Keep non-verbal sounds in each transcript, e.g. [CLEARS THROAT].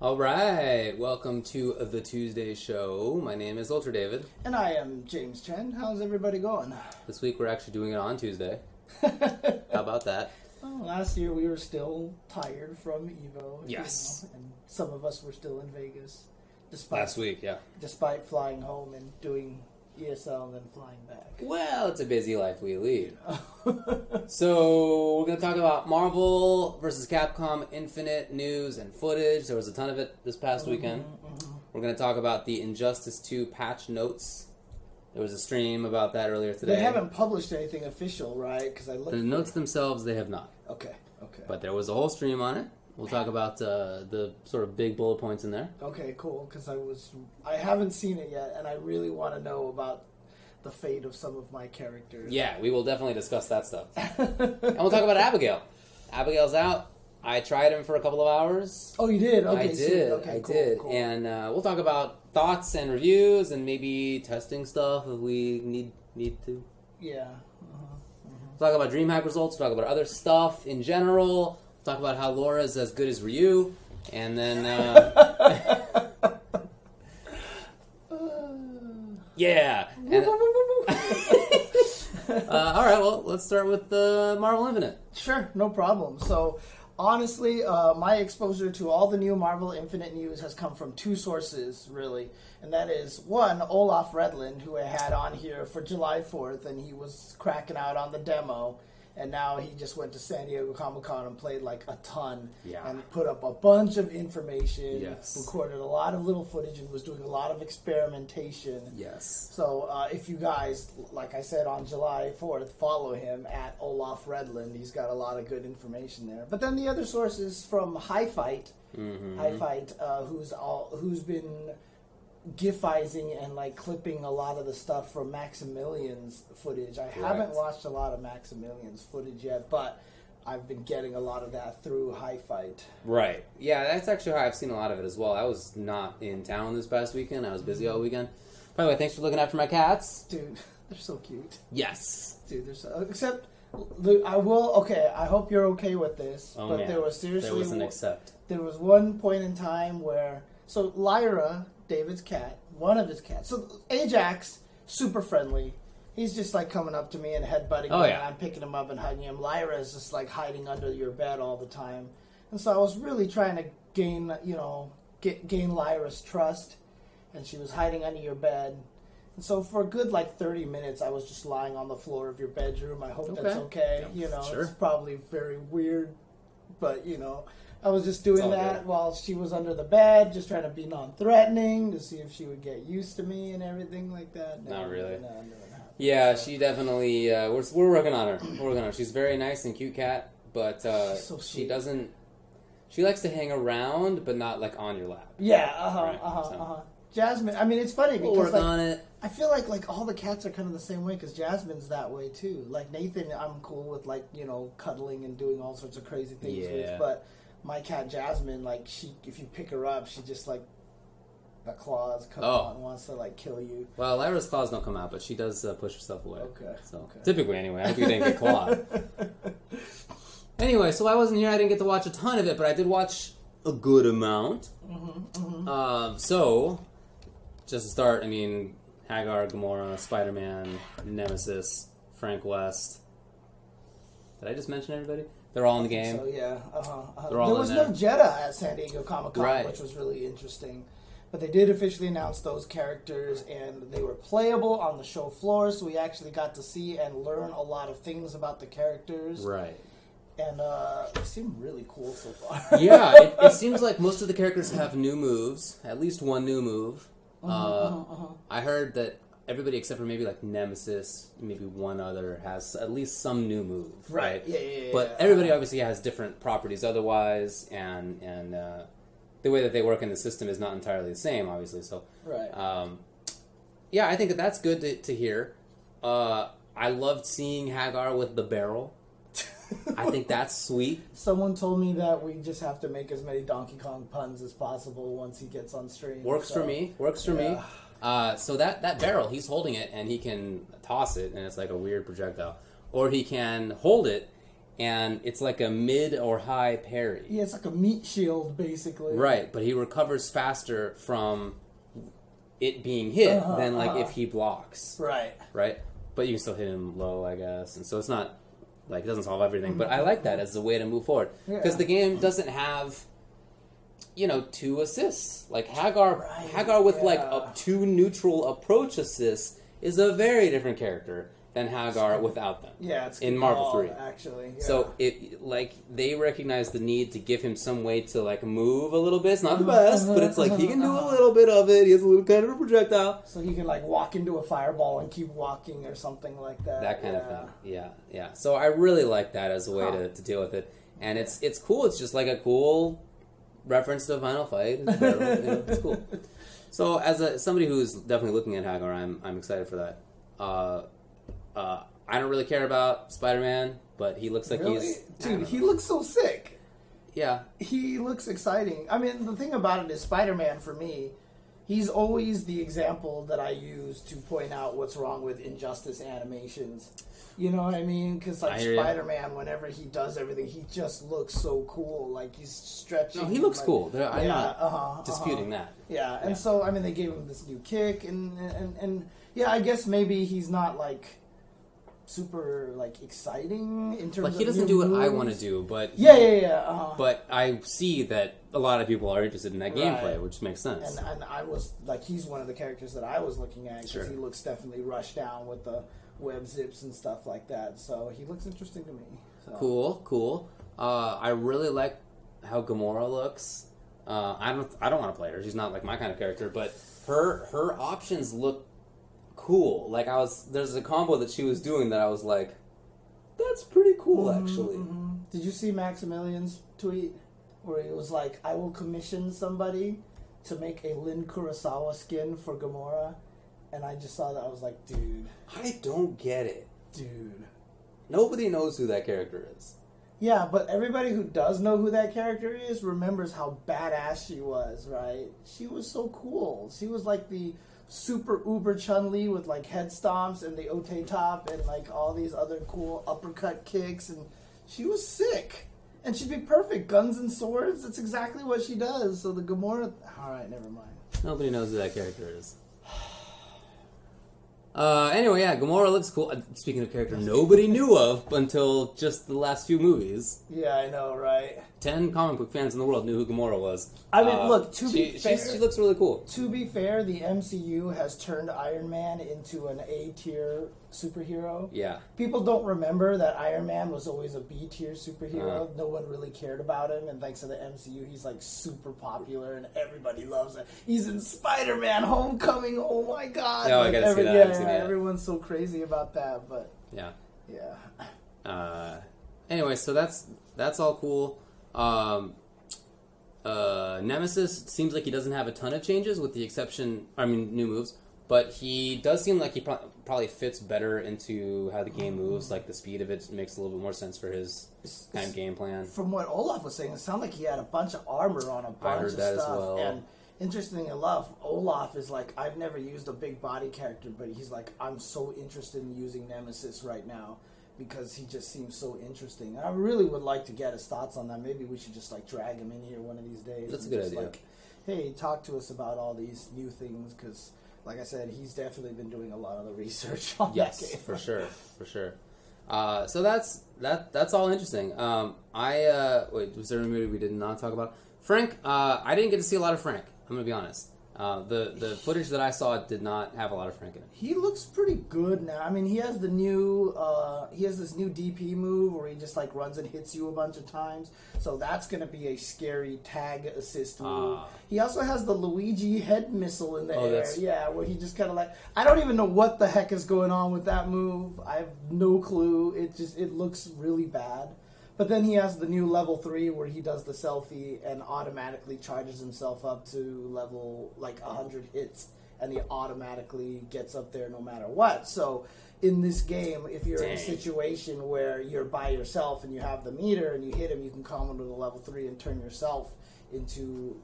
All right, welcome to the Tuesday show. My name is Ultra David. And I am James Chen. How's everybody going? This week we're actually doing it on Tuesday. [LAUGHS] How about that? Well, last year we were still tired from Evo. you Yes. know, and some of us were still in Vegas, despite Last week, yeah. despite flying home and doing ESL and then flying back. Well, it's a busy life we lead. [LAUGHS] So we're going to talk about Marvel versus Capcom Infinite news and footage. There was a ton of it this past mm-hmm, weekend. Mm-hmm. We're going to talk about the Injustice 2 patch notes. There was a stream about that earlier today. They haven't published anything official, right? Because I looked. The notes themselves, they have not. Okay. Okay. But there was a whole stream on it. We'll talk about uh, the sort of big bullet points in there. okay. Cool. Because I was I haven't seen it yet, and I really want to know about the fate of some of my characters. Yeah, we will definitely discuss that stuff. [LAUGHS] and we'll talk about Abigail. Abigail's out. I tried him for a couple of hours. Oh, you did. Okay. I sweet. did. Okay. I cool, did. Cool. And uh, we'll talk about thoughts and reviews and maybe testing stuff if we need need to. yeah. We'll talk about DreamHack results. We'll talk about other stuff in general. Talk about how Laura's as good as Ryu. And then, uh, [LAUGHS] yeah. And, [LAUGHS] uh, all right, well, let's start with uh, Marvel Infinite. Sure, no problem. So, honestly, uh, my exposure to all the new Marvel Infinite news has come from two sources, really. And that is one, Olaf Redland, who I had on here for July 4th, and he was cracking out on the demo. And now he just went to San Diego Comic Con and played like a ton. Yeah. And put up a bunch of information, Yes. recorded a lot of little footage, and was doing a lot of experimentation. Yes. So uh, if you guys, like I said on July 4th, follow him at Olaf Redland. He's got a lot of good information there. But then the other source is from HiFight. Mm-hmm. HiFight, uh, who's all who's been gifizing and like clipping a lot of the stuff from Maximilian's footage. I haven't watched a lot of Maximilian's footage yet, but I've been getting a lot of that through HiFight. Right. Yeah, that's actually how I've seen a lot of it as well. I was not in town this past weekend. I was busy all weekend. By the way, thanks for looking after my cats. Dude, [LAUGHS] they're so cute. Yes. Dude, there's so, except I will. Okay, I hope you're okay with this. Oh, but man. there was seriously There was an accept. there was one point in time where so Lyra, David's cat, one of his cats. So Ajax, super friendly. He's just like coming up to me and headbutting Oh, me, yeah. and I'm picking him up and hugging him. Lyra is just like hiding under your bed all the time, and so I was really trying to gain, you know, get, gain Lyra's trust, and she was hiding under your bed. And so for a good like 30 minutes, I was just lying on the floor of your bedroom. I hope that's Okay. okay. You know, Sure. it's probably very weird, but you know, I was just doing that good. while she was under the bed, just trying to be non-threatening to see if she would get used to me and everything like that. No, Not really. No, no, no, no. Yeah, So- she definitely. Uh, we're we're working on her. We're working on her. She's very nice and cute cat, but uh, so she doesn't. She likes to hang around, but not like on your lap. Yeah, uh huh, Right, uh huh, so- uh huh. Jasmine. I mean, it's funny We'll because work like, on it. I feel like like all the cats are kind of the same way because Jasmine's that way too. Like Nathan, I'm cool with like you know cuddling and doing all sorts of crazy things Yeah. with, but my cat Jasmine, like she, if you pick her up, she just like the claws come Oh. out and wants to like kill you. Well, Lyra's claws don't come out, but she does uh, push herself away. Okay, So okay. typically, anyway, I hope you didn't get clawed. [LAUGHS] anyway, so I wasn't here. I didn't get to watch a ton of it, but I did watch a good amount. Mm-hmm, Um, so, just to start, I mean, Haggar, Gamora, Spider Man, Nemesis, Frank West. Did I just mention everybody? They're all in the game. So yeah, uh-huh, uh-huh. There was no Jedah at San Diego Comic Con, Right. which was really interesting. But they did officially announce those characters, and they were playable on the show floor. So we actually got to see and learn a lot of things about the characters, Right. and uh, they seem really cool so far. [LAUGHS] Yeah, it, it [LAUGHS] seems like most of the characters have new moves, at least one new move. Uh-huh, Uh, I heard that everybody except for maybe like Nemesis, maybe one other, has at least some new move. Right. Yeah, yeah, yeah. But yeah. everybody obviously has different properties otherwise, and and uh, the way that they work in the system is not entirely the same, obviously. So, right. um, yeah, I think that that's good to, to hear. Uh, I loved seeing Haggar with the barrel. I think [LAUGHS] that's sweet. Someone told me that we just have to make as many Donkey Kong puns as possible once he gets on stream. Works for me. Works for me. Uh, so that that barrel, he's holding it and he can toss it, and it's like a weird projectile, or he can hold it and it's like a mid or high parry. Yeah, it's like a meat shield, basically. Right, but he recovers faster from it being hit Uh-huh, than like uh-huh. if he blocks. Right. Right, but you can still hit him low, I guess, and so it's not like it doesn't solve everything. But I like that as a way to move forward because Yeah. the game doesn't have. You know, two assists. Like Haggar, Right, Haggar with like a two neutral approach assists is a very different character than Haggar without them. Yeah, it's In Marvel call, 3. actually. Yeah. So it like they recognize the need to give him some way to like move a little bit. It's not the best, but it's like he can do a [LAUGHS] little bit of it. He has a little kind of a projectile. so he can like walk into a fireball and keep walking or something like that. That kind of thing. Yeah, yeah. So I really like that as a way Huh. to, to deal with it. And it's it's cool. It's just like a cool reference to Final Fight. It's, you know, it's cool. So as a somebody who's definitely looking at Haggar, I'm I'm excited for that. Uh, uh, I don't really care about Spider Man, but he looks like Really? he's Dude, he looks so sick. yeah. He looks exciting. I mean, the thing about it is Spider Man for me, he's always the example that I use to point out what's wrong with Injustice animations. You know what I mean? Because like I hear ya. Spider Man, whenever he does everything, he just looks so cool. Like he's stretching. No, he looks like- cool. There- I'm yeah, not uh-huh, disputing uh-huh. that. Yeah, and Yeah. so I mean, they gave him this new kick, and and and yeah, I guess maybe he's not like super like exciting in terms. Like he doesn't do what I want to do, but Yeah, yeah, yeah. Uh-huh. But I see that a lot of people are interested in that Right. gameplay, which makes sense. and and I was like, he's one of the characters that I was looking at because Sure. he looks definitely rushed down with the web zips and stuff like that. So he looks interesting to me. So. Cool, cool. Uh, I really like how Gamora looks. Uh, I don't, I don't want to play her. She's not like my kind of character, but her her options look cool. Like I was, there's a combo that she was doing that I was like, that's pretty cool actually. Mhm. Did you see Maximilian's tweet where he was like, "I will commission somebody to make a Lin Kurosawa skin for Gamora," and I just saw that I was like, "Dude, I don't get it. dude." Nobody knows who that character is. Yeah, but everybody who does know who that character is remembers how badass she was, right? She was so cool. She was like the super uber Chun Li with like head stomps and the Ote top and like all these other cool uppercut kicks, and she was sick. And she'd be perfect. Guns and swords, that's exactly what she does. So the Gamora. Alright, never mind. Nobody knows who that character is. [SIGHS] Uh, anyway, yeah, Gamora looks cool. Uh, Speaking of character nobody knew of until just the last few movies. Yeah, I know, right? Ten comic book fans in the world knew who Gamora was. I mean, Uh, look, to she, be fair- she looks really cool. To be fair, the MCU has turned Iron Man into an A tier superhero. Yeah, People don't remember that Iron Man was always a B tier superhero. Uh-huh. No one really cared about him, and thanks to the MCU, he's like super popular and everybody loves it. He's in Spider Man Homecoming. Oh my god! Yeah, I gotta see that, Yeah, that. everyone's so crazy about that, but yeah. yeah. Uh, anyway, so that's that's all cool. Um, uh, Nemesis seems like he doesn't have a ton of changes, with the exception, I mean, new moves. But he does seem like he pro- probably fits better into how the game moves. Like the speed of it makes a little bit more sense for his It's- kind of game plan. From what Olaf was saying, it sounded like he had a bunch of armor on a bunch heard of that as stuff. well. And interesting enough, Olaf is like, I've never used a big body character, but he's like, I'm so interested in using Nemesis right now because he just seems so interesting. I really would like to get his thoughts on that. Maybe we should just like drag him in here one of these days. That's a good just, idea. Like, hey, talk to us about all these new things because. Like I said, he's definitely been doing a lot of the research on Yes, for sure, [LAUGHS] for sure. Uh, so that's that. That's all interesting. Um, I uh, wait. Was there a movie we did not talk about? Frank. Uh, I didn't get to see a lot of Frank. I'm gonna be honest. Uh, the the footage that I saw did not have a lot of Frank in it. He looks pretty good now. I mean, he has the new, uh, he has this new DP move where he just like runs and hits you a bunch of times. So that's going to be a scary tag assist move. Ah. He also has the Luigi head missile in the Oh, air. Yeah, where he just kind of like, I don't even know what the heck is going on with that move. I have no clue. It just, it looks really bad. But then he has the new level three where he does the selfie and automatically charges himself up to level like 100 hits and he automatically gets up there no matter what. So in this game, if you're in a situation where you're by yourself and you have the meter and you hit him, you can come into the level three and turn yourself into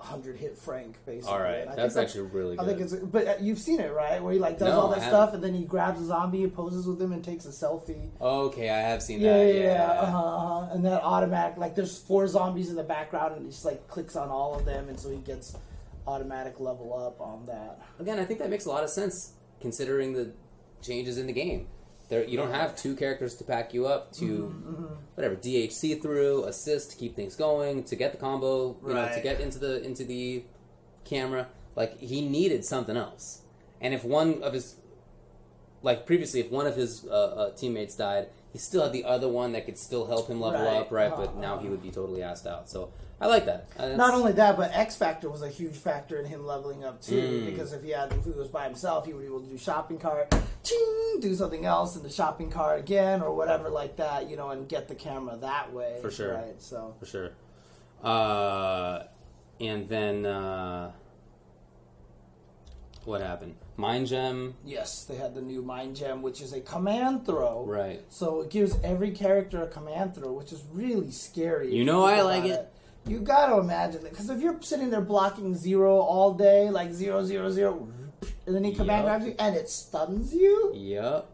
hundred hit Frank basically. All right, that's think actually really good. I think it's, but uh, you've seen it, right? Where he like does No, all that stuff, and then he grabs a zombie, and poses with him, and takes a selfie. Okay, I have seen Yeah, that. yeah, Yeah, yeah. Uh-huh, uh-huh. And that automatic, like, there's four zombies in the background, and he just like clicks on all of them, and so he gets automatic level up on that. Again, I think that makes a lot of sense considering the changes in the game. There, you don't have two characters to pack you up to Mm-hmm, whatever DHC through, assist to keep things going, to get the combo, you know, to get into the into the camera. Like he needed something else, and if one of his like previously, if one of his uh, uh, teammates died, he still had the other one that could still help him level Right. up, right? Uh-huh. But now he would be totally asked out. So I like that. Uh, Not only that, but X Factor was a huge factor in him leveling up too. Mm. Because if he had, if he was by himself, he would be able to do shopping cart, ching, do something else in the shopping cart again, or whatever like that, you know, and get the camera that way. For sure. right? So for sure. Uh, and then uh, what happened? Mind Gem, yes, they had the new Mind Gem, which is a command throw. right? So it gives every character a command throw, which is really scary. You know I like about it. You got to imagine it because if you're sitting there blocking zero all day, like zero zero zero, and then he Yup. grabs you and it stuns you, Yep.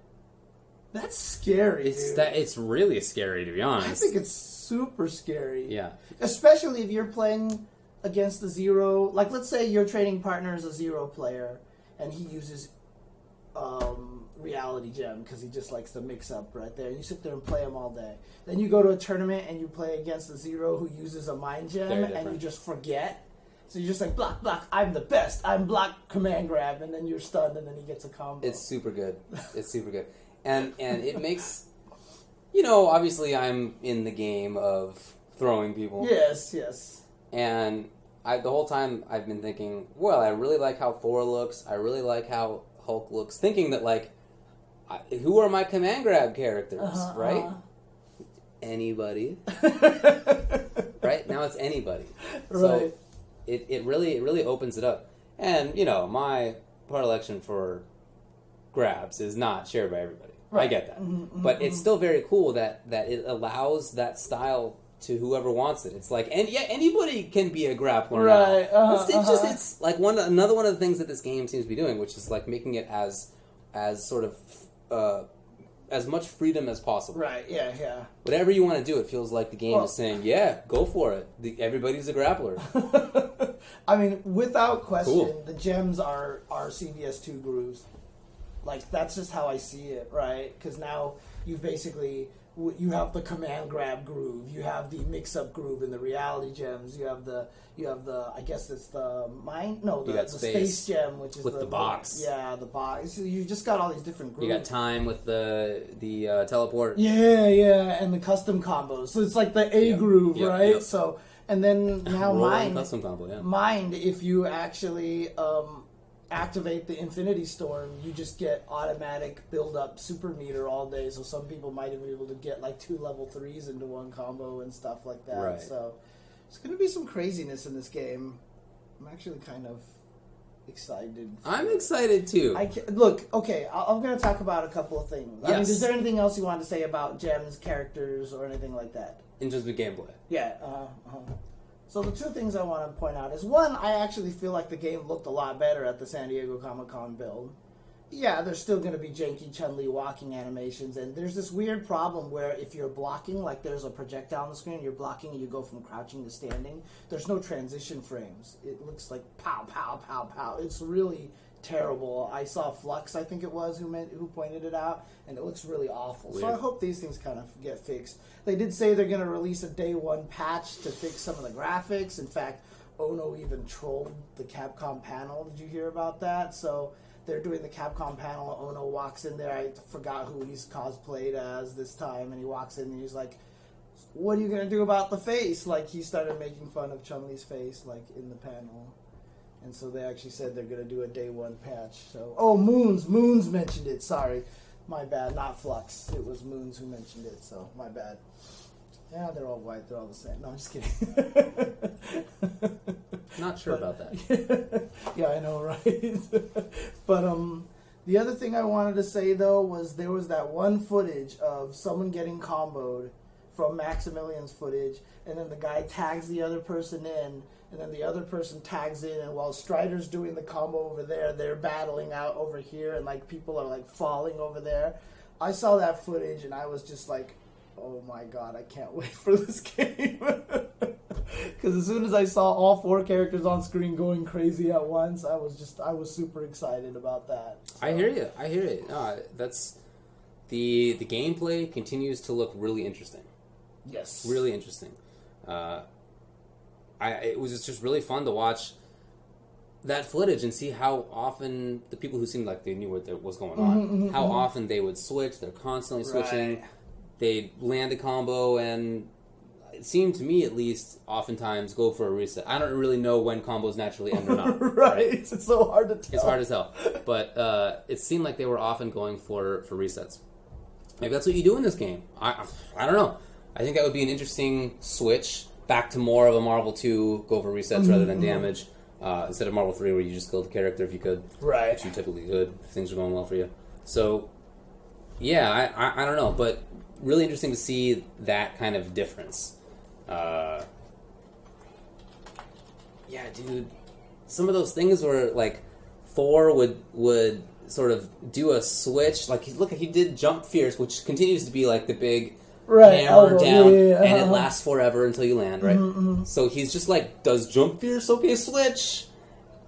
that's scary. It's dude. that. It's really scary to be honest. I think it's super scary. yeah. especially if you're playing against the zero. Like, let's say your trading partner is a zero player, and he uses um, reality gem because he just likes the mix up right there. and You sit there and play him all day. Then you go to a tournament and you play against the zero who uses a mind gem, and you just forget. So you're just like block, block. I'm the best. I'm block, command grab, and then you're stunned, and then he gets a combo. It's super good. [LAUGHS] It's super good, and and it makes, you know, obviously I'm in the game of throwing people, yes, yes. and I the whole time I've been thinking, well, I really like how Thor looks. I really like how Hulk looks. Thinking that like, I, who are my command grab characters, Uh-huh, right? uh-huh. Anybody, [LAUGHS] right? Now it's anybody. Right. So it, it really it really opens it up. And you know, my predilection for grabs is not shared by everybody. I get that, Mhm, but mhm, it's still very cool that that it allows that style to whoever wants it. It's like and yeah, anybody can be a grappler. Right, uh-huh, it's, it's just uh-huh. it's like one another one of the things that this game seems to be doing, which is like making it as as sort of uh, as much freedom as possible. Right. Yeah. Yeah. Whatever you want to do, it feels like the game Well- is saying, "Yeah, go for it. The, everybody's a grappler." [LAUGHS] I mean, without question, Cool. the gems are are CVS two grooves. Like that's just how I see it, right? Because now you've basically you have the command grab groove, you have the mix up groove in the reality gems, you have the you have the I guess it's the mind no the, the space space gem which is with the, the box. yeah the box. So you just got all these different grooves. You got time with the the uh, teleport. Yeah, yeah, and the custom combos. So it's like the A Yep, groove, yep, right? yep. So and then [LAUGHS] now Roll mine custom combo. Yeah. mind if you actually um, activate the Infinity Storm, you just get automatic build up super meter all day. So some people might even be able to get like two level threes into one combo and stuff like that. Right. So it's going to be some craziness in this game. I'm actually kind of excited. I'm excited too. I ca look okay. I- I'm going to talk about a couple of things. I mean, Yes. is there anything else you want to say about gems, characters, or anything like that? in terms of gameplay. Yeah. Uh, uh So the two things I want to point out is one, I actually feel like the game looked a lot better at the San Diego Comic Con build. Yeah, there's still going to be janky Chun Li walking animations, and there's this weird problem where if you're blocking, like there's a projectile on the screen, you're blocking, and you go from crouching to standing. There's no transition frames. It looks like pow, pow, pow, pow. It's really terrible. I saw Flux, I think it was, who meant, who pointed it out, and it looks really awful. So I hope these things kind of get fixed. They did say they're going to release a day one patch to fix some of the graphics. In fact, Ono even trolled the Capcom panel. Did you hear about that? So they're doing the Capcom panel. Ono walks in there. I forgot who he's cosplayed as this time, and he walks in and he's like, "What are you gonna do about the face?" Like he started making fun of Chun Li's face, like in the panel. And so they actually said they're gonna do a day one patch. So oh, Moons, Moons mentioned it. Sorry, my bad. Not Flux. It was Moons who mentioned it. So my bad. Yeah, they're all white. They're all the same. No, I'm just kidding. [LAUGHS] Not sure But- about that. [LAUGHS] yeah, I know, right? [LAUGHS] but um, the other thing I wanted to say though was there was that one footage of someone getting comboed from Maximilian's footage, and then the guy tags the other person in, and then the other person tags in, and while Strider's doing the combo over there, they're battling out over here, and like people are like falling over there. I saw that footage, and I was just like, "Oh my god, I can't [LAUGHS] wait for this game." [LAUGHS] Because as soon as I saw all four characters on screen going crazy at once, I was just I was super excited about that. I hear you. I hear it. No, that's the the gameplay continues to look really interesting. Yes, Really interesting. Uh, I it was just really fun to watch that footage and see how often the people who seemed like they knew what was going on, mm-hmm, mm-hmm, how mm-hmm. often they would switch. They're constantly switching. Right. They land a combo and it seemed to me at least oftentimes go for a reset. I don't really know when combos naturally end or not. [LAUGHS] right. It's so hard to tell. It's hard to tell, but uh, it seemed like they were often going for for resets. Maybe that's what you do in this game. I I don't know. I think that would be an interesting switch back to more of a Marvel Two go for resets rather than damage uh, instead of Marvel Three where you just kill the character if you could, Right. which you typically could if things are going well for you. So yeah, I, I I don't know, but really interesting to see that kind of difference. Uh, yeah, dude. Some of those things where like Thor would would sort of do a switch, like he look he did jump fierce, which continues to be like the big Right, hammer elbow, down, yeah, yeah, and it uh-huh. lasts forever until you land, right? So he's just like does jump fierce, okay, switch.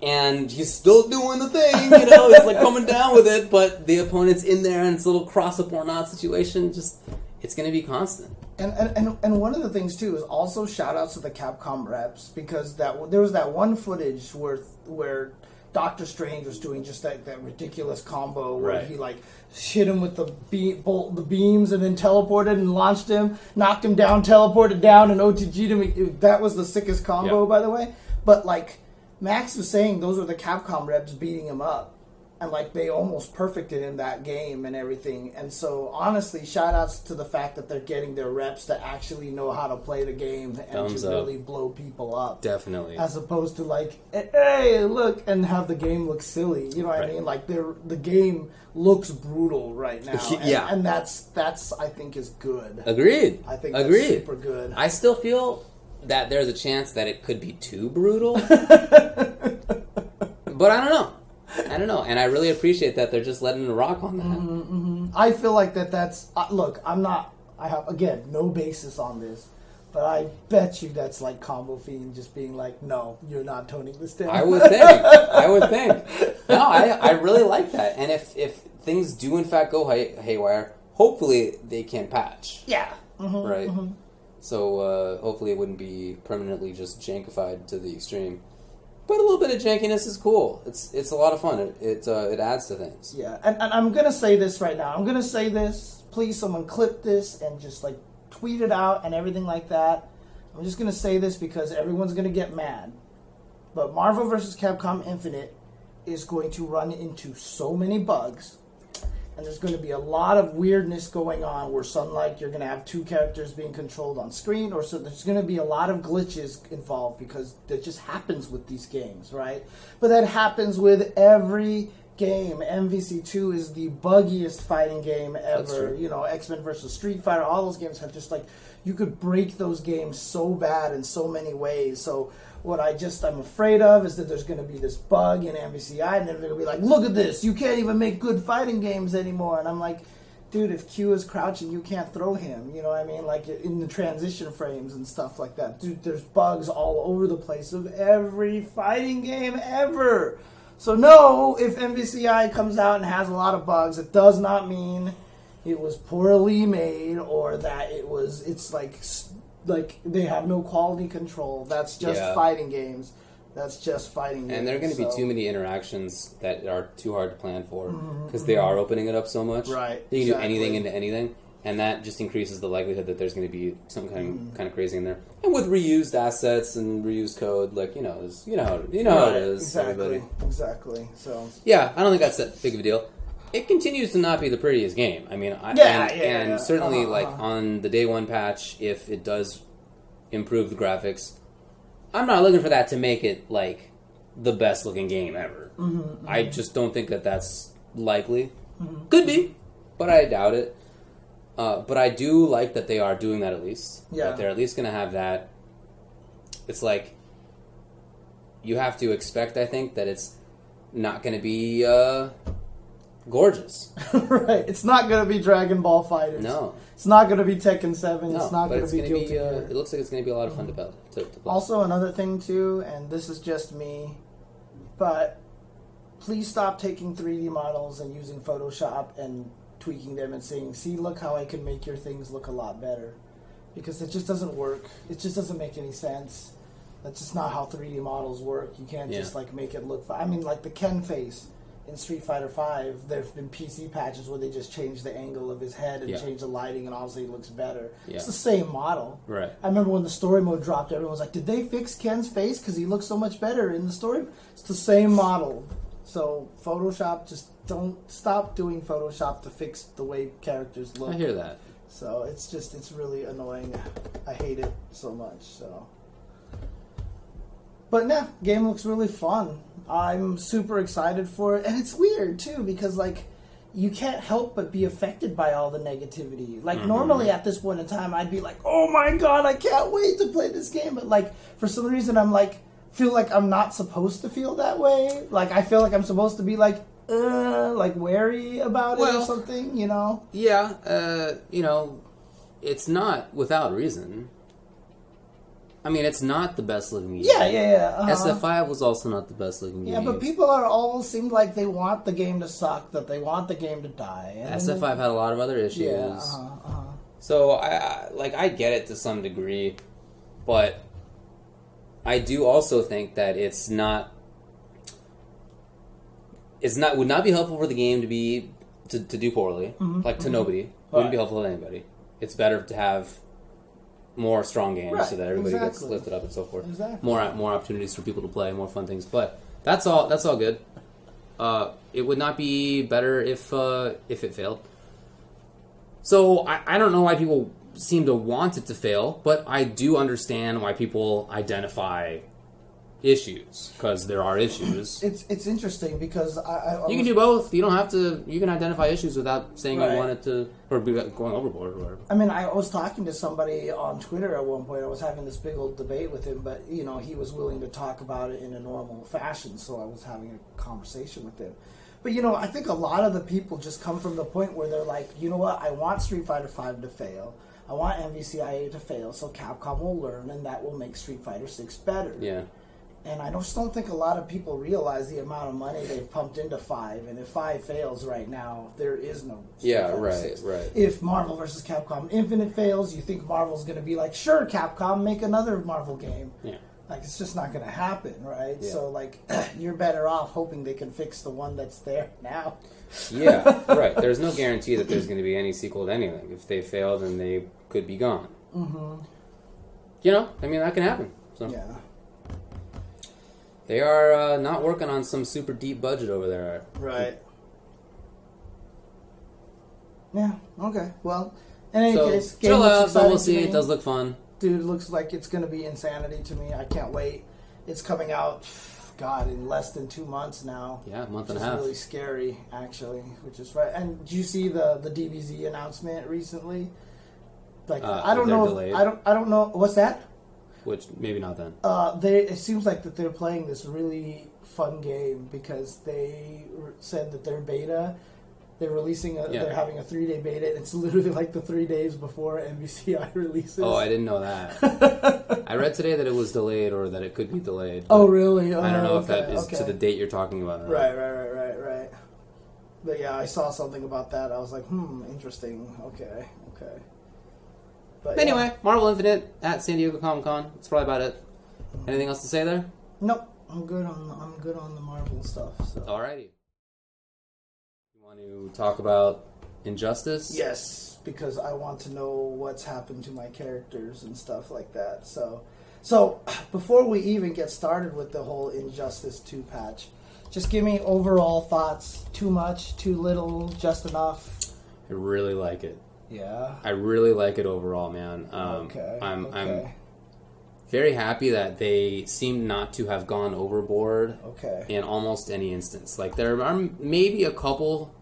And he's still doing the thing, you know. He's like coming down with it, but the opponent's in there, and it's a little cross up or not situation. Just, it's going to be constant. And, and, and, and one of the things too is also shout outs to the Capcom reps because that there was that one footage where where Doctor Strange was doing just that, that ridiculous combo where Right. he like hit him with the be- bolt the beams and then teleported and launched him, knocked him down, teleported down, and OTG'd him. That was the sickest combo, Yeah. by the way. But like Max was saying, those were the Capcom reps beating him up. And like they almost perfected in that game and everything. And so honestly, shout outs to the fact that they're getting their reps to actually know how to play the game and Thumbs to up. really blow people up. Definitely. As opposed to like, hey, look, and have the game look silly. You know what Right. I mean? Like they're the game looks brutal right now. [LAUGHS] And, Yeah. and that's that's I think is good. Agreed. I think Agreed. super good. I still feel that there's a chance that it could be too brutal. [LAUGHS] but I don't know. I don't know. And I really appreciate that they're just letting it rock on that. Mm-hmm. I feel like that. That's uh, look. I'm not. I have again no basis on this, but I bet you that's like ComboFiend just being like, "No, you're not toning this down." I would think. I would think. [LAUGHS] No, I, I really like that. And if, if things do in fact go hay, haywire, hopefully they can patch. yeah. Mhm. Right? So uh, hopefully it wouldn't be permanently just jankified to the extreme. But a little bit of jankiness is cool. It's it's a lot of fun. It it, uh, it adds to things. Yeah, and, and I'm gonna say this right now. I'm gonna say this. Please, someone clip this and just like tweet it out and everything like that. I'm just gonna say this because everyone's gonna get mad. But Marvel vs. Capcom Infinite is going to run into so many bugs, and there's going to be a lot of weirdness going on. Where some like you're going to have two characters being controlled on screen, or so there's going to be a lot of glitches involved because that just happens with these games, right? But that happens with every game. MVC2 is the buggiest fighting game ever. You know, X Men versus Street Fighter, all those games have just like you could break those games so bad in so many ways. So what I just I'm afraid of is that there's going to be this bug in MVCI, and then they're going to be like, "Look at this! You can't even make good fighting games anymore." And I'm like, "Dude, if Q is crouching, you can't throw him." You know what I mean? Like in the transition frames and stuff like that. Dude, there's bugs all over the place of every fighting game ever. So no, if MVCI comes out and has a lot of bugs, it does not mean it was poorly made or that it was it's like like they have no quality control. That's just Yeah. fighting games. That's just fighting games. And there are going to be too many interactions that are too hard to plan for because they are opening it up so much. Mm-hmm, Right, You can exactly. do anything into anything, and that just increases the likelihood that there's going to be some kind Mm-hmm. kind of crazy in there. And with reused assets and reused code, like you know, you know, how it- you know how it is. Exactly. Everybody. Exactly. So Yeah, I don't think that's that big of a deal. It continues to not be the prettiest game. I mean, I, Yeah, and, yeah, and yeah. certainly Uh-huh, like uh-huh. on the day one patch, if it does improve the graphics, I'm not looking for that to make it like the best looking game ever. Mm-hmm, I just don't think that that's likely. Could be, but I doubt it. Uh, but I do like that they are doing that at least. Yeah. That they're at least going to have that. It's like you have to expect, I think, that it's not going to be uh, gorgeous. [LAUGHS] right. It's not gonna be Dragon Ball FighterZ. No. It's not gonna be Tekken Seven. No, it's not be going to Guilty be. Uh, it looks like it's going to be a lot of fun to, play- to, to play. Also, another thing too, and this is just me, but please stop taking 3D models and using Photoshop and tweaking them and saying, "See, look how I can make your things look a lot better," because it just doesn't work. It just doesn't make any sense. That's just not how 3D models work. You can't Yeah. just like make it look. I mean, like the Ken face in Street Fighter Five. There've been PC patches where they just change the angle of his head and Yeah. change the lighting, and obviously it looks better. Yeah. It's the same model. right. I remember when the story mode dropped, everyone was like, "Did they fix Ken's face? Because he looks so much better in the story." It's the same model. So Photoshop, just don't stop doing Photoshop to fix the way characters look. I hear that. So it's just it's really annoying. I hate it so much. So, but yeah, game looks really fun. I'm super excited for it, and it's weird too because like you can't help but be affected by all the negativity. Like normally at this point in time, I'd be like, "Oh my god, I can't wait to play this game," but like for some reason, I'm like feel like I'm not supposed to feel that way. Like I feel like I'm supposed to be like. Uh, like wary about it or something, you know? Yeah, uh, you know, it's not without reason. I mean, it's not the best looking game. Yeah, yeah, yeah. uh-huh. SF5 was also not the best looking game. Yeah, but people are all seem like they want the game to suck, that they want the game to die. And SF5 had a lot of other issues. Yeah, uh-huh, uh-huh. So I, I like I get it to some degree, but I do also think that it's not it's not would not be helpful for the game to be to, to do poorly, like to nobody. Wouldn't be helpful to anybody. It's better to have more strong games Right, so that everybody gets lifted up and so forth. Exactly. More more opportunities for people to play, more fun things. But that's all. That's all good. Uh, it would not be better if uh, if it failed. So I, I don't know why people seem to want it to fail, but I do understand why people identify issues because there are issues. [CLEARS THROAT] It's it's interesting because I, I, You can do both. You don't have to. You can identify issues without saying Right. you wanted to or be going overboard or whatever. I mean, I was talking to somebody on Twitter at one point. I was having this big old debate with him, but you know, he was willing to talk about it in a normal fashion, so I was having a conversation with him. But you know, I think a lot of the people just come from the point where they're like, you know what, I want Street Fighter Five to fail. I want MVCIA to fail, so Capcom will learn, and that will make Street Fighter Six better. Yeah. And I just don't think a lot of people realize the amount of money they've pumped into Five. And if Five fails right now, there is no. Yeah, right, 6. right. If Marvel versus Capcom Infinite fails, you think Marvel's going to be like, sure, Capcom, make another Marvel game. Yeah. Like, it's just not going to happen, right? Yeah. So, like, [CLEARS THROAT] you're better off hoping they can fix the one that's there now. Yeah, right. There's no guarantee that there's going to be any sequel to anything. If they fail, then they could be gone. Mm-hmm. You know, I mean, that can happen. So Yeah. They are uh, not working on some super deep budget over there. Right. Yeah, okay. Well, in any So case, game chill looks out, but we'll see. It does look fun. dude, looks like it's going to be insanity to me. I can't wait. It's coming out, God, in less than two months now. Yeah, a month and is a half. really scary, actually. Which is right. And did you see the the DBZ announcement recently? Like, Uh, I don't know. If, I don't. I don't know. What's that? Which maybe not then. Uh, they. It seems like that they're playing this really fun game because they r- said that their beta. They're releasing. A, Yeah. They're having a three day beta. And it's literally like the three days before MVCI [LAUGHS] releases. Oh, I didn't know that. [LAUGHS] I read today that it was delayed or that it could be delayed. Oh, really? I don't know Oh, if that is okay, to the date you're talking about. Right, right, right, right, right. But yeah, I saw something about that. I was like, hmm, interesting. Okay, okay. But yeah. Anyway, Marvel Infinite at San Diego Comic Con. That's probably about it. Anything else to say there? nope. I'm good on I'm good on the Marvel stuff. So Alrighty. You want to talk about Injustice? yes, because I want to know what's happened to my characters and stuff like that. So, so [SIGHS] before we even get started with the whole Injustice Two patch, just give me overall thoughts. Too much, too little, just enough. I really like it. Yeah. I really like it overall, man. Um, okay. I'm okay. I'm very happy that they seem not to have gone overboard okay. in almost any instance. Like there are maybe a couple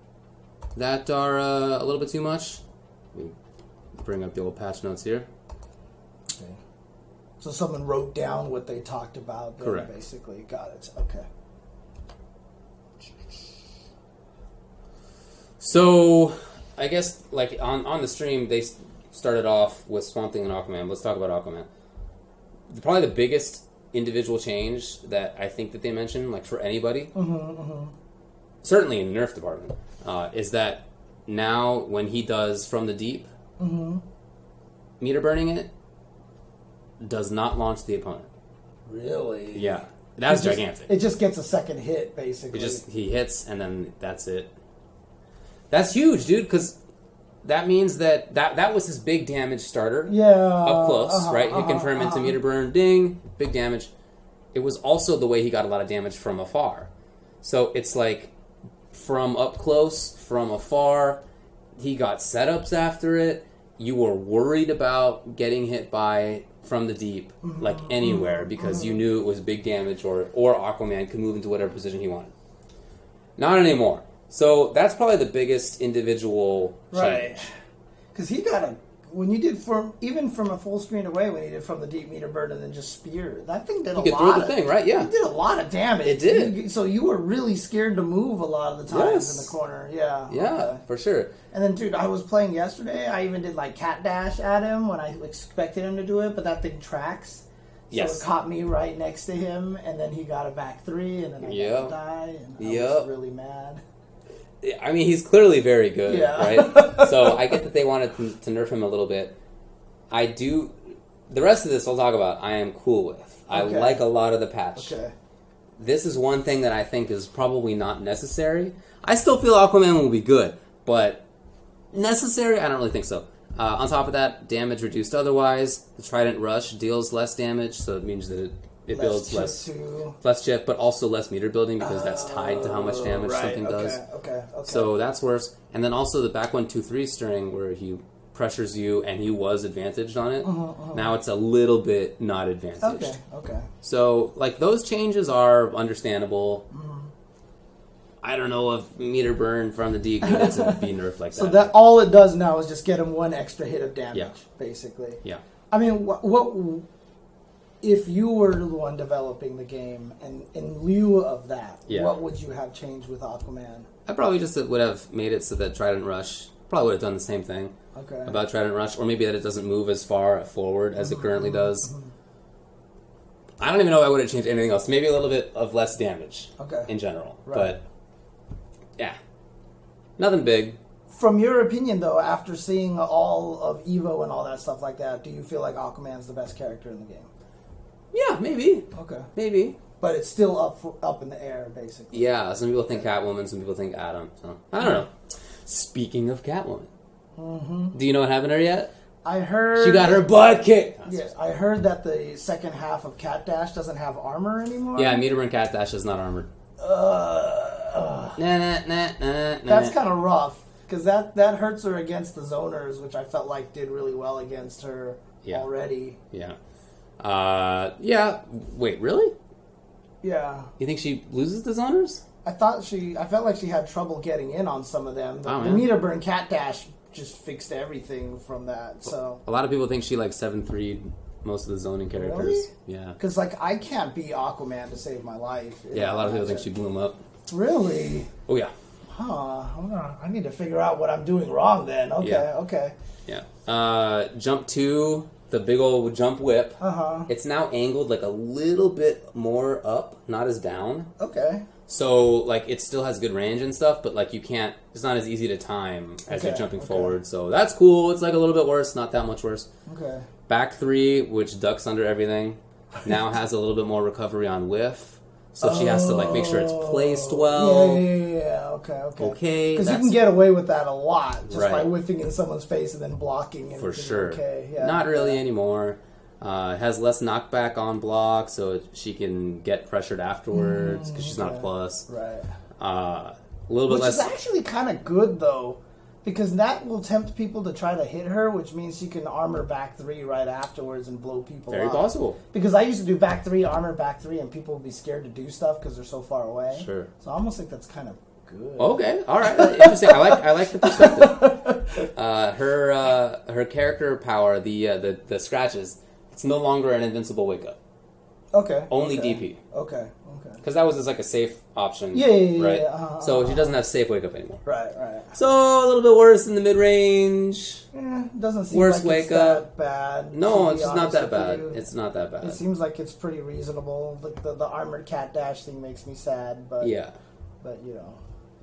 that are uh, a little bit too much. I mean, bring up the old patch notes here. Okay. So someone wrote down what they talked about. There, Correct. Basically, got it. Okay. So, I guess like on on the stream they started off with Swamp Thing and Aquaman. Let's talk about Aquaman. Probably the biggest individual change that I think that they mentioned, like for anybody, mm-hmm, mm-hmm. certainly in the Nerf department, uh, is that now when he does from the deep, mm-hmm. meter burning it does not launch the opponent. Really? Yeah, that's It just- gigantic. It just gets a second hit, basically. It just he hits and then that's it. That's huge, dude. Because that means that that that was his big damage starter yeah. up close, uh-huh, right? He uh-huh, can turn him into uh-huh. meter burn, ding, big damage. It was also the way he got a lot of damage from afar. So it's like from up close, from afar. He got setups after it. You were worried about getting hit by from the deep, Mm-hmm. like anywhere, because you knew it was big damage, or or Aquaman could move into whatever position he wanted. Not anymore. So that's probably the biggest individual Right. change. Because he got a when you did from even from a full screen away when he did from the deep meter bird and then just spear that thing did a You could lot. throw the of, thing, right? Yeah. It did a lot of damage. It did. You- so you were really scared to move a lot of the times Yes. in the corner. Yeah. Yeah, okay. for sure. And then, dude, I was playing yesterday. I even did like cat dash at him when I expected him to do it, but that thing tracks. So Yes. it caught me right next to him, and then he got a back three, and then I Yep. got to die, and I Yep. was really mad. I mean, he's clearly very good, Yeah. right? [LAUGHS] so I get that they wanted to, to nerf him a little bit. I do. The rest of this I'll talk about. I am cool with. I Okay. like a lot of the patch. Okay. This is one thing that I think is probably not necessary. I still feel Aquaman will be good, but necessary? I don't really think so. Uh, on top of that, damage reduced otherwise. The Trident Rush deals less damage, so it means that it, it builds chip less too. less chip, but also less meter building because that's tied to how much damage Oh, right, something okay, does. Okay. Okay. So that's worse. And then also the back one two three string where he pressures you and he was advantaged on it. Now it's a little bit not advantaged. Uh-huh, okay. Okay. So like those changes are understandable. I don't know if meter burn from the D needed to [LAUGHS] be nerfed like that. So that all it does now is just get him one extra hit of damage, Yeah. basically. yeah. I mean, what, what if you were the one developing the game, and in lieu of that, Yeah. what would you have changed with Aquaman? I probably just would have made it so that Trident Rush probably would have done the same thing Okay. about Trident Rush, or maybe that it doesn't move as far forward as it currently mm-hmm. does. I don't even know if I would have changed anything else. Maybe a little bit of less damage Okay. in general, Right. but yeah, nothing big. From your opinion, though, after seeing all of Evo and all that stuff like that, do you feel like Aquaman's the best character in the game? Yeah, maybe, Okay. maybe. But it's still up for, up in the air, basically. Yeah, some people think Catwoman, some people think Adam. So I don't know. Speaking of Catwoman, do you know what happened to her yet? I heard She got her butt kicked. Yes, I heard that the second half of Cat Dash doesn't have armor anymore. Yeah, Meter Burn Cat Dash is not armored. Uh, Nah, nah, nah, nah, nah. that's kind of rough because that that hurts her against the zoners, which I felt like did really well against her Yeah. already. Yeah. Uh, yeah. Wait, really? Yeah, You think she loses the zoners? I thought she. I felt like she had trouble getting in on some of them. The, Oh, the yeah. meter burn Cat Dash just fixed everything from that. So A lot of people think she like seven three most of the zoning characters. Really? Yeah. because like I can't be Aquaman to save my life. Yeah, a lot of people think she blew him up. really. Oh yeah. Huh. I'm gonna, I need to figure out what I'm doing wrong then. Okay. Yeah. Okay. Yeah. Uh, jump two, the big old jump whip. Uh huh. It's now angled like a little bit more up, not as down. Okay. So like it still has good range and stuff, but like you can't. It's not as easy to time as you're jumping okay. forward. So that's cool. It's like a little bit worse, not that much worse. Okay. Back three, which ducks under everything, now [LAUGHS] has a little bit more recovery on whiff. So she has to like make sure it's placed well. Oh. Yeah, yeah, yeah. Okay, okay. Okay, Because you can get away with that a lot just by whiffing in someone's face and then blocking. And for sure. Okay. Yeah. Not really anymore. Uh, has less knockback on block, so she can get pressured afterwards because she's not a plus. Right. Uh, a little bit Which less. is actually kind of good though, because that will tempt people to try to hit her, which means she can armor back three right afterwards and blow people Very up. possible. Because I used to do back three, armor back three, and people would be scared to do stuff because they're so far away. Sure. So I almost think that's kind of good. Okay, all right, interesting. I like I like the perspective. [LAUGHS] Uh, her uh, her character power, the uh, the the scratches, it's no longer an invincible wake up. Okay. Only okay. DP. Okay. Okay. Because that was just like a safe option. Yeah, yeah, yeah, right. yeah, uh-huh, so uh-huh. she doesn't have safe wake up anymore. Right. Right. So a little bit worse in the mid range. Eh, doesn't seem Worst like it's wake up. that bad. No, it's just not that bad. you. It's not that bad. It seems like it's pretty reasonable. Like the, the armored cat dash thing makes me sad, but Yeah, but you know,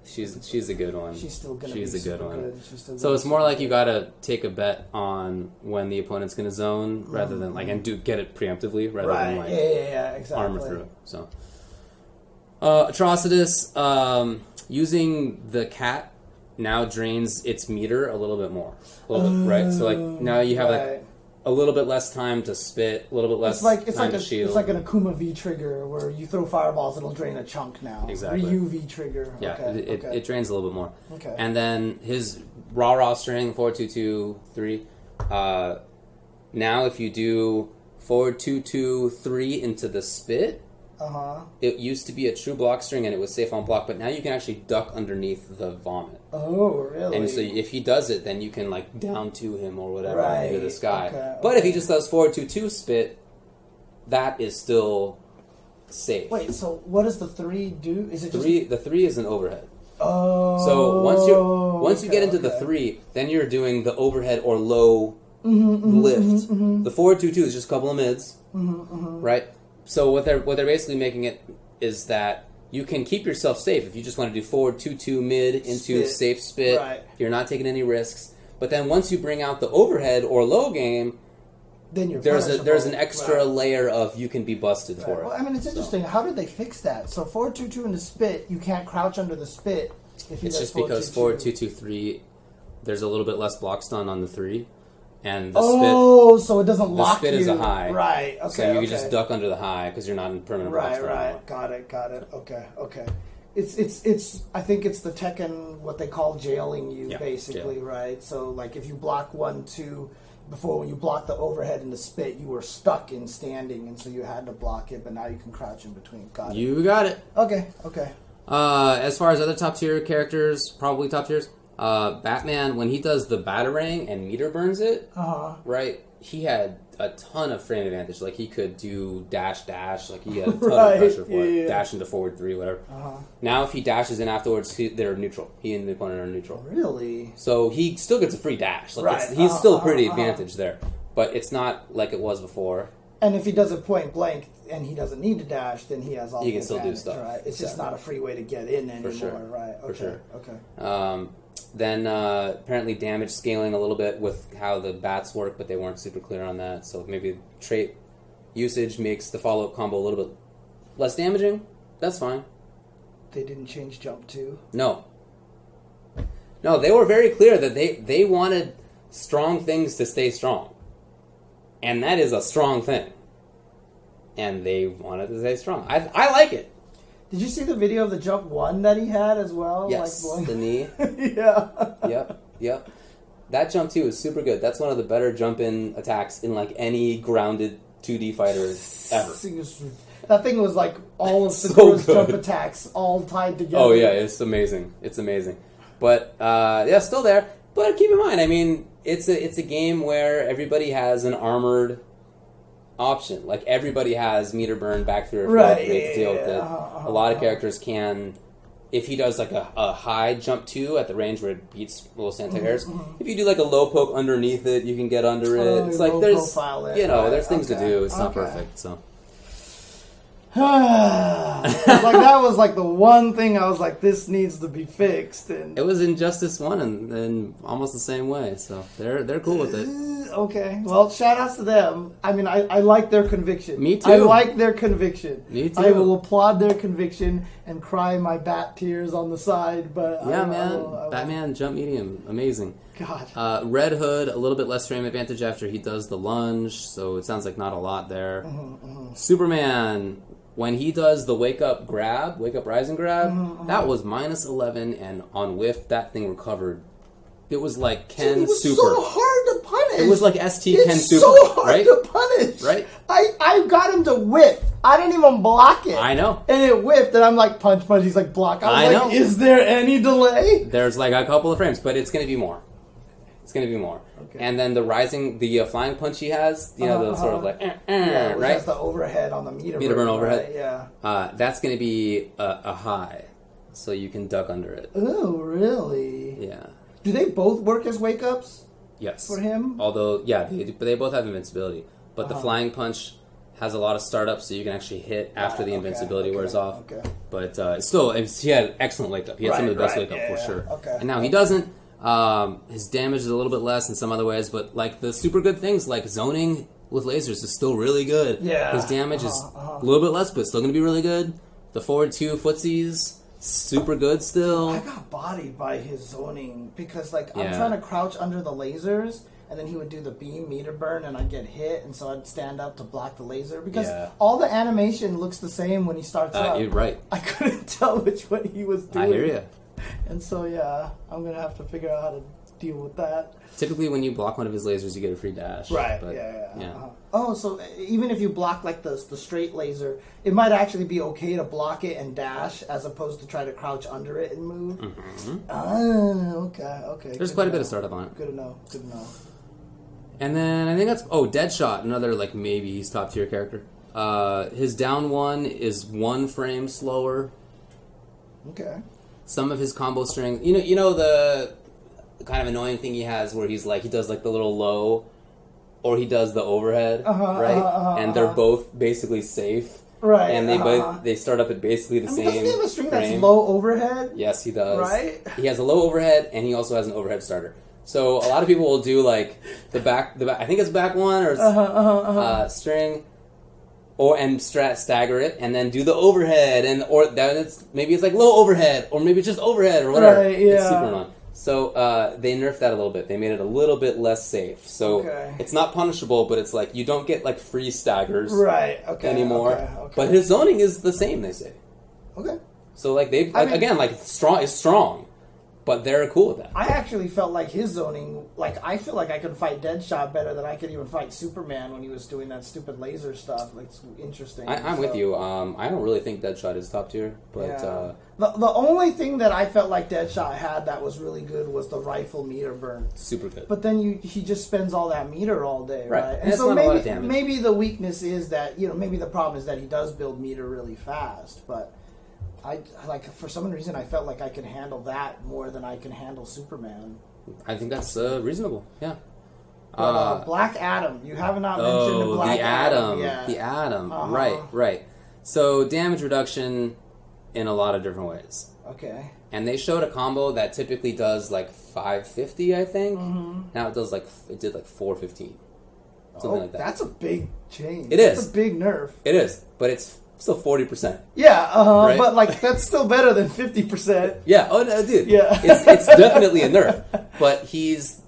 she's she's a good one. she's still gonna She's be a good one. good. So it's more like you gotta take a bet on when the opponent's gonna zone rather than like and do get it preemptively rather right. than like yeah, yeah, yeah, exactly. armor through. So, uh, Atrocitus um, using the cat now drains its meter a little bit more, a little bit, right? So like now you have like a little bit less time to spit, a little bit less It's like it's time like a, to shield. it's like an Akuma V trigger where you throw fireballs, it'll drain a chunk now. Exactly. Ryu V trigger. yeah, okay, it, it, okay. it drains a little bit more. Okay. And then his raw raw string four two two three. Uh, now if you do four two two three into the spit, uh huh. it used to be a true block string and it was safe on block, but now you can actually duck underneath the vomit. Oh, really? And so if he does it, then you can like down to him or whatever Right, into the sky. okay, but if he just does four two two spit, that is still safe. Wait, so what does the three do? Is it just three the three is an overhead. Oh, So once you once you get into the three, then you're doing the overhead or low Mm-hmm, lift. The four two two is just a couple of mids, Mm-hmm, right? So what they're what they're basically making it is that you can keep yourself safe if you just want to do forward two two mid into Spit. safe spit. Right. You're not taking any risks. But then once you bring out the overhead or low game, then you're there's a there's an extra Right. layer of you can be busted Right. for Well, it. I mean, it's interesting. How did they fix that? So four two two in the spit, you can't crouch under the spit. It's just because 4-2-2. forward two two three, there's a little bit less block stun on the three, and the Oh, so it doesn't The lock spit you. is a high. Right. Okay. So you okay. can just duck under the high because you're not in permanent Right. Right. anymore. Got it. Got it. Okay. Okay. It's it's it's. I think it's the Tekken what they call jailing you Yeah, basically, right? So like if you block one two. Before, when you blocked the overhead and the spit, you were stuck in standing, and so you had to block it. But now you can crouch in between. Got it. You got it. Okay. Okay. Uh, as far as other top tier characters, probably top tiers. Uh, Batman when he does the batarang and meter burns it, Uh huh. right? He had a ton of frame advantage. Like he could do dash dash. Like he had a [LAUGHS] ton Right, of pressure for yeah, it. yeah. Dash into forward three, whatever. Uh huh. Now if he dashes in afterwards, he, they're neutral. He and the opponent are neutral. Really? So he still gets a free dash. Like Right, he's uh-huh, still uh-huh, pretty uh-huh. advantaged there, but it's not like it was before. And if he does it point blank and he doesn't need to dash, then he has all He the can still do stuff. Right? It's just not a free way to get in anymore, sure. right? For Okay. sure. Okay. Um, then uh, apparently damage scaling a little bit with how the bats work, but they weren't super clear on that. So maybe trait usage makes the follow up combo a little bit less damaging. That's fine. They didn't change jump too. No, no, they were very clear that they they wanted strong things to stay strong, and that is a strong thing. And they wanted to stay strong. I I like it. Did you see the video of the jump one that he had as well? Yes, Like the knee. [LAUGHS] yeah. yep, yep. That jump too is super good. That's one of the better jump in attacks in like any grounded 2D fighter ever. [LAUGHS] That thing was like all of [LAUGHS] So jump attacks all tied together. Oh yeah, it's amazing. It's amazing. But uh, yeah, still there. But keep in mind, I mean, it's a it's a game where everybody has an armored option. Like everybody has meter burn back through Right, to yeah, deal with it. a lot of uh-huh. characters can. If he does like a, a high jump two at the range where it beats little Santa hairs, if you do like a low poke underneath it, you can get under it. Mm-hmm, Oh, it's like there's you know right, there's things to do. It's not okay. perfect. So [SIGHS] like that was like the one thing I was like, this needs to be fixed. And it was Injustice One and, and almost the same way. So they're they're cool with it. Uh, Okay. Well, shout outs to them. I mean, I, I like their conviction. Me too. I like their conviction. Me too. I will applaud their conviction and cry my bat tears on the side. But Yeah, I, man. I will- I will- Batman jump medium, amazing. God. Uh, Red Hood, a little bit less frame advantage after he does the lunge, so it sounds like not a lot there. Mm-hmm, Superman, when he does the wake up grab, wake up rising grab, Mm-hmm, that was minus 11, and on whiff, that thing recovered. It was like Dude, Ken it was Super. so hard to punish. It was like ST it's Ken so Super, hard right? to punish. Right. I I got him to whiff. I didn't even block it. I know. And it whiffed, and I'm like punch punch. He's like block. I was I like, know. is there any delay? There's like a couple of frames, but it's going to be more. It's going to be more. Okay. And then the rising, the uh, flying punch he has, you know, the Uh-huh, sort of like, eh, eh, Yeah, right? has the overhead on the meter. Meter burn overhead. right? Yeah. Uh, that's going to be a, a high, so you can duck under it. Oh, really? Yeah. Do they both work as wake ups Yes. for him? Although, yeah, they, but they both have invincibility. But the Uh-huh. flying punch has a lot of startup, so you can actually hit after the invincibility okay, wears off. Okay. But uh, still, he had excellent wake up. He had some of the best right, wake up for yeah, sure. okay. And now he doesn't. Um, his damage is a little bit less in some other ways, but like the super good things like zoning with lasers is still really good. Yeah, His damage is uh-huh, uh-huh. a little bit less, but still going to be really good. The forward two footsies, super good still. I got bodied by his zoning because, like, I'm trying to crouch under the lasers, and then he would do the beam meter burn, and I'd get hit, and so I'd stand up to block the laser because Yeah. all the animation looks the same when he starts Uh, up. you're right. I [LAUGHS] couldn't tell which one he was doing. I hear you. And so, yeah, I'm gonna have to figure out how to deal with that. Typically, when you block one of his lasers, you get a free dash. Right. But, yeah. Yeah. yeah. Uh-huh. Oh, so even if you block like the the straight laser, it might actually be okay to block it and dash as opposed to try to crouch under it and move. Mhm. Ah, okay, okay. There's quite a bit of startup on it. Good to know. Good to know. And then I think that's oh Deadshot, another like maybe he's top tier character. Uh, his down one is one frame slower. Okay. Some of his combo string, you know, you know the, the kind of annoying thing he has where he's like he does like the little low, or he does the overhead, Uh-huh, right? uh-huh, uh-huh, and they're uh-huh. both basically safe, Right. and they uh-huh. both they start up at basically the I mean, same doesn't he have a string frame. that's low overhead? Yes, he does. Right? He has a low overhead, and he also has an overhead starter. So a lot of people will do like the back, the back. I think it's back one or Uh-huh, uh-huh, uh-huh. uh, string, or and stra- stagger it, and then do the overhead, and or then it's maybe it's like low overhead, or maybe it's just overhead or whatever. Right, It's yeah. super annoying. So uh, they nerfed that a little bit. They made it a little bit less safe. So Okay. it's not punishable, but it's like you don't get like free staggers right. Okay. anymore. Okay. okay. But his zoning is the same. They say. okay. So like they I like, mean- again like it's strong is strong, but they're cool with that. I actually felt like his zoning, like I feel like I could fight Deadshot better than I could even fight Superman when he was doing that stupid laser stuff. Like it's interesting. I, I'm with you. Um, I don't really think Deadshot is top tier, but Yeah. uh, the the only thing that I felt like Deadshot had that was really good was the rifle meter burn. super good. But then you he just spends all that meter all day, Right. right? And it's not a maybe lot of maybe the weakness is that you know maybe the problem is that he does build meter really fast, but. I like for some reason I felt like I can handle that more than I can handle Superman. I think that's uh, reasonable. Yeah. But, uh, Black Adam, you have not mentioned the oh, Black the Atom, yet. the Atom. Uh-huh. Right, right. So damage reduction in a lot of different ways, Okay. and they showed a combo that typically does like 550, I think. Mm-hmm. Now it does like it did like 415, something oh, like that. that's a big change. It That's is. a big nerf. It is, but it's still 40 percent. Yeah, uh-huh, Right? but like [LAUGHS] that's still better than fifty percent. Yeah. Oh no, dude. Yeah. It's it's [LAUGHS] definitely a nerf, but he's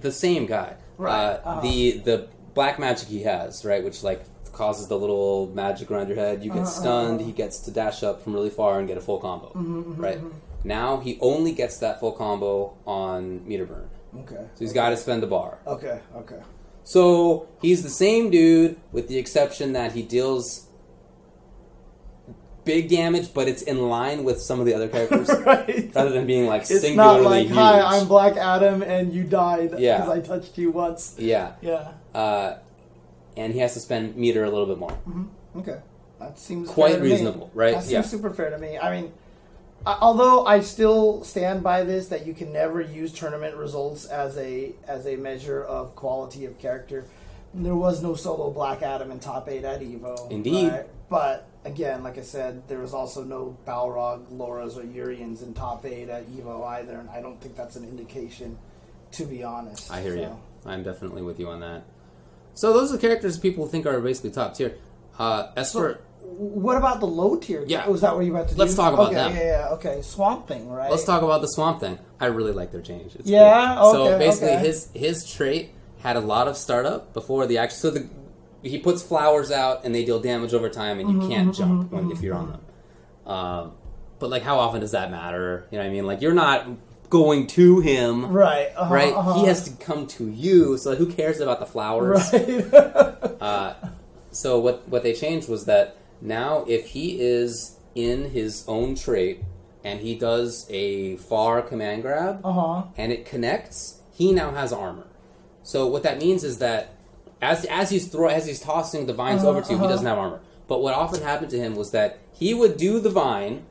the same guy. Right, Uh, uh-huh. The the black magic he has, right, which like causes the little magic around your head. You get Uh-huh, stunned. uh-huh. He gets to dash up from really far and get a full combo. Mm-hmm, right. Now he only gets that full combo on meter burn. Okay. So he's got to spend the bar. Okay. Okay. So he's the same dude, with the exception that he deals big damage, but it's in line with some of the other characters, [LAUGHS] right. rather than being like It's singularly not like, huge. "Hi, I'm Black Adam, and you died because Yeah. I touched you once." yeah, Yeah. uh, and he has to spend meter a little bit more. Okay. That seems Quite to me. reasonable, right? That seems Yeah. super fair to me. I mean, I- although I still stand by this that you can never use tournament results as a as a measure of quality of character. There was no solo Black Adam in top eight at Evo. Indeed. right? But again, like I said, there was also no Balrog, Laura's, or Uriens in top eight at Evo either, and I don't think that's an indication, to be honest. I hear So, you. I'm definitely with you on that. So those are the characters people think are basically top tier. Uh, as for What about the low tier? Yeah. Was that what you were about to do? Let's talk about okay, them. Yeah, yeah, okay. Swamp Thing, right? let's talk about the Swamp Thing. I really like their change. It's Yeah? cool. So basically, okay. his his trait had a lot of startup before the action. So the he puts flowers out and they deal damage over time, and you Mm-hmm, can't jump when if you're on them. Um, but like, how often does that matter? You know what I mean? Like, you're not going to him. Right. Uh-huh, Right? uh-huh. He has to come to you. So who cares about the flowers? Right. [LAUGHS] Uh, so what what they changed was that now if he is in his own trait and he does a far command grab uh huh. and it connects, he now has armor. So what that means is that as as he's throw as he's tossing the vines Uh-huh, over to you, he uh-huh. doesn't have armor. But what often happened to him was that he would do the vine,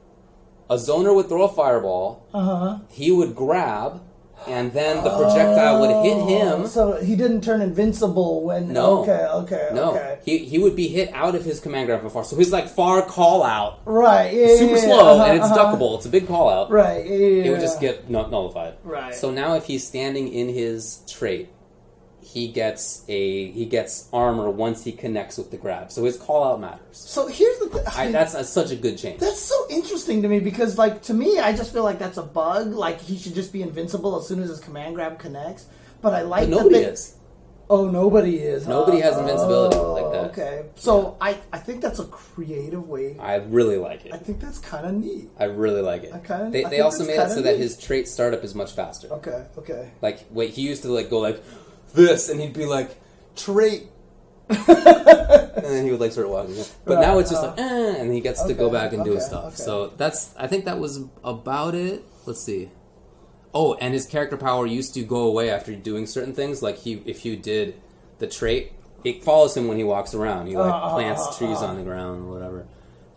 a zoner would throw a fireball, Uh huh. he would grab, and then the projectile would hit him. So he didn't turn invincible when. No. Okay. Okay. No, Okay. he he would be hit out of his command grab before. So he's like far call out, Right. Yeah. super yeah, yeah, slow, uh-huh, and it's uh-huh. duckable. It's a big call out. Right. Yeah. yeah, It would just get nullified. Right. So now, if he's standing in his trait, he gets a he gets armor once he connects with the grab. So his call out matters. So here's the thing. I, that's a, such a good change. That's so interesting to me because, like, to me, I just feel like that's a bug. Like, he should just be invincible as soon as his command grab connects. But I like But that nobody they- is. Oh, nobody is. Nobody has invincibility Oh, like that. Okay, so I I think that's a creative way. I really like it. I think that's kind of neat. I really like it. I kinda- they I they also made it so kinda that his trait startup is much faster. Okay, okay. Like wait, he used to like go like this, and he'd be like trait. and then he would like start walking. But now it's just uh, like, eh, and he gets to go back and do his stuff. okay. So that's I think that was about it. Let's see. Oh, and his character power used to go away after doing certain things. Like he, if you did the trait, it follows him when he walks around. He like Uh, plants uh, trees on the ground or whatever.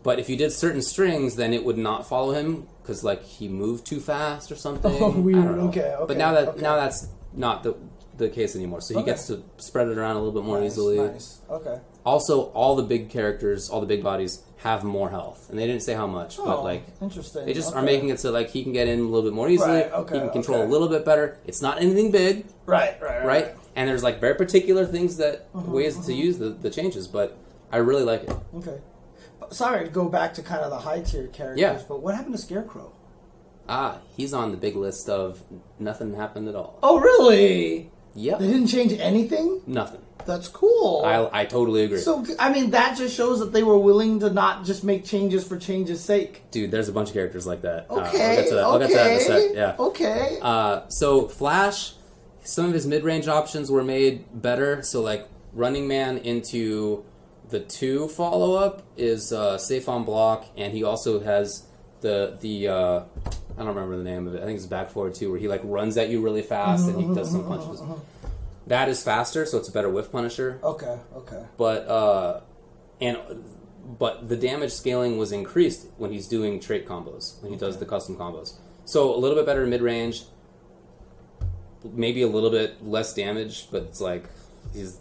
But if you did certain strings, then it would not follow him because like he moved too fast or something. [LAUGHS] Oh, weird. Okay, okay, But now that okay. now that's not the the case anymore. So he Okay. gets to spread it around a little bit more nice, easily. Nice. Okay. Also, all the big characters, all the big bodies have more health, and they didn't say how much, but Oh, like interesting. they just okay. are making it so like he can get in a little bit more easily. Right, okay, he can control okay. a little bit better. It's not anything big, right, right, right. right? And there's like very particular things that Mm-hmm, ways to use the, the changes, but I really like it. Okay. Sorry to go back to kind of the high tier characters, Yeah. but what happened to Scarecrow? Ah, he's on the big list of nothing happened at all. Oh, really? Yep, They didn't change anything. nothing. That's cool. I I totally agree, So I mean, that just shows that they were willing to not just make changes for change's sake. dude. There's a bunch of characters like that. Uh, I'll Okay, get to that. I'll okay, get to that in a sec. Yeah. okay. Uh, so Flash, some of his mid-range options were made better. So like Running Man into the two follow-up is uh, safe on block, and he also has the the uh, I don't remember the name of it. I think it's back forward two, where he like runs at you really fast and he does some punches. That is faster, so it's a better whiff punisher. okay, okay. But uh, and but the damage scaling was increased when he's doing trait combos when he does the custom combos. So a little bit better mid range, maybe a little bit less damage, but it's like he's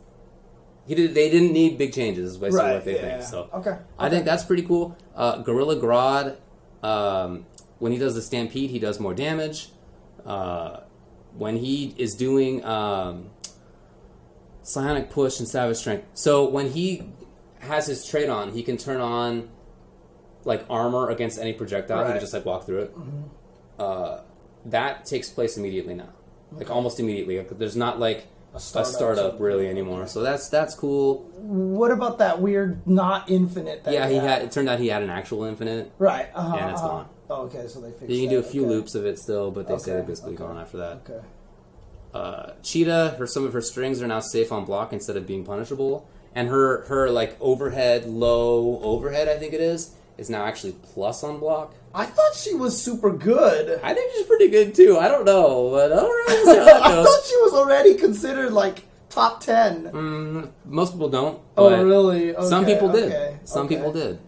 he did they didn't need big changes basically Right. what they yeah. think. So okay. I think that's pretty cool. Uh, Gorilla Grodd, um, when he does the Stampede, he does more damage. Uh, when he is doing um, Psionic Push and Savage Strength, so when he has his trait on, he can turn on like armor against any projectile. He can just like walk through it. Uh, that takes place immediately now, like almost immediately. Like, there's not like A a startup, startup, really anymore. So that's that's cool. What about that weird not infinite? That Yeah, he had. It turned out he had an actual infinite. right. Uh-huh, and it's uh-huh. gone. Oh, okay, so they fixed. You can do a that, few okay. loops of it still, but they say Okay, they're basically okay. gone after that. Okay. Uh, Cheetah, her some of her strings are now safe on block instead of being punishable, and her her like overhead low overhead I think it is is now actually plus on block. I thought she was super good. I think she's pretty good too. I don't know, but all right, we'll see how [LAUGHS] I goes. thought she was already considered like top ten. Mm, most people don't. oh, but really? Some people did. okay, Some okay. people did.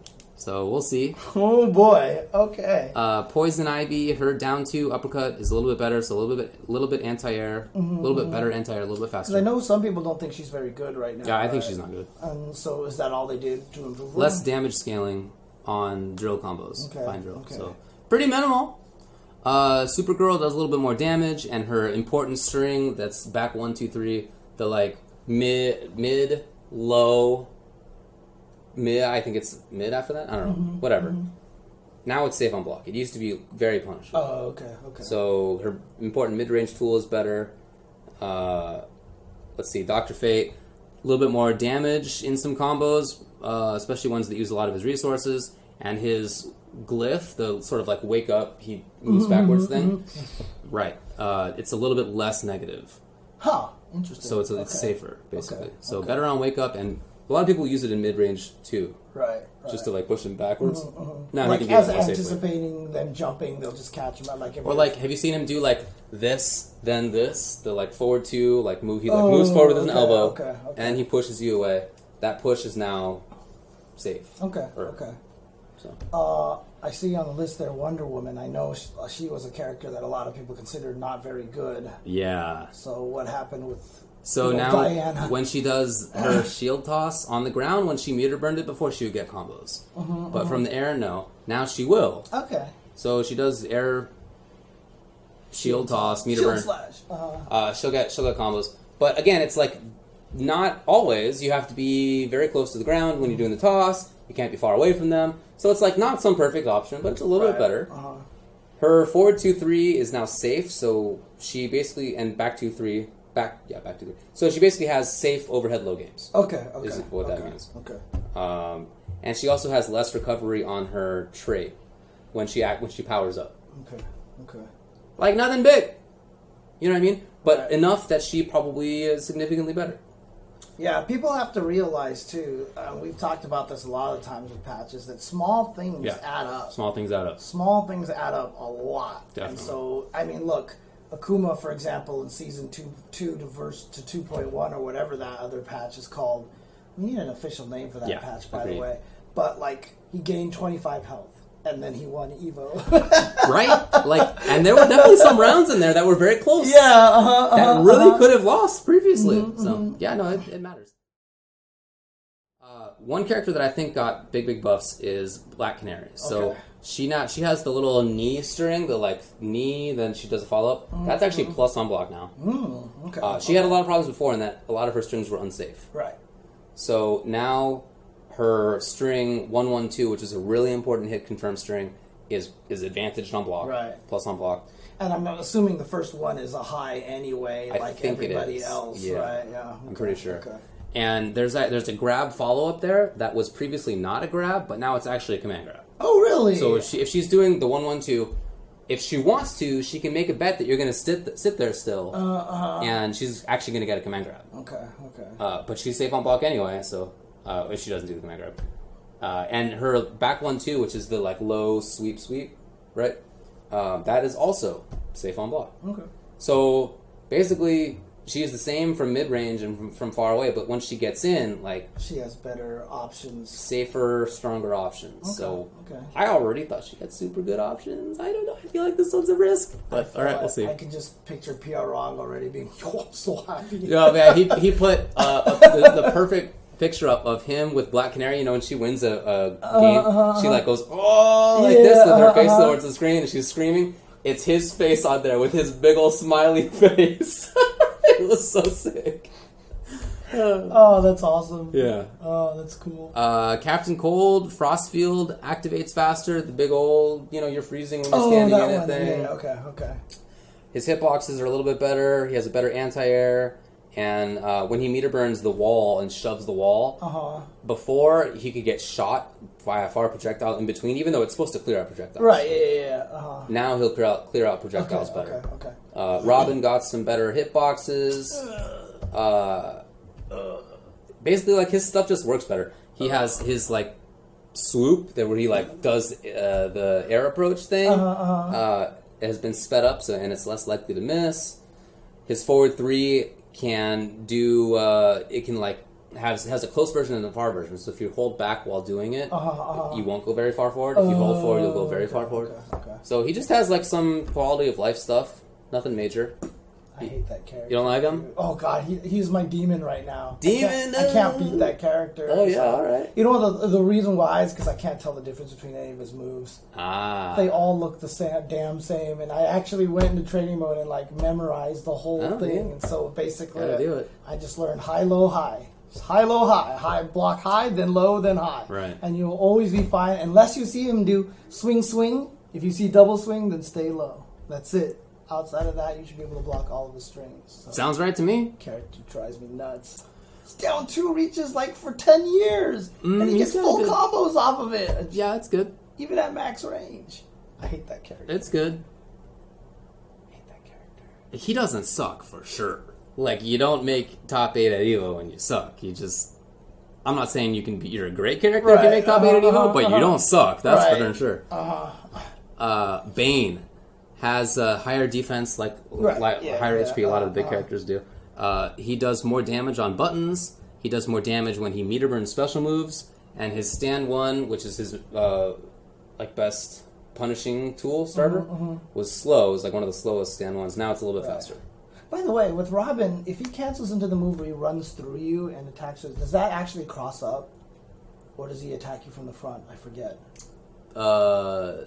So we'll see. Oh boy. Okay. Uh, Poison Ivy, her down two uppercut is a little bit better, so a little bit, a little bit anti-air, a little bit better anti-air, a little bit faster. Because. I know some people don't think she's very good right now. Yeah, I think she's not good. And so is that all they did to improve her? Less damage scaling on drill combos, Okay, fine drill. okay. So pretty minimal. Uh, Supergirl does a little bit more damage, and her important string that's back one, two, three, the like mid, mid, low, mid. I think it's mid after that. I don't know. Mm-hmm, Whatever. Now it's safe on block. It used to be very punishable. Oh, okay, okay. So her important mid-range tool is better. Uh, let's see, Doctor Fate, a little bit more damage in some combos, uh, especially ones that use a lot of his resources, and his glyph, the sort of like wake up, he moves backwards thing. Right. Uh, it's a little bit less negative, Huh. Interesting. so it's it's safer basically. Okay, So okay. better on wake up, and a lot of people use it in mid range too, Right. just to like push him backwards. Now Mm-hmm, like he can do as it more safely. anticipating them jumping, they'll just catch him. Like Or like, have you seen him do like this, then this, the like forward two, like move? He like Oh, moves forward with an elbow, okay, okay. and he pushes you away. That push is now safe. okay, Or- okay. So Uh, I see on the list there Wonder Woman. I know she, she was a character that a lot of people considered not very good. yeah. So what happened with? So now, Diana? when she does her [SIGHS] shield toss on the ground, when she meter burned it before, she would get combos. Mm-hmm, but from the air, no. Now she will. Okay. So she does air shield toss, meter Shield burn. slash. Uh, uh, she'll get she'll get combos. But again, it's like not always. You have to be very close to the ground when you're doing the toss. You can't be far away from them. So it's like not some perfect option, but it's a little bit better. Uh-huh. Her forward two three is now safe, so she basically and back two three back yeah back two three. So she basically has safe overhead low games, Okay. Okay. Is what that okay, means. Okay. um, and she also has less recovery on her trait when she act when she powers up. Okay. Okay. Like nothing big, you know what I mean? But Right. enough that she probably is significantly better. Yeah, people have to realize too. Uh, we've talked about this a lot of times with patches that small things Yeah. add up. Small things add up. small things add up a lot. And Definitely. so, I mean, look, Akuma, for example, in season two, two to verse to two point one or whatever that other patch is called. We need an official name for that Yeah, patch, by agreed. the way. But like, he gained twenty five health, and then he won Evo. [LAUGHS] right? Like, and there were definitely some rounds in there that were very close. yeah, uh-huh, that uh-huh, really uh-huh. could have lost previously. Mhm, so yeah, no, it, it matters. Uh, one character that I think got big, big buffs is Black Canary. So Okay. She not she has the little knee string, the like knee, then she does a follow up. That's actually plus on block now. Mm, okay. Uh, she had a lot of problems before, in that a lot of her strings were unsafe. right. So now her string one one two, which is a really important hit confirm string, is is advantaged on block, Right. plus on block. And I'm assuming the first one is a high anyway, I like everybody else, Yeah. right? Yeah, I'm pretty sure. Okay. And there's a, there's a grab follow up there that was previously not a grab, but now it's actually a command grab. Oh, really? So if, she, if she's doing the one one two, if she wants to, she can make a bet that you're going to sit sit there still, uh, uh, and she's actually going to get a command grab. okay, okay. Uh, but she's safe on block anyway, so uh, if she doesn't do the command grab, uh, and her back one two, which is the like low sweep sweep, right? Uh, that is also safe on block. Okay. So basically, she is the same from mid range and from, from far away, but once she gets in, like She has better options. safer, stronger options. So okay. I already thought she had super good options. I don't know. I feel like this one's a risk, but all right, we'll see. I can just picture PR Rog already being oh, [LAUGHS] I'm so happy. Yeah, man, he, he put uh, the, the perfect picture up of him with Black Canary. You know, when she wins a, a game, she like goes oh like this with her Uh-huh, face uh-huh. towards the screen, and she's screaming. It's his face on there with his big old smiley [LAUGHS] face. [LAUGHS] it was so sick. Oh, that's awesome. Yeah. Oh, that's cool. Uh, Captain Cold, Frostfield activates faster. The big old, you know, you're freezing when you're Oh, standing that in it one. thing. Yeah, okay, okay. His hitboxes are a little bit better. He has a better anti-air, and uh, when he meter burns the wall and shoves the wall, Uh huh. before he could get shot by a far projectile in between, even though it's supposed to clear out projectiles. Right. Yeah, yeah, yeah. Uh huh. Now he'll clear out clear out Okay, projectiles okay, better. okay. Uh, Robin got some better hitboxes. Uh, basically, like his stuff just works better. He has his like swoop that where he like does uh, the air approach thing. Uh-huh, uh-huh. Uh, it has been sped up, so and it's less likely to miss. His forward three can do. Uh, it can like has has a close version and a far version. So if you hold back while doing it, Uh-huh, uh-huh. you won't go very far forward. If you hold forward, you'll go very okay, far forward. Okay, okay. So he just has like some quality of life stuff. Nothing major. I hate that character. You don't like him? Oh god, he, he's my demon right now. Demon, I can't, I can't beat that character. Oh, yeah, so- alright. You know the the reason why is because I can't tell the difference between any of his moves. Ah. They all look the same, damn same, and I actually went into training mode and like memorized the whole Oh, thing. yeah. And so basically, it. I just learned high, low, high. High, low, high. High block high, then low, then high. Right. And you'll always be fine unless you see him do swing, swing. If you see double swing, then stay low. That's it. Outside of that, you should be able to block all of the strings. So Sounds right to me. character drives me nuts. He's down two reaches like for ten years, Mm, and he gets got full good- combos off of it, Yeah, it's good. even at max range. I hate that character. It's good. I hate that character. He doesn't suck for sure. Like you don't make top eight at Evo when you suck. You just. I'm not saying you can be. You're a great character if you make top eight at uh-huh, Evo, but you uh-huh. don't suck. That's for Right. darn sure. Uh-huh. Uh, Bane has a higher defense, like, Right, like yeah, higher yeah, HP. A lot of the big uh-huh. characters do. Uh, he does more damage on buttons. He does more damage when he meter burns special moves, and his stand one, which is his uh, like best punishing tool starter, Mm-hmm, was slow. It was like one of the slowest stand ones. Now it's a little bit Right. faster. By the way, with Robin, if he cancels into the move where he runs through you and attacks you, does that actually cross up? Or does he attack you from the front? I forget. Uh,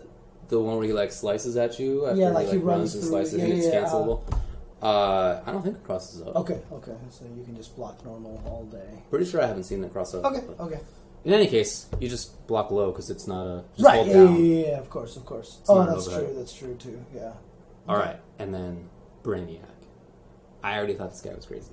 the one where he like slices at you after Yeah, like he, he like, runs runs and slices yeah, and it's yeah, cancelable. Uh, I don't think it crosses up. Okay, okay. So you can just block normal all day. Pretty sure I haven't seen it cross up. Okay, but- okay. In any case, you just block low because it's not a just Right, yeah, down. yeah, yeah, yeah, of course, of course. oh, that's true, that's true too, yeah. All right, and then Brainiac. I already thought this guy was crazy.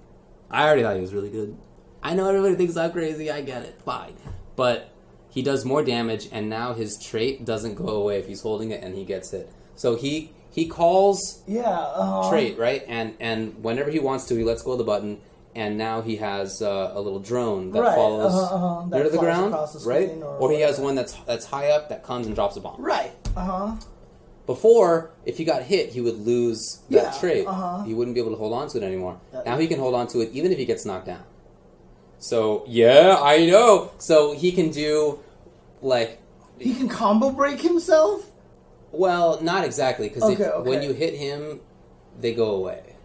I already thought he was really good. I know everybody thinks I'm crazy. I get it, fine. But he does more damage, and now his trait doesn't go away if he's holding it and he gets hit. So he he calls Yeah, uh, trait right, and and whenever he wants to, he lets go of the button, and now he has uh, a little drone that Right, follows uh-huh, uh-huh, that near to the ground, the right? or Or he has one that's that's high up that comes and drops a bomb. Right, uh huh. Before, if he got hit, he would lose that Yeah, trait. uh-huh. He wouldn't be able to hold on to it anymore. That- now he can hold on to it even if he gets knocked down. So yeah, I know. So he can do like He can combo break himself? well, not exactly because Okay, okay. when you hit him, they go away.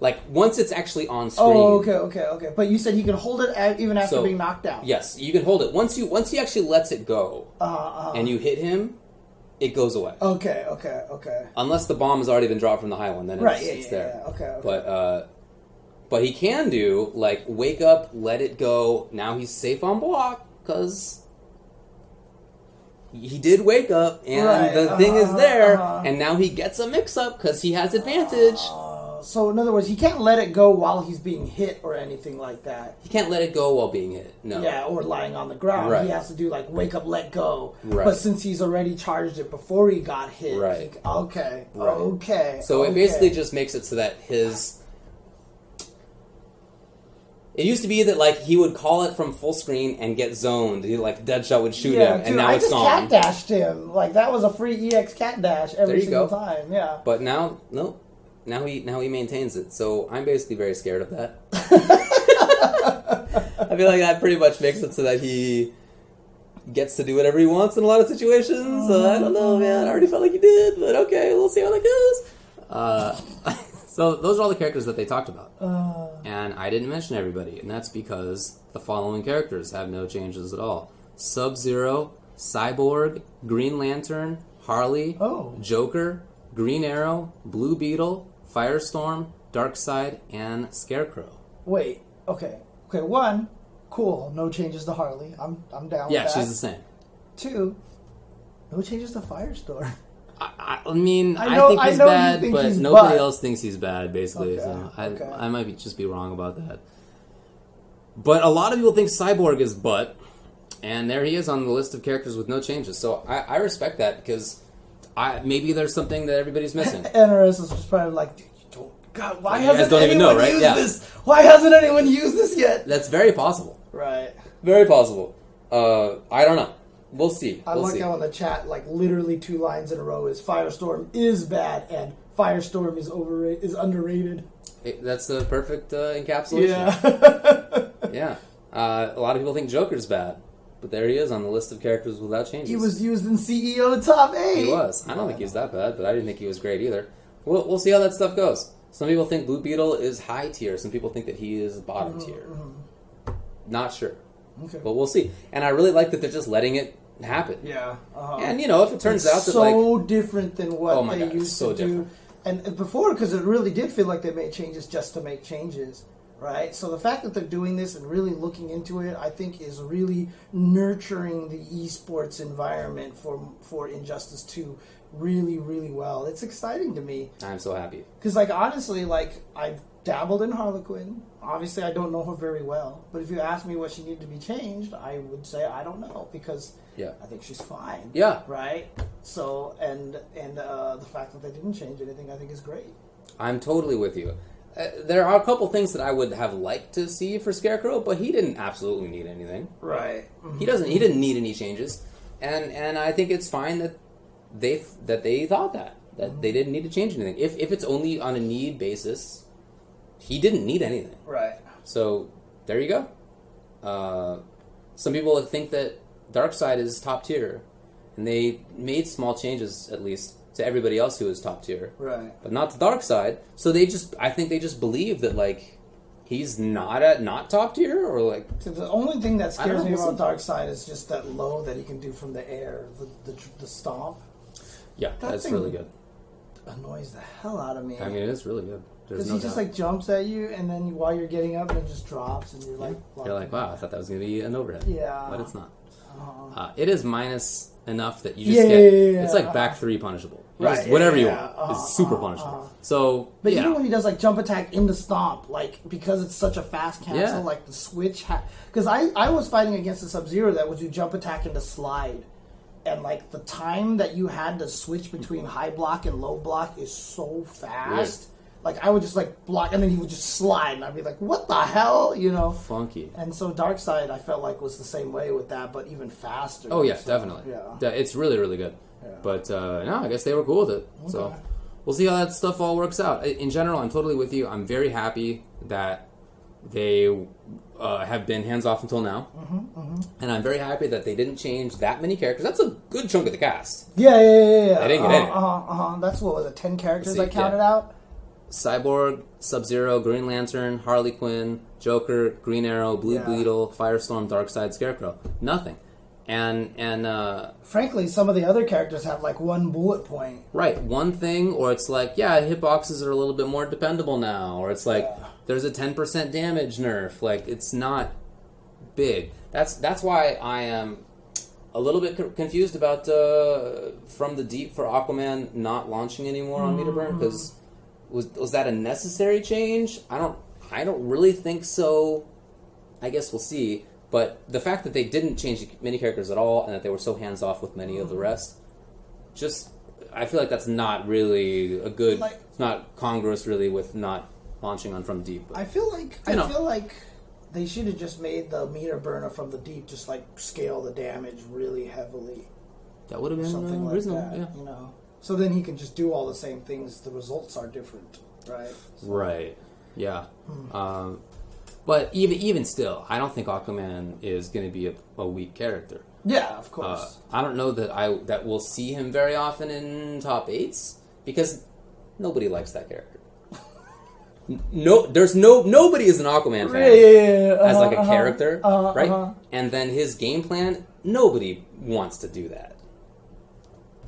Like once it's actually on screen. Oh, okay, okay, okay. But you said he can hold it a- even after So, being knocked down. Yes, you can hold it once you once he actually lets it go Uh, uh, and you hit him, it goes away. okay, okay, okay. Unless the bomb has already been dropped from the high one, then it's, Right, yeah, it's yeah, there. yeah. Okay, okay. But uh, but he can do like wake up, let it go. Now he's safe on block because he did wake up, and Right, the thing is uh-huh, there, uh-huh. and now he gets a mix up because he has advantage. Uh, so in other words, he can't let it go while he's being hit or anything like that. He can't let it go while being hit. No. Yeah, or lying on the ground. Right. He has to do like wake up, let go. Right. But since he's already charged it before he got hit, Right. he- okay, okay. So it basically just makes it so that his. It used to be that like he would call it from full screen and get zoned. He, like Deadshot would shoot yeah, him, dude, and now I it's just gone. cat dashed him. Like that was a free EX cat dash every There you single go. time. Yeah. But now, nope. Now he now he maintains it. So I'm basically very scared of that. [LAUGHS] I feel like that pretty much makes it so that he gets to do whatever he wants in a lot of situations. So I don't know, man. I already felt like he did, but okay, we'll see how that goes. Uh, [LAUGHS] so those are all the characters that they talked about, Uh, and I didn't mention everybody, and that's because the following characters have no changes at all: Sub Zero, Cyborg, Green Lantern, Harley, Oh. Joker, Green Arrow, Blue Beetle, Firestorm, Darkseid, and Scarecrow. wait. Okay. Okay. One. Cool. No changes to Harley. I'm I'm down. Yeah, with that. Yeah, she's the same. Two. No changes to Firestorm. [LAUGHS] I, I- mean, I I, think he's know bad, think but he's nobody else thinks he's bad, basically. Okay, so I, okay. I might be, just be wrong about that. But a lot of people think Cyborg is butt, and there he is on the list of characters with no changes. So I, I respect that because I, maybe there's something that everybody's missing. [LAUGHS] NRS is just probably like, dude, you don't. God, why hasn't anyone know, right? used Yeah. this? Why hasn't anyone used this yet? That's very possible. Right. Very possible. Uh, I don't know. We'll see. I we'll like see. how in the chat, like literally two lines in a row is Firestorm is bad and Firestorm is overrated is underrated. It- that's the perfect uh, encapsulation. Yeah. [LAUGHS] Yeah. Uh, a lot of people think Joker's bad, but there he is on the list of characters without changes. he was used in CEO top eight. He was. I don't think he's that bad, but I didn't think he was great either. We'll, we'll see how that stuff goes. Some people think Blue Beetle is high tier. Some people think that he is bottom Mm-hmm, tier. Not sure, Okay. but we'll see. And I really like that they're just letting it happen. Yeah. Uh-huh. And you know, if it turns It's out that so like different than what Oh my they God, used so to different. do, and before because it really did feel like they made changes just to make changes, right? So the fact that they're doing this and really looking into it, I think, is really nurturing the esports environment for for Injustice Two really, really well. It's exciting to me I'm so happy. because, like, honestly, like I've dabbled in Harley Quinn. Obviously, I don't know her very well, but if you ask me what she needed to be changed, I would say I don't know because Yeah. I think she's fine. Yeah. Right. So and and uh, the fact that they didn't change anything, I think, is great. I'm totally with you. Uh, there are a couple things that I would have liked to see for Scarecrow, but he didn't absolutely need anything. Right. He doesn't. He didn't need any changes, and and I think it's fine that they that they thought that that they didn't need to change anything. If if it's only on a need basis, he didn't need anything. Right. So there you go. Uh, some people think that Darkseid is top tier, and they made small changes at least to everybody else who is top tier, Right. but not to Darkseid. So they just, I think they just believe that like he's not at not top tier or like So the only thing that scares me about Darkseid is just that low that he can do from the air, the the, the stomp yeah, That that's really good. annoys the hell out of me. I mean, it is really good. Because no he just like jumps at you, and then while you're getting up, and it just drops, and you're like, You're like, wow, I thought that was going to be an overhead. Yeah. But it's not. Uh-huh. Uh, it is minus enough that you just yeah, get. yeah, yeah, It's like uh-huh. back three punishable. You Right, just- whatever you want uh-huh, is super uh-huh, punishable. So, But even when he does like jump attack in the stomp, like because it's such a fast cancel, like the switch. Because I I was fighting against a Sub Zero that would do jump attack into slide, and like the time that you had to switch between high block and low block is so fast. Like I would just like block, and then he would just slide, and I'd be like, "What the hell?" You know. funky. And so Darkseid, I felt like was the same way with that, but even faster. Oh yeah, So, definitely. Yeah. Yeah, it's really really good. Yeah. But uh, no, I guess they were cool with it. So Okay. we'll see how that stuff all works out. In general, I'm totally with you. I'm very happy that they uh, have been hands off until now, Mm-hmm, and I'm very happy that they didn't change that many characters. That's a good chunk of the cast. Yeah, yeah, yeah, yeah. They didn't get uh, any. uh, uh, That's what was it? Ten characters See, I counted yeah. out. Cyborg, Sub Zero, Green Lantern, Harley Quinn, Joker, Green Arrow, Blue Yeah. Beetle, Firestorm, Darkseid, Scarecrow. Nothing. And and uh, Frankly, some of the other characters have like one bullet point. right, one thing, or it's like, yeah, hitboxes are a little bit more dependable now, or it's like Yeah. there's a ten percent damage nerf. Like it's not big. That's that's why I am a little bit co- confused about uh, from the deep for Aquaman not launching anymore on Mm-hmm. meter burn because was was that a necessary change? I don't I don't really think so. I guess we'll see. But the fact that they didn't change many characters at all and that they were so hands off with many Mm-hmm. of the rest, just I feel like that's not really a good. Like- it's not congruous really with not launching on from deep. I feel like I know. feel like they should have just made the meter burner from the deep just like scale the damage really heavily, that would have been something uh, like reasonable. that. Yeah. You know, so then he can just do all the same things. The results are different, right? Right. Yeah. Hmm. Um, but even even still, I don't think Aquaman is going to be a, a weak character. Yeah, of Uh, course. I don't know that I that we'll see him very often in top eights because nobody likes that character. [LAUGHS] No, there's no nobody is an Aquaman fan yeah, yeah, yeah, yeah. as like a Uh-huh, character, uh-huh, right? uh-huh. And then his game plan, nobody wants to do that.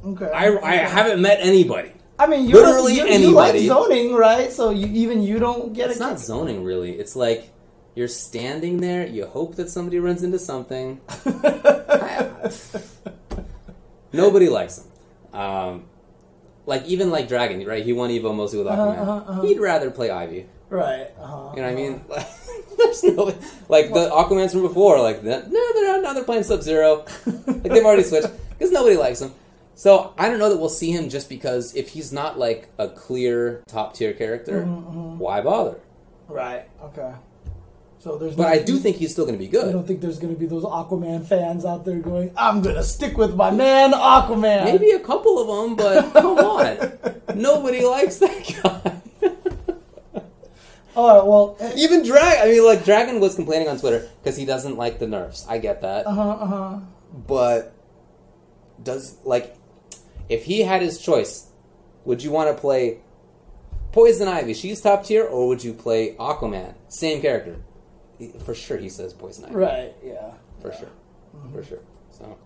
Okay. I, I haven't met anybody. I mean, you literally you, you like zoning, right? So you, even you don't get it. It's not kick. zoning really. It's like you're standing there, you hope that somebody runs into something. [LAUGHS] Nobody likes him. Um, like even like Dragon, right? He won Evo mostly with Aquaman. uh-huh, uh-huh. He'd rather play Ivy. right. Uh-huh, You know what I mean? [LAUGHS] There's no like the Aquamans from before. Like. No, they're not. Now they're playing Sub Zero. like they've already switched because nobody likes him. So I don't know that we'll see him just because if he's not like a clear top tier character, Mm-hmm, why bother? Right. Okay. So there's. But no, I do think he's still going to be good. I don't think there's going to be those Aquaman fans out there going, "I'm going to stick with my man Aquaman." Maybe a couple of them, but [LAUGHS] come on, nobody likes that guy. [LAUGHS] All right. Well. uh Even Dragon. I mean, like Dragon was complaining on Twitter because he doesn't like the nerfs. I get that, Uh huh. Uh huh. but does like if he had his choice, would you want to play Poison Ivy? She's top tier, or would you play Aquaman? Same character, for sure. He says Poison Ivy, Right. Yeah. for sure, for sure. So,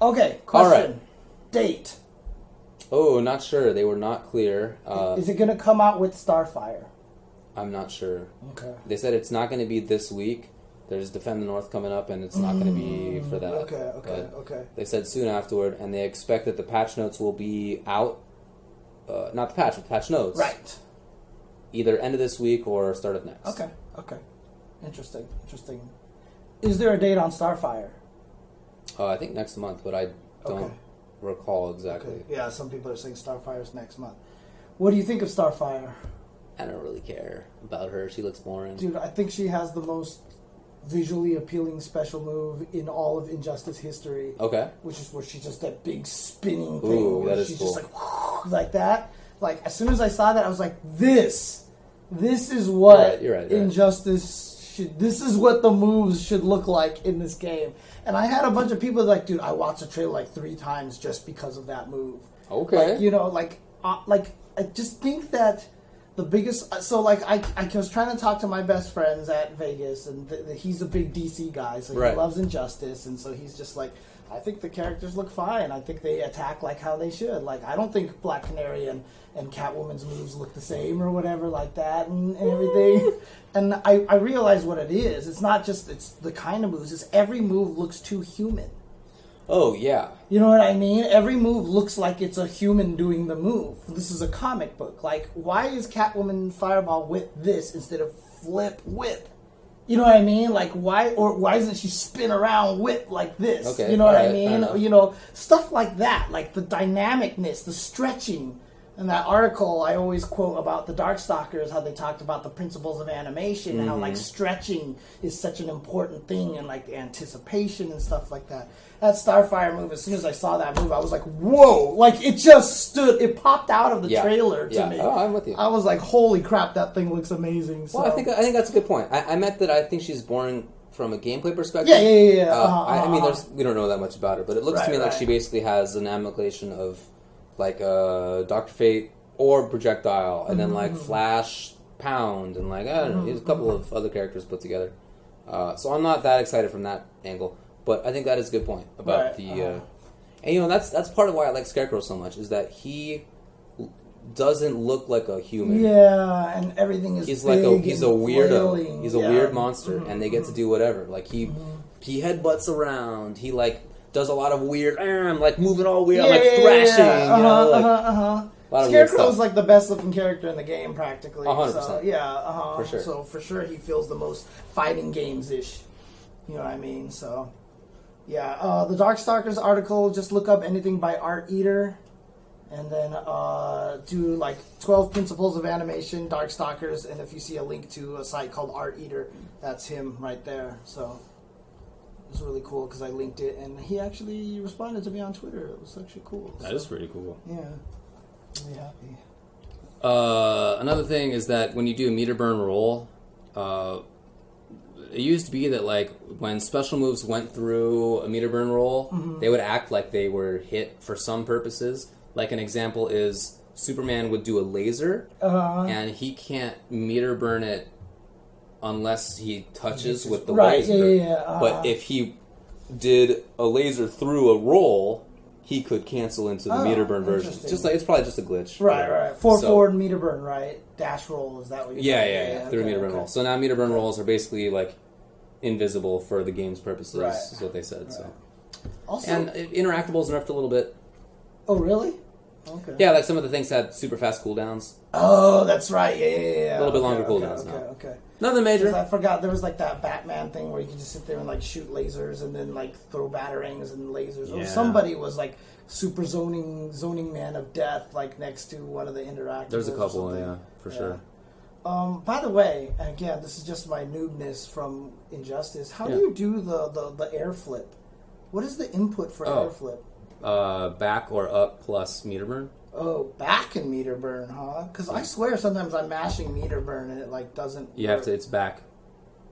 Okay. All Question. right. Date. oh, not sure. They were not clear. Uh, Is it going to come out with Starfire? I'm not sure. Okay. They said it's not going to be this week. There's Defend the North coming up, and it's not going to be for that. Okay. Okay. But Okay. They said soon afterward, and they expect that the patch notes will be out. Uh, not the patch, but patch notes. Right. either end of this week or start of next. Okay. Okay. Interesting. Interesting. Is there a date on Starfire? Uh, I think next month, but I don't Okay. recall exactly. Okay. Yeah, some people are saying Starfire's next month. What do you think of Starfire? I don't really care about her. She looks boring. Dude, I think she has the most visually appealing special move in all of Injustice history. Okay. which is where she's just that big spinning thing Ooh, that is she's cool. just like [LAUGHS] like that. Like as soon as I saw that, I was like, "This, this is what You're right, you're right, you're right. Injustice should. This is what the moves should look like in this game." And I had a bunch of people like, "Dude, I watched the trailer like three times just because of that move." Okay. Like, you know, like, uh, like I just think that the biggest. So, like, I, I was trying to talk to my best friends at Vegas, and th- th- he's a big DC guy, so he Right. loves Injustice, and so he's just like, I think the characters look fine. I think they attack like how they should. Like, I don't think Black Canary and, and Catwoman's moves look the same or whatever like that, and, and everything. [LAUGHS] and I, I realize what it is. It's not just it's the kind of moves. It's every move looks too human. Oh yeah. You know what I mean? Every move looks like it's a human doing the move. This is a comic book. Like, why is Catwoman Fireball whip this instead of flip whip? You know what I mean? Like, why or why doesn't she spin around whip like this? Okay, you know what I alright, fair mean? enough. You know, stuff like that, like the dynamicness, the stretching. And that article I always quote about the Darkstalkers, how they talked about the principles of animation, and how Mm-hmm. like stretching is such an important thing, and like anticipation and stuff like that. That Starfire move, as soon as I saw that move, I was like, "Whoa!" Like it just stood, it popped out of the Yeah. trailer to Yeah. me. Oh, I'm with you. I was like, "Holy crap, that thing looks amazing!" So. Well, I think I think that's a good point. I, I meant that I think she's born from a gameplay perspective. Yeah, yeah, yeah, yeah. Uh, Uh-huh, I, I mean, uh-huh. there's we don't know that much about her, but it looks to Right, me like she basically has an amalgamation of like uh, Doctor Fate or projectile, and then like Mm-hmm. Flash, Pound, and like I don't know, there's a couple of other characters put together. Uh, so I'm not that excited from that angle, but I think that is a good point about Right, the. uh-huh. Uh, and you know that's that's part of why I like Scarecrow so much is that he doesn't look like a human. yeah, and everything is He's like a he's a weirdo. flailing. He's a Yeah. Mm-hmm. weird monster, and they get to do whatever. Like he he headbutts around. He like does a lot of weird, um, like moving all weird, Yeah, like yeah, thrashing. yeah. You know, Uh-huh, like uh-huh, uh-huh. a lot of weird Scarecrow's like the best looking character in the game, practically. A hundred So percent. yeah, uh-huh. For sure. So for sure, he feels the most fighting games ish. You know what I mean? So yeah, uh, the Darkstalkers article. Just look up anything by Art Eater, and then uh, do like twelve principles of animation, Darkstalkers, and if you see a link to a site called Art Eater, that's him right there. So. It's really cool because I linked it, and he actually responded to me on Twitter. It was actually cool. that So, is pretty cool. yeah, really happy. Uh, another thing is that when you do a meter burn roll, uh, it used to be that like when special moves went through a meter burn roll, Mm-hmm. they would act like they were hit for some purposes. Like an example is Superman would do a laser, Uh, and he can't meter burn it unless he touches with the right, laser. yeah, yeah, yeah, uh-huh. But if he did a laser through a roll, he could cancel into the Oh, meter burn version. Just like it's probably just a glitch. right, right. Four So- forward meter burn, right? Dash roll, is that what you're Yeah, yeah, about? yeah. Through okay, meter burn okay. rolls. So now meter burn rolls are basically like invisible for the game's purposes. Right. Is what they said. So Also, and uh, interactables nerfed a little bit. oh, really? Okay. Yeah, like some of the things had super fast cooldowns. Oh, that's right. Yeah, yeah, yeah. yeah. A little bit Okay, longer okay, cooldowns Okay, now. okay. Nothing major. I forgot there was like that Batman thing where you could just sit there and like shoot lasers and then like throw batarangs and lasers. Or somebody was like super zoning zoning man of death like next to one of the interactors. There's a couple, yeah, for Yeah. sure. Um, by the way, and again, this is just my noobness from Injustice. How Yeah. do you do the, the, the air flip? What is the input for Oh. air flip? Uh, back or up plus meter burn. Oh, back and meter burn, huh? Because I swear sometimes I'm mashing meter burn and it like doesn't. You have to. It's back,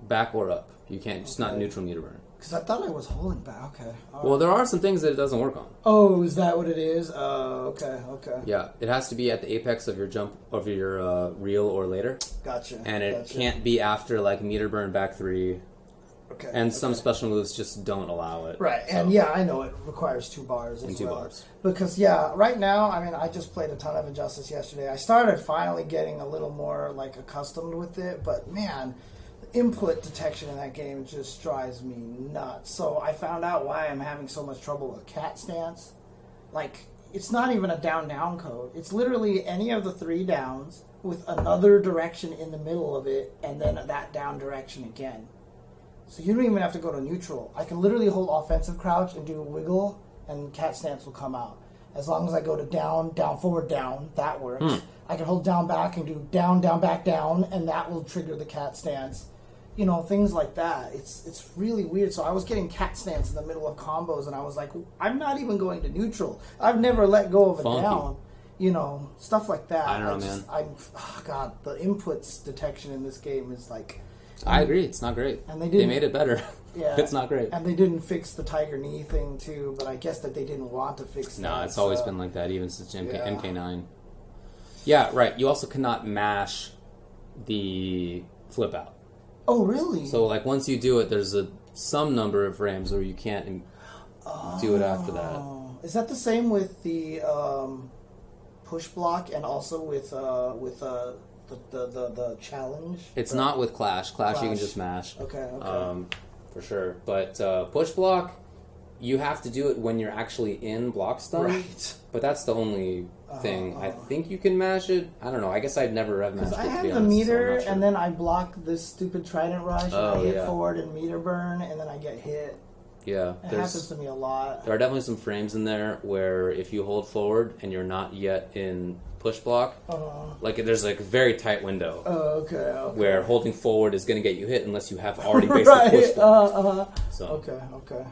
back or up. You can't. It's not neutral meter burn. Because I thought I was holding back. Okay. all right. Well, there are some things that it doesn't work on. oh, is that what it is? Oh, okay, okay. Yeah, it has to be at the apex of your jump of your uh, reel or later, Gotcha. and it gotcha. can't be after like meter burn back three, Okay. and some special moves just don't allow it. Right, and So- yeah, I know it requires two bars as And two well. bars. Because yeah, right now, I mean, I just played a ton of Injustice yesterday. I started finally getting a little more like accustomed with it, but man, the input detection in that game just drives me nuts. So I found out why I'm having so much trouble with cat stance. Like it's not even a down down code. It's literally any of the three downs with another direction in the middle of it, and then that down direction again. So you don't even have to go to neutral. I can literally hold offensive crouch and do a wiggle, and cat stance will come out. As long as I go to down, down, forward, down, that works. Hmm. I can hold down, back, and do down, down, back, down, and that will trigger the cat stance. You know, things like that. It's it's really weird. So I was getting cat stance in the middle of combos, and I was like, I'm not even going to neutral. I've never let go of a Funky. down. You know, stuff like that. I don't know, just, I'm, oh God, the inputs detection in this game is like I agree. It's not great. And they they didn't- made it better. [LAUGHS] Yeah. [LAUGHS] it's not great. And they didn't fix the tiger knee thing too, but I guess that they didn't want to fix that. No, it's always so- been like that, even since MK, Yeah. MK9. Yeah, right. You also cannot mash the flip out. Oh, really? So, like, once you do it, there's a some number of frames where you can't im- do it after that. Oh. That the same with the um, push block and also with uh, with uh, the, the, the the challenge? It's The- not with Clash. Clash, you can just mash. Okay, okay. Um, for sure. But uh, push block, you have to do it when you're actually in block stun. Right. But that's the only thing. I think you can mash it. I don't know. I guess I'd never have mashed it. I have the honest, so meter, not sure. and then I block this stupid trident rush, and Oh, I hit yeah. forward and meter burn, and then I get hit. yeah, It happens to me a lot. there are definitely some frames in there where if you hold forward and you're not yet in push block, Uh, like there's like a very tight window oh, okay, okay. where holding forward is going to get you hit unless you have already [LAUGHS] basically pushed right. it. Uh, uh, So, okay, okay.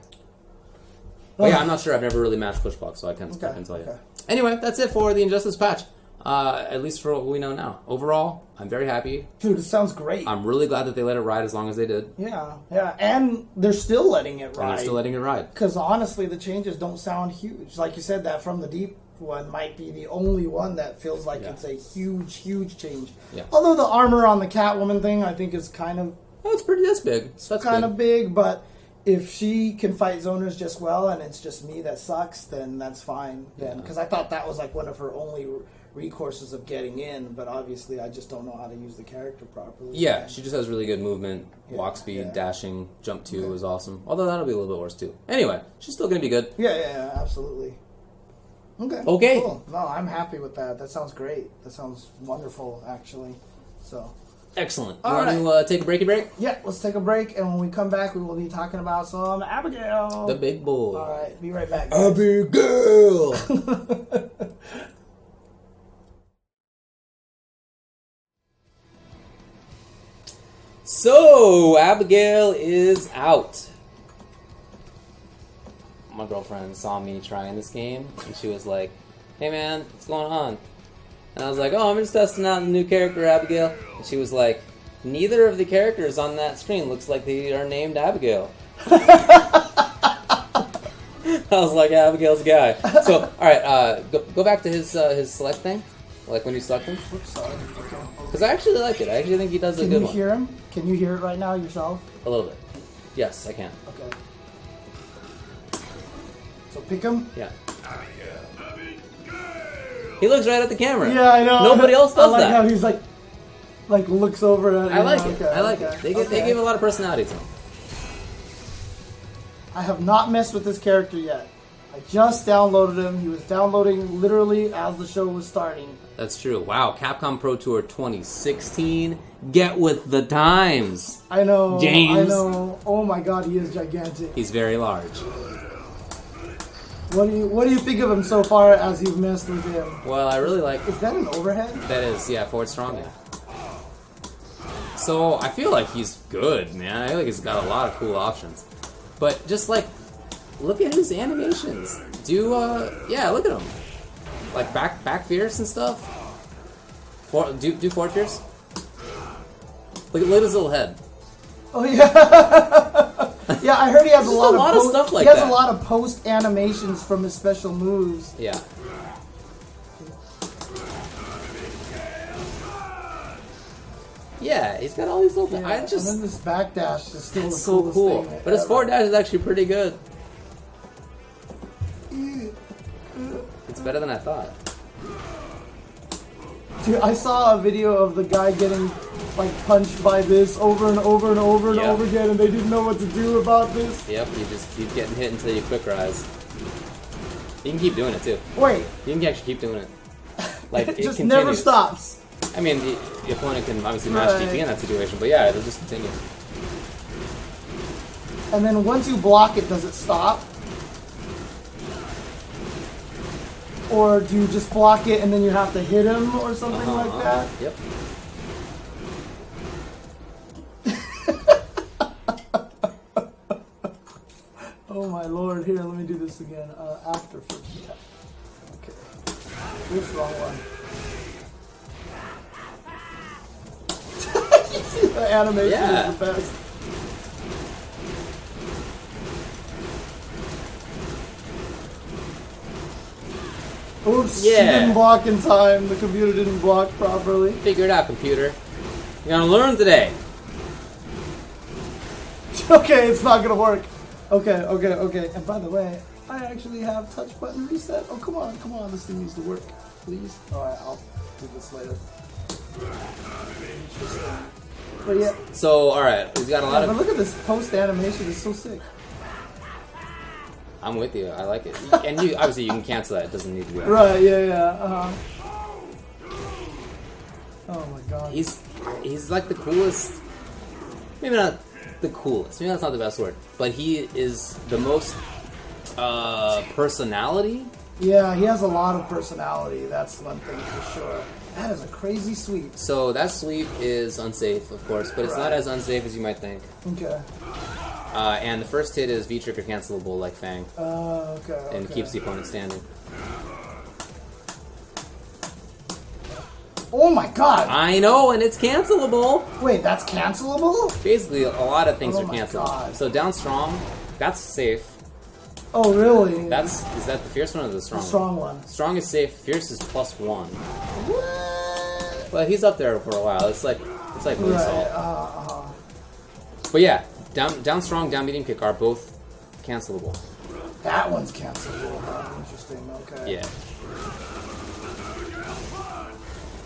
but yeah, I'm not sure. I've never really matched push block, so I can't, I Okay, can tell you. okay. Anyway, that's it for the Injustice patch. Uh, at least for what we know now. Overall, I'm very happy. Dude, it sounds great. I'm really glad that they let it ride as long as they did, yeah, yeah, and they're still letting it and ride. they're still letting it ride. Because honestly, the changes don't sound huge. Like you said, that from the deep one might be the only one that feels like Yeah. it's a huge, huge change. Yeah. Although the armor on the Catwoman thing, I think is kind of Oh, it's pretty. That's big. That's kind of big. But if she can fight zoners just well, and it's just me that sucks, then that's fine. Then because I thought that was like one of her only recourses of getting in, but obviously I just don't know how to use the character properly. Yeah, she just has really good movement, Yeah, walk speed, yeah. dashing, jump two Okay. is awesome. Although that'll be a little bit worse too. Anyway, she's still gonna be good. Yeah, yeah, yeah, absolutely. Okay. Okay. Cool. No, I'm happy with that. That sounds great. That sounds wonderful, actually. So, Excellent. You All want right. to uh, take a breaky break? yeah, let's take a break, and when we come back, we will be talking about some Abigail. The big bull. All right, be right back. guys. Abigail. [LAUGHS] so Abigail is out. My girlfriend saw me trying this game, and she was like, "Hey man, what's going on?" And I was like, "Oh, I'm just testing out the new character, Abigail." And she was like, "Neither of the characters on that screen looks like they are named Abigail." I was like, Abigail's a guy. So, all right, uh, go, go back to his uh, his select thing, like when you select him, Oops, sorry. Okay. because I actually like it. I actually think he does a good way. Can good you one. hear him? Can you hear it right now yourself? A little bit. Yes, I can. Okay. So pick him. Yeah. He looks right at the camera. Yeah, I know. Nobody else [LAUGHS] does that. I like that. How he's like, like looks over at. I like Okay, it. I like okay, it. They, give, they give a lot of personality to him. I have not messed with this character yet. I just downloaded him. He was downloading literally as the show was starting. That's true. Wow, Capcom Pro Tour 2016. Get with the times. I know. James. I know. Oh my god, he is gigantic. He's very large. What do you What do you think of him so far as you've messed with him? Well, I really like Is that an overhead? That is, yeah, forward strong. So I feel like he's good, man. I feel like he's got a lot of cool options. But just like, look at his animations. Do uh, yeah, look at him. Like back back fierce and stuff. For, do do forward fierce. Look at look at his little head. Oh yeah. [LAUGHS] [LAUGHS] yeah, I heard he has a lot, a lot of post- stuff like He has that. a lot of post animations from his special moves. Yeah. Yeah, he's got all these little. Yeah, I and just then this backdash is still it's the so cool. thing But his ever. forward dash is actually pretty good. [LAUGHS] It's better than I thought. Dude, I saw a video of the guy getting like punched by this over and over and over and Yeah. over again, and they didn't know what to do about this. Yep, you just keep getting hit until you quick rise. You can keep doing it too. Wait, You can actually keep doing it. Like it [LAUGHS] it just continues. never stops. I mean, the, the opponent can obviously match Right. DP in that situation, but yeah, it'll just continue. And then once you block it, does it stop? Or do you just block it and then you have to hit him or something Uh-huh, like uh-huh. that? Yep. [LAUGHS] Oh my lord, here, let me do this again. Uh, after first attack. Okay. Oops, wrong one. the [LAUGHS] animation Yeah. is the best. Oops, she Yeah. didn't block in time. The computer didn't block properly. Figure it out, computer. You're gonna learn today. [LAUGHS] okay, it's not gonna work. Okay, okay, okay. And by the way, I actually have touch button reset. Oh, come on, come on. This thing needs to work, please. All right, I'll do this later. But yeah, So, all right, we've got a lot but of. But look at this post animation. It's so sick. I'm with you. I like it. And you obviously you can cancel that. It doesn't need to be. Right? Yeah, yeah. Uh-huh. Oh my god. He's he's like the coolest. Maybe not the coolest. Maybe that's not the best word. But he is the most uh, personality. Yeah, he has a lot of personality. That's one thing for sure. That is a crazy sweep. So that sweep is unsafe, of course, but it's not as unsafe as you might think. Okay. Uh, and the first hit is V trigger cancelable like Fang, Uh, okay. and keeps the opponent standing. Oh my god. I know, and it's cancelable. Wait, that's cancelable? Basically, a lot of things Oh are canceled. God. So down strong, that's safe. Oh, really? That's is that the fierce one or the the strong? strong one. one? Strong is safe. Fierce is plus one. What? Well, he's up there for a while. It's like it's like Right. Uh, uh, But yeah, down down strong, down medium kick are both cancelable. that one's cancelable. Huh? Interesting. Okay. Yeah.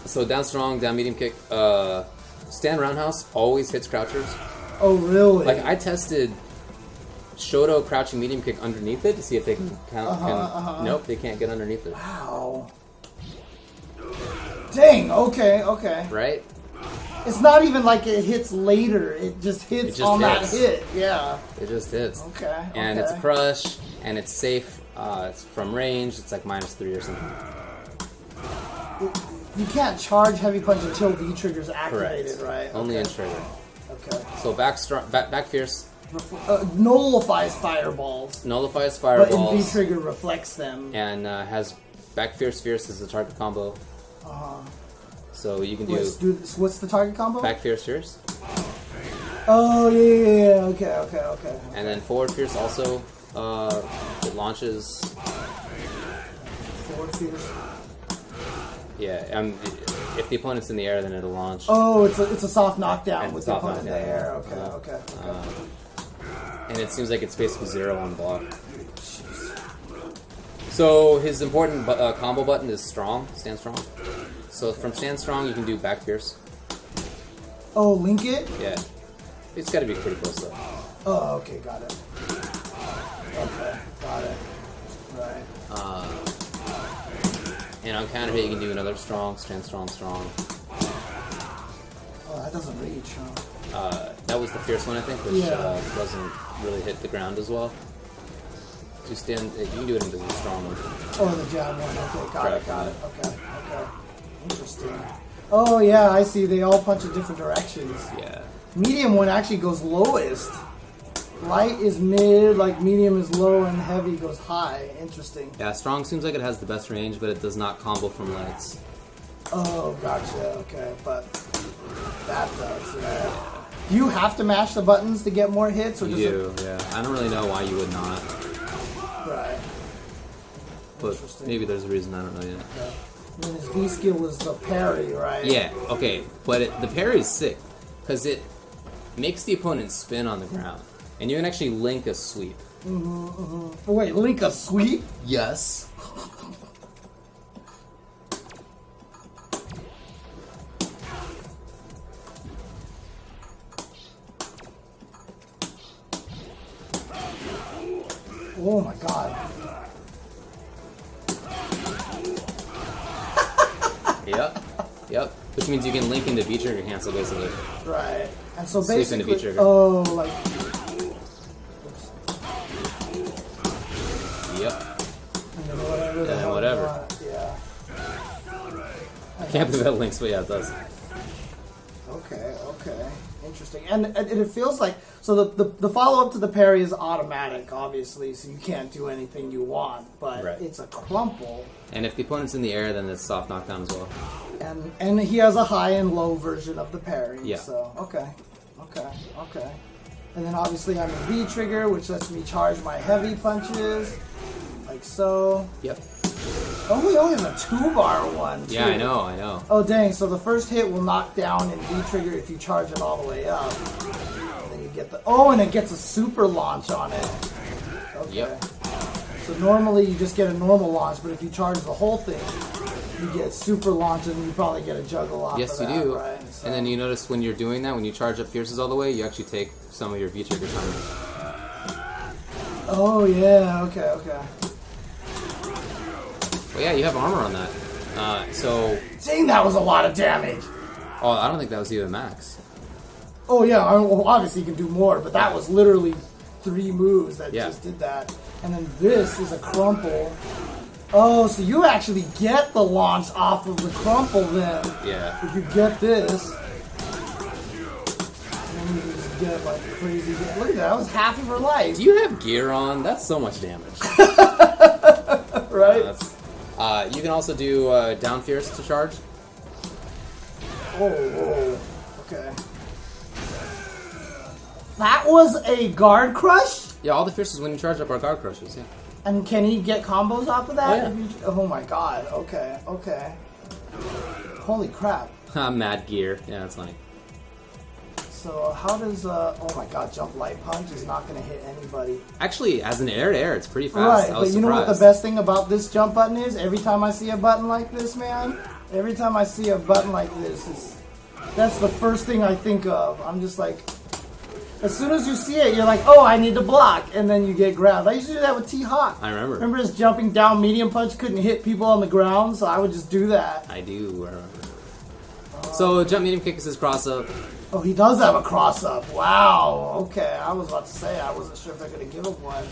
So down strong, down medium kick. Uh, stand roundhouse always hits crouchers. Oh, really? Like I tested Shoto crouching medium kick underneath it to see if they can count. Uh-huh, can, uh-huh. Nope, they can't get underneath it. wow. Dang. Okay. Okay. Right? It's not even like it hits later. It just hits It just on hits. that hit. Yeah. It just hits. Okay. And it's a crush, and it's safe. Uh, it's from range. It's like minus three or something. You can't charge heavy punch until V trigger's Correct. activated, right? Only in trigger. Okay. So back strong, back, back fierce Uh, nullifies fireballs, nullifies but in V fireballs trigger reflects them. and uh, has back fierce fierce as a target combo. So you can do Let's do this. What's the target combo? back fierce fierce, Oh yeah, yeah, yeah. Okay, okay, okay. and then forward fierce also. Uh, it launches. Forward fierce. Yeah, um, if the opponent's in the air, then it'll launch. Oh, it's a it's a soft knockdown And with the opponent in the knockdown, air. yeah. Okay, okay, okay. Uh, and it seems like it's basically zero on block. So his important bu- uh, combo button is strong, stand strong. So from stand strong, you can do back fierce. oh, link it. Yeah, it's got to be pretty close though. Oh, okay, got it. Okay, got it. Right. Uh, and on counter hit, you can do another strong, stand strong, strong. Oh, that doesn't reach. Huh? Uh, that was the fierce one, I think, which Yeah. uh, doesn't really hit the ground as well. To stand, you can do it into the strong one. Oh, the jab one. Okay, got Correct. it, got it. Okay, okay. Interesting. Oh yeah, I see. They all punch in different directions. Yeah. Medium one actually goes lowest. Light is mid, like medium is low, and heavy goes high. Interesting. Yeah, strong seems like it has the best range, but it does not combo from lights. Oh, gotcha. Okay, but that does. Yeah. Do you have to mash the buttons to get more hits, or You yeah. I don't really know why you would not. Right. but maybe there's a reason I don't know yet. Yeah. Mean, his V skill is the parry, right? Yeah, okay, but it, the parry is sick because it makes the opponent spin on the ground, and you can actually link a sweep. Oh, wait, link a sweep? Yes. Oh my god. Yep. Yep. Which means you can link into V trigger cancel basically. Right. And so into basically, V-trigger. oh, like Yep. and then whatever. the Yeah, hell whatever. want, Yeah. Can't believe that links, but yeah, it does. Okay, okay. Interesting. And, and it feels like so the, the, the follow up to the parry is automatic, obviously, so you can't do anything you want, but Right. it's a crumple. And if the opponent's in the air, then it's soft knockdown as well. And and he has a high and low version of the parry. Yeah. So okay. Okay. Okay. And then obviously I'm a V trigger, which lets me charge my heavy punches. Like so. Yep. Oh we only have a two bar one. Yeah. I know, I know. Oh dang! So the first hit will knock down and V trigger if you charge it all the way up. And then you get the oh, and it gets a super launch on it. Okay. Yep. So normally you just get a normal launch, but if you charge the whole thing, you get super launch, and you probably get a juggle off. Yes, you that, do. Right? So- And then you notice when you're doing that, when you charge up fierces all the way, you actually take some of your V trigger time. Oh yeah. Okay. Okay. But yeah, you have armor on that. Uh, so, Dang, that was a lot of damage. oh, I don't think that was even max. Oh yeah. I mean, well, obviously you can do more, but that was literally three moves that Yeah. just did that. And then this is a crumple. Oh, so you actually get the launch off of the crumple then. Yeah. If you get this. And you just get like crazy. Look at that. That was half of her life. Do you have gear on? That's so much damage. [LAUGHS] right? That's- uh, you can also do uh, down fierce to charge. Oh, whoa. Okay. That was a guard crush? Yeah, all the fierces when you charge up are guard crushes. Yeah. And can he get combos off of that? Oh, yeah. You- oh my god. Okay, okay. Holy crap. [LAUGHS] Mad gear. Yeah, that's funny. So how does uh oh my god, jump light punch is not gonna hit anybody. Actually, as an air to air, it's pretty fast. Right, but you know what the best thing about this jump button is? Every time I see a button like this, man, every time I see a button like this, it's that's the first thing I think of. I'm just like as soon as you see it, you're like, oh, I need to block, and then you get grabbed. I used to do that with T Hawk. I remember. Remember his jumping down medium punch couldn't hit people on the ground, so I would just do that. I do remember. So jump medium kick is his cross up. Oh, he does have a cross up. Wow. Okay, I was about to say I wasn't sure if they're gonna give him one.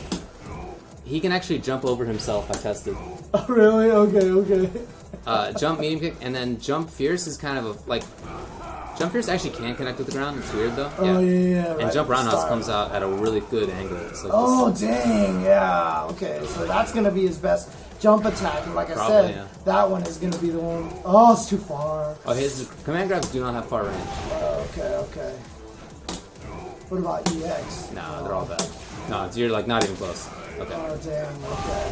He can actually jump over himself. I tested. [LAUGHS] Oh, really? Okay, okay. Uh, jump medium kick and then jump fierce is kind of a like. Jump fierce actually can connect with the ground. It's weird though. Oh yeah, yeah. yeah And jump roundhouse start. comes out at a really good angle. Like Oh this- dang, yeah. Okay, so that's gonna be his best jump attack, and like I Probably, said, yeah. that one is gonna be the one oh it's too far. oh, his command grabs do not have far range. Oh, okay, okay. What about EX? No, they're all bad. No, it's, you're like not even close. Okay, Oh damn, okay.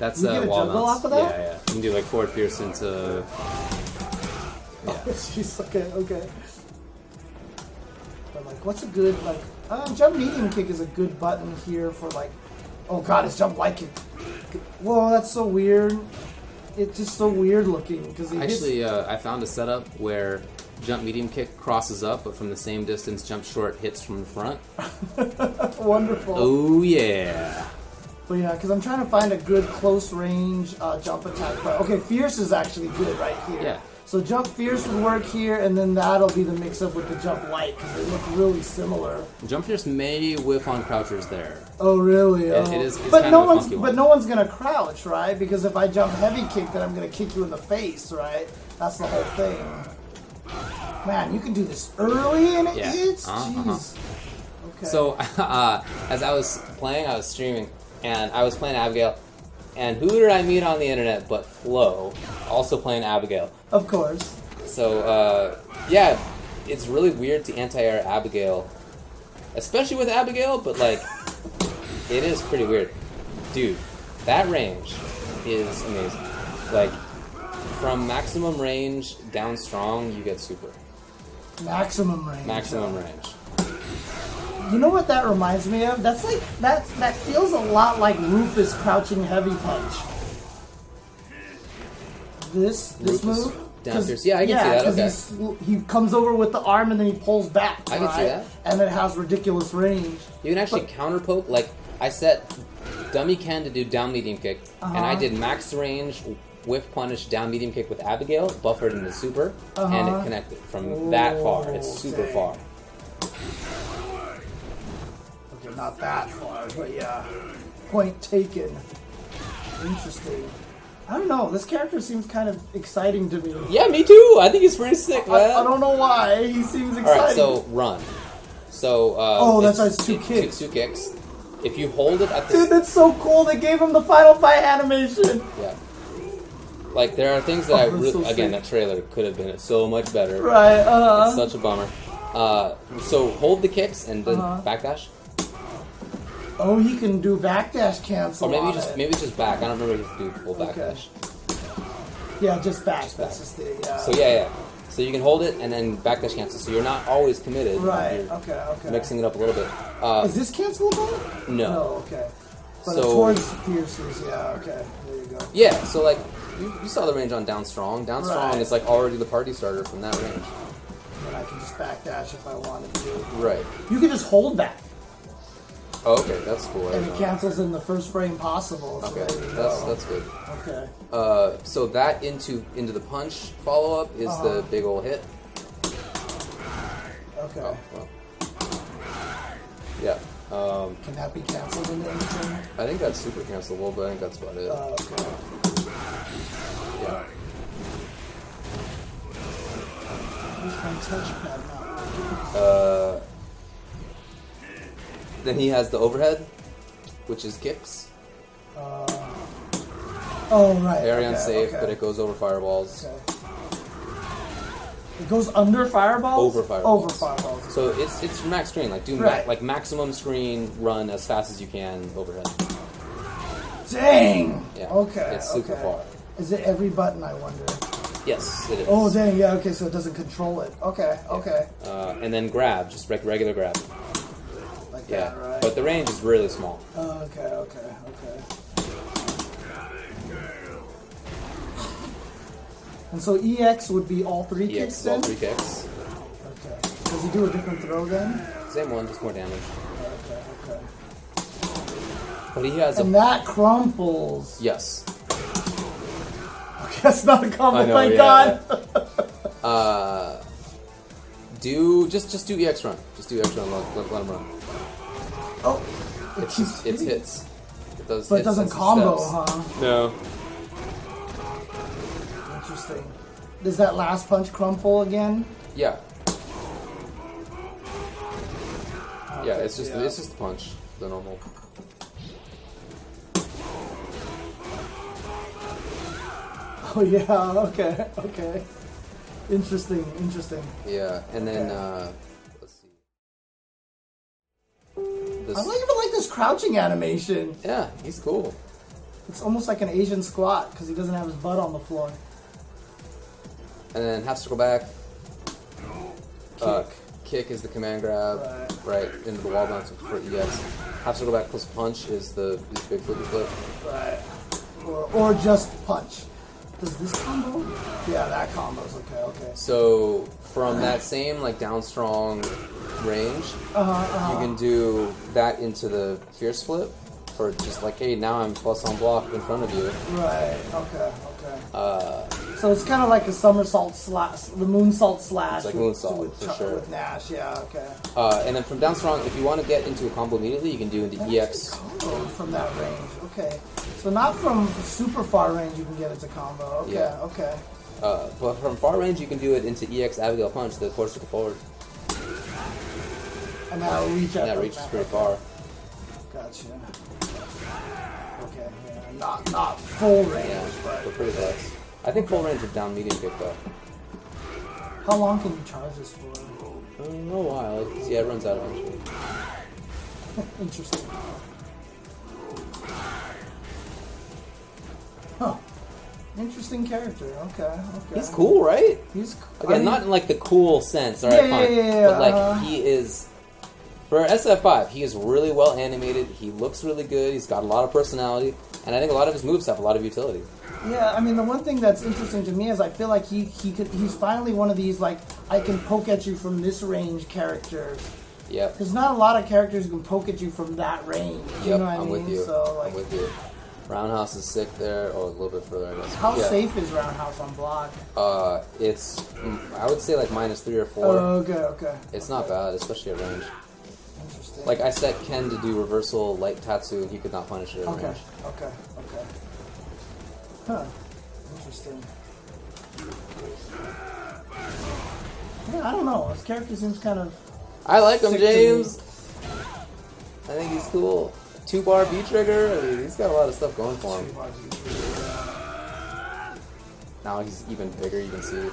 that's You uh, get a wall juggle off of that? Yeah, yeah. You can do like forward fierce into. [LAUGHS] Yeah. Jeez, okay, okay. But like, what's a good like? Uh, jump medium kick is a good button here for like. Oh god, it's jump light kick. Whoa, that's so weird. It's just so weird looking because he hits- Actually, uh, I found a setup where jump medium kick crosses up, but from the same distance, jump short hits from the front. [LAUGHS] wonderful. Oh yeah. But yeah, because I'm trying to find a good close range uh, jump attack. But okay, fierce is actually good right here. Yeah. So jump fierce would work here, and then that'll be the mix up with the jump light because they look really similar. Jump fierce may whiff on crouchers there. Oh really? It- oh. it is- but no one's funky but no one's gonna crouch, right? Because if I jump heavy kick, then I'm gonna kick you in the face, right? That's the whole thing. Man, you can do this early and it Yeah. hits. Uh-huh, Jeez. Okay. So, [LAUGHS] uh, as I was playing, I was streaming, and I was playing Abigail. And who did I meet on the internet but Flo, also playing Abigail? Of course. So, uh, yeah, it's really weird to anti-air Abigail, especially with Abigail, but like, it is pretty weird. Dude, that range is amazing. Like, from maximum range down strong, you get super. Maximum range. Maximum range. You know what that reminds me of? That's like that. That feels a lot like Rufus crouching heavy punch. This this Rufus move. Down 'Cause- fierce. Yeah, I can see that, okay. he comes over with the arm and then he pulls back. I can see that. And it has ridiculous range. You can actually counter poke. Like I set dummy Ken to do down medium kick, and I Uh-huh. did max range whiff punish down medium kick with Abigail, buffered into super, and Uh-huh. it connected from that far. It's super dang. far. Okay, not that far, but yeah. Point taken. Interesting. I don't know. This character seems kind of exciting to me. Yeah, me too. I think he's pretty sick, man. I, I don't know why. He seems All exciting. right, so run. So uh, Oh, that's right, it's two kicks. Two, kicks. If you hold it at the Dude, that's so cool. They gave him the final fight animation. yeah, like there are things that Oh, I really so again that trailer could have been so much better. Right. Uh. It's such a bummer. Uh, so hold the kicks and then Uh-huh. backdash, oh, he can do backdash cancel. or maybe on just it. maybe just back. I don't remember if you have to do full Okay. backdash. Yeah, just back. Just That's just. Yeah. So yeah, yeah. So you can hold it and then backdash cancel. So you're not always committed. Right. Okay. Okay. Mixing it up a little bit. Uh, Is this cancelable? No. No. Okay. But So- towards Pierce's, yeah. Okay. There you go. yeah. So like you, you saw the range on down strong. Down strong Right. is like already the party starter from that range. And I can just backdash if I wanted to. Right. You can just hold back, Oh, okay, that's cool. And it cancels in the first frame possible. So Okay, that's go. that's good. okay. Uh, so that into into the punch follow up is Uh-huh. the big old hit. Okay. Oh, well. Yeah. Um, Can that be canceled in anything? I think that's super cancelable, but I think that's about it. Uh, okay. yeah. Where's my touchpad now? Uh, then he has the overhead, which is kicks. Uh, oh right. Very okay, unsafe, okay. but it goes over fireballs. Okay. It goes under fireballs. Over fireballs. Over fireballs. So it's it's max screen, like do ma- like maximum screen, run as fast as you can overhead. Dang. Yeah, Okay. it's super okay. far. Is it every button? I wonder. Yes, it is. Oh dang. Yeah. Okay. So it doesn't control it. Okay. Okay. Uh, and then grab, just regular grab. Like Yeah, that, right? but the range is really small. Oh, okay. Okay. Okay. And so EX would be all three kicks EX, all then? three kicks. Okay. Does he do a different throw then? Same one, just more damage. Okay, okay. But he has a And that crumples. yes. Okay, that's not a combo, know, thank yeah, God. Uh, do just just do EX run. Just do EX run. Let, let, let him run. Oh, it It's keeps just it's hitting. hits. It does. But it hits doesn't as combo, steps. huh? No. Interesting. Does that last punch crumple again? Yeah. Yeah, it's just yeah. it's just the punch, the normal. [LAUGHS] Oh yeah, [LAUGHS] okay, okay. Interesting, interesting. Yeah, and then Okay. uh, This, I like even like this crouching animation. yeah, he's cool. It's almost like an Asian squat because he doesn't have his butt on the floor. And then half circle back. Uh, Kick. kick is the command grab, Right. right, into the wall bounce for EX. Half circle back plus punch is the is big flippy flip. Right. Or, or just punch. Does this combo? Yeah, that combo's okay, okay. So from that same like down strong range, Uh-huh, uh-huh. you can do that into the fierce flip for just like, hey, now I'm plus on block in front of you. Right, okay, okay. Uh, So it's kind of like a somersault slash, the moonsault slash. It's like with, moonsault, with, for Ch- sure. With Nash, yeah, okay. uh, and then from down strong, if you want to get into a combo immediately, you can do into EX. Combo from that range, okay. So not from super far range you can get into combo. Okay, Yeah. okay. Uh, but from far range, you can do it into EX Abigail Punch, the circle forward. And that'll reach out. that reaches pretty far. Gotcha. Okay, yeah. Not not full range, Yeah, but but pretty close. I think full range of down medium kick though. how long can you charge this for? Uh, a while. It's- Yeah, it runs out eventually. [LAUGHS] Interesting. Huh. Interesting character. Okay. Okay. He's cool, right? He's I Again, mean, not in like the cool sense, alright, Yeah, fine. yeah, yeah, yeah, but like uh-huh. he is for SF5, he is really well animated, he looks really good, he's got a lot of personality, and I think a lot of his moves have a lot of utility. Yeah, I mean the one thing that's interesting to me is I feel like he he could he's finally one of these like I can poke at you from this range characters. Yep. There's not a lot of characters who can poke at you from that range. You Yep, know what I I'm mean? with you. So like I'm with you. Roundhouse is sick there. Oh, a little bit further, I guess. How Yeah. safe is Roundhouse on block? Uh, it's mm, I would say like minus three or four. Oh, okay, okay. it's not bad, especially at range. Interesting. Like I set Ken to do reversal light tatsu, and he could not punish it at Okay, range. okay, okay. Huh. Interesting. Yeah, I don't know. His character seems kind of. I like him, Sick to me. James. I think he's cool. Two bar V trigger. I mean, he's got a lot of stuff going for him. Now he's even bigger. You can see.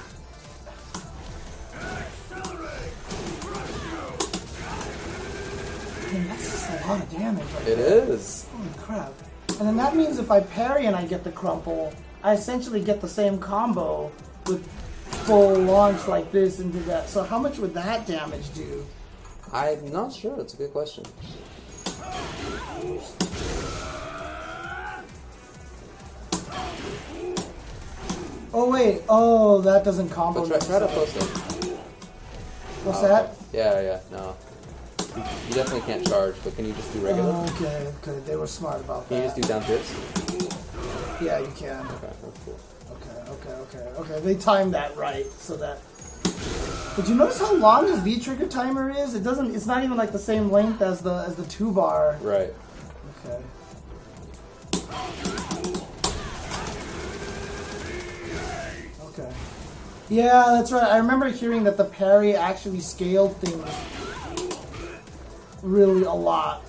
Man, that's just a lot of damage. Right It there. is. Holy crap. And then that means if I parry and I get the crumple, I essentially get the same combo with full launch like this into that. So how much would that damage do? I'm not sure. It's a good question. Oh wait, oh that doesn't combo. But try, try to post it. What's Oh, that? Uh, yeah, yeah, no. You, you definitely can't charge, but can you just do regular? Oh, okay, okay, they were smart about can you just do down tips? yeah, you can. Okay, that's cool. Okay, okay, okay, okay. They timed that right so that. But you notice how long this V trigger timer is? It doesn't. It's not even like the same length as the as the two bar. Right. Okay. Okay. Yeah, that's right. I remember hearing that the parry actually scaled things really a lot.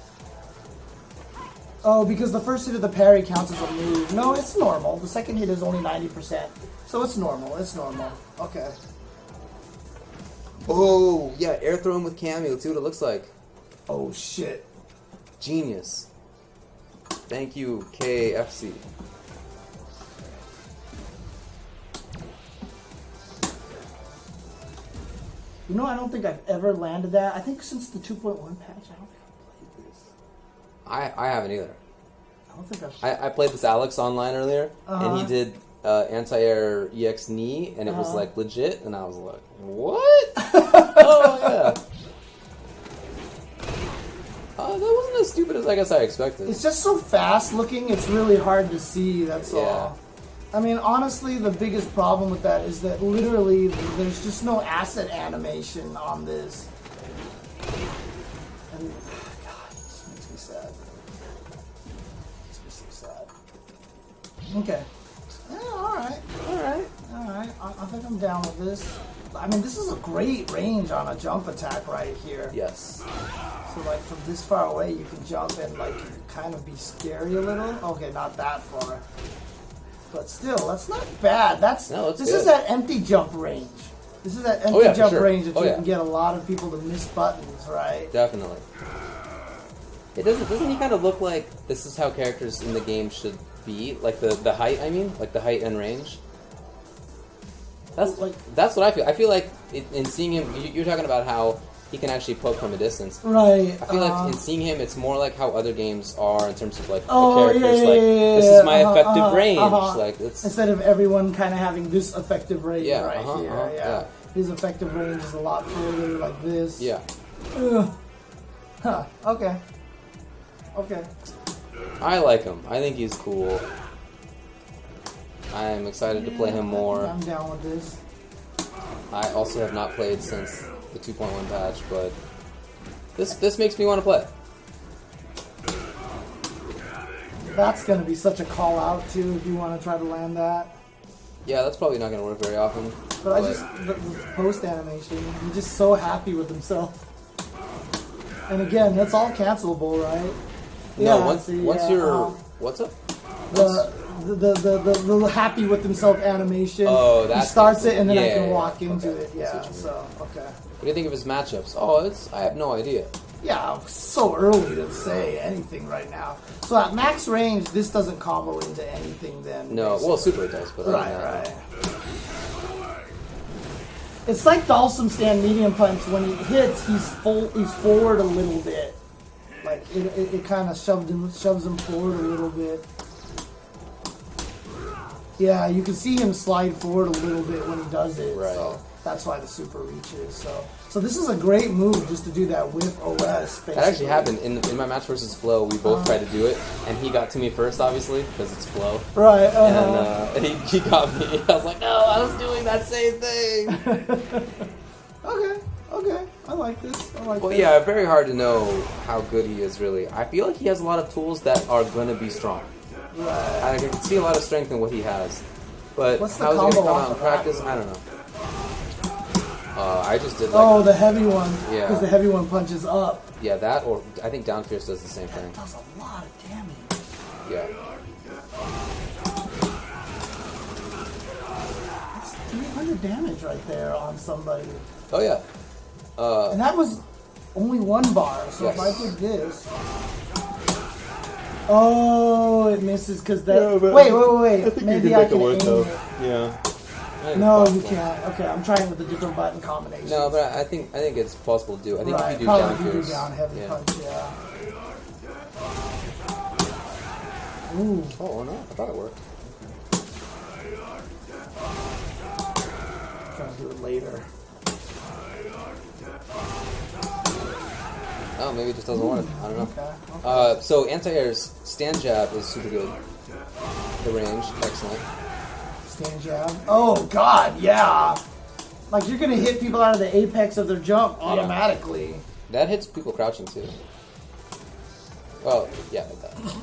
Oh, because the first hit of the parry counts as a move. No, it's normal. The second hit is only 90%. So it's normal. It's normal. Okay. Oh, yeah, air throw him with Cammy. Let's see what it looks like. Oh, shit. Genius. Thank you, KFC. You know, I don't think I've ever landed that. I think since the 2.1 patch, I don't think I've played this. I, I haven't either. I don't think I've. I, I played this Alex online earlier, and Uh-huh. he did uh, anti-air EX knee, and it was Uh-huh. like legit, and I was like, what? [LAUGHS] oh, yeah. Uh, that wasn't as stupid as I guess I expected. It's just so fast looking, it's really hard to see, that's Yeah. all. I mean, honestly, the biggest problem with that is that literally there's just no asset animation on this. And, [SIGHS] God, it just makes me sad. makes me so sad. Okay. Yeah, alright. Alright. Alright. I, I think I'm down with this. I mean, this is a great range on a jump attack right here. Yes. So like from this far away, you can jump and like kind of be scary a little. Okay, not that far, but still, that's not bad. That's No, this good. is that empty jump range. This is that oh, empty Oh, yeah, jump sure. range that Oh, you yeah. can get a lot of people to miss buttons, right? Definitely. It doesn't. Doesn't he kind of look like this is how characters in the game should be? Like the the height. I mean, like the height and range. That's Like- that's what I feel. I feel like it, in seeing him, you, you're talking about how he can actually poke from a distance. Right. I feel uh, like in seeing him, it's more like how other games are in terms of like Oh, the yeah, characters. yeah, like yeah, yeah, this is my uh-huh, effective uh-huh, range. uh-huh. Like it's instead of everyone kind of having this effective range Yeah, right uh-huh, here. uh-huh, yeah. yeah. His effective range is a lot further, like this. yeah. Ugh. Huh. Okay. Okay. I like him. I think he's cool. I am excited to play him more. I'm down with this. I also have not played since the 2.1 patch, but this this makes me want to play. That's gonna be such a call out too if you want to try to land that. Yeah, that's probably not going to work very often. But I just the, the post animation, he's just so happy with himself. And again, that's all cancelable, right? no, Yeah, once see, once yeah, you're uh-huh. what's up? the the, the, the, the, the happy with himself animation. Oh, he starts it and then I can walk yeah. into Okay, it. Yeah, what you mean. so okay. What do you think of his matchups? Oh, it's I have no idea. Yeah, so early to say anything right now. So at max range, this doesn't combo into anything. Then No, well, super it does, but Right, right. It's like Dhalsim stand medium punch. When he hits, he's full. He's forward a little bit. Like it, it, it kind of shoved him, shoves him forward a little bit. Yeah, you can see him slide forward a little bit when he does it. Right. So that's why the super reaches. So So this is a great move just to do that with OS. Basically. That actually happened in, in my match versus Flow. We both Uh-huh. tried to do it, and he got to me first, obviously, because it's Flow. Right. And Uh-huh. uh, [LAUGHS] he, he got me. [LAUGHS] I was like, no, I was doing that same thing. [LAUGHS] okay. Okay. I like this. I like this. well, this. yeah, very hard to know how good he is, really. I feel like he has a lot of tools that are going to be strong. I can see a lot of strength in what he has. But What's the how's he going to combo come off out in of that? practice? I don't know. Uh, I just did like, Oh, the heavy one. Yeah. Because the heavy one punches up. yeah, that, or I think Down Fierce does the same thing. Does a lot of damage. Yeah. That's 300 damage right there on somebody. Oh, yeah. Uh, And that was only one bar, so if Yes. I did this. Oh, it misses because that. Yeah, but wait, wait, wait, I think Maybe you I can can it aim work, it. Yeah. No, you can't. Okay, I'm trying with a different button combination. No, but I think I think it's possible to do. I think right, if you do probably down if you do down heavy yeah. punch, yeah. Ooh, Oh no, I thought it worked. trying to do it later. Oh, maybe it just doesn't work. I don't know. Okay. okay. Uh, so anti-air's stand jab is super good. The range, excellent. Stand jab. Oh God, yeah. Like you're gonna hit people out of the apex of their jump automatically. That hits people crouching too. Oh, yeah, like that.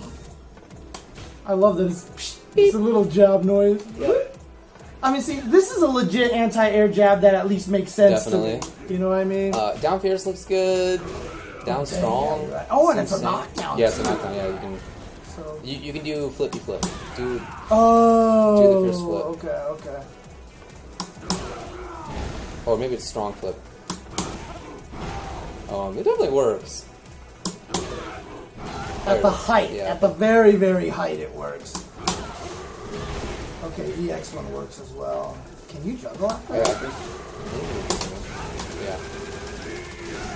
I love that it's, it's a little jab noise. Yeah. I mean, see, this is a legit anti-air jab that at least makes sense to Definitely. me. You know what I mean? Uh, down fierce looks good. Down Dang, strong. yeah, right. Oh, and it's a knockdown, Yeah, it's a knockdown. Yeah, you can so, you, you can do flippy flip. Do oh, Do the fierce flip. okay, okay. or maybe it's strong flip. Um, it definitely works. At the height, Yeah. at the very, very height, it works. Okay, EX one works as well. Can you juggle after Yeah, that? Yeah.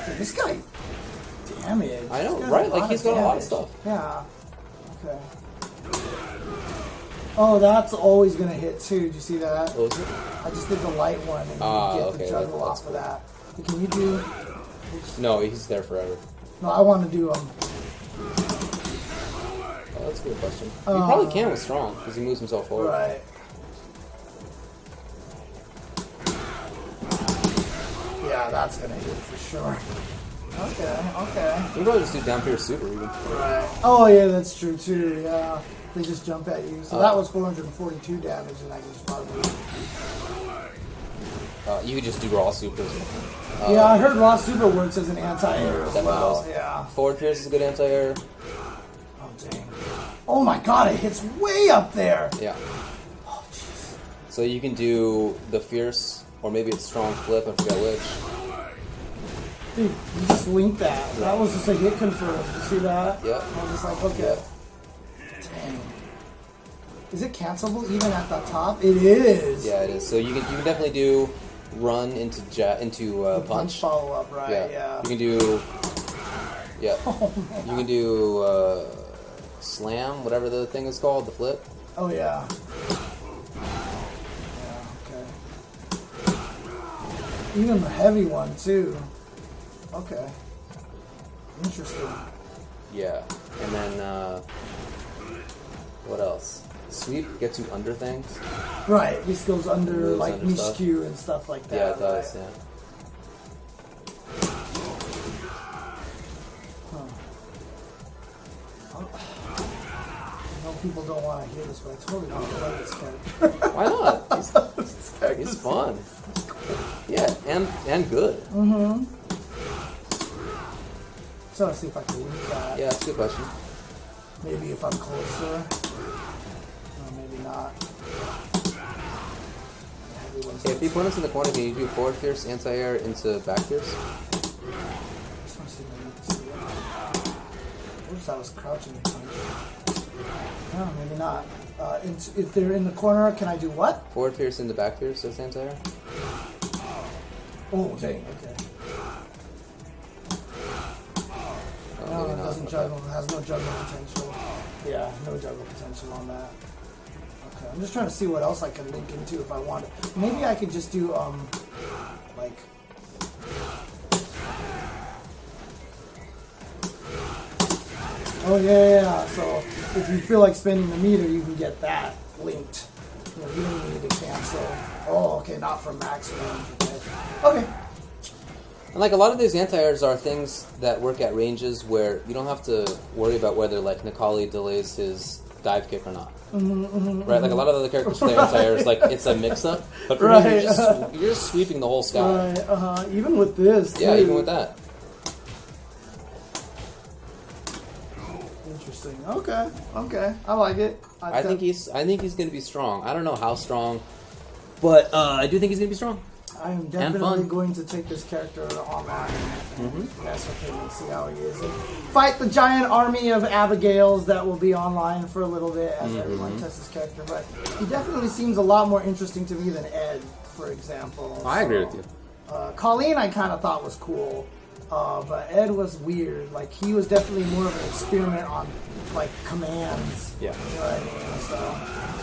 Okay, this guy, damage. I know, right? Like, he's got a lot of stuff. Yeah. Okay. Oh, that's always gonna hit too. Did you see that? It? I just did the light one and you get okay, the juggle off of that. But Can you do? No, he's there forever. No, I want to do um. Oh, that's a good question. Uh, you probably can with strong because he moves himself forward. Right. Yeah, that's gonna hit for sure. Okay, okay. You can probably just do down fierce super even. Right. Oh yeah, that's true too. Yeah, they just jump at you. So Uh, that was 442 damage, and I just probably. Uh, you could just do raw supers. Uh, yeah, I heard Raw Super works as an anti-air as well. does. Yeah. Forward fierce is a good anti-air. Oh dang. Oh my god, it hits way up there. Yeah. Oh jeez. So you can do the fierce, or maybe it's strong flip. I forget which. Dude, you just linked that. That was just a hit confirmed. You see that? Yeah. I was just like, okay. Dang. Is it cancelable even at the top? It is. Yeah, it is. So you can you can definitely do run into ja- into uh, punch punch. follow up, right? Yeah. Yeah. You can do. Yeah. [LAUGHS] Oh. You can do uh, slam, whatever the thing is called, the flip. Oh yeah. Yeah. Okay. Even the heavy one too. Okay. Interesting. Yeah. And then uh, what else? Sweep gets you under things. Right. This goes under Moves like under stuff. Q and stuff like that. yeah, it does. right? Yeah. I know people don't want to hear this, but I totally to play this character. [LAUGHS] Why not? [LAUGHS] He's, he's fun. Yeah, and and good. Mm-hmm. So let's see if I can link that. Yeah, that's a good question. Maybe if I'm closer. Or maybe not. Everyone's If the opponent's in the corner, can you do forward fierce, anti-air into back fierce? Just wanna see if I need to see it. Oops, I was crouching. No, maybe not. Uh, if they're in the corner, can I do what? Forward fierce into back fierce as anti-air? Oh, dang, okay. Oh, no, it doesn't juggle. It has no juggle potential. Yeah, no juggle potential on that. Okay, I'm just trying to see what else I can link into if I want. Maybe I could just do, um, like... Oh, yeah, yeah, so if you feel like spending the meter, you can get that linked. You, know, you don't need to cancel. Oh, okay, not for maximum. Okay. okay. And like a lot of these anti-airs are things that work at ranges where you don't have to worry about whether like Necalli delays his dive kick or not. Mm-hmm, mm-hmm, right? Like a lot of other characters play anti-airs, like [LAUGHS] it's a mix-up. But for Right. him, you're just, you're just sweeping the whole sky. Right. Uh huh. Even with this. Yeah, too. even with that. Interesting. Okay. Okay. I like it. I think he's I think he's going to be strong. I don't know how strong, but uh, I do think he's going to be strong. I am definitely going to take this character online Mm-hmm. and mess with him and see how he is. And fight the giant army of Abigails that will be online for a little bit as Mm-hmm. everyone tests this character. But he definitely seems a lot more interesting to me than Ed, for example. I agree with you. Uh, Kolin, I kind of thought was cool, uh, but Ed was weird. Like he was definitely more of an experiment on like commands. Yeah. You know I mean? So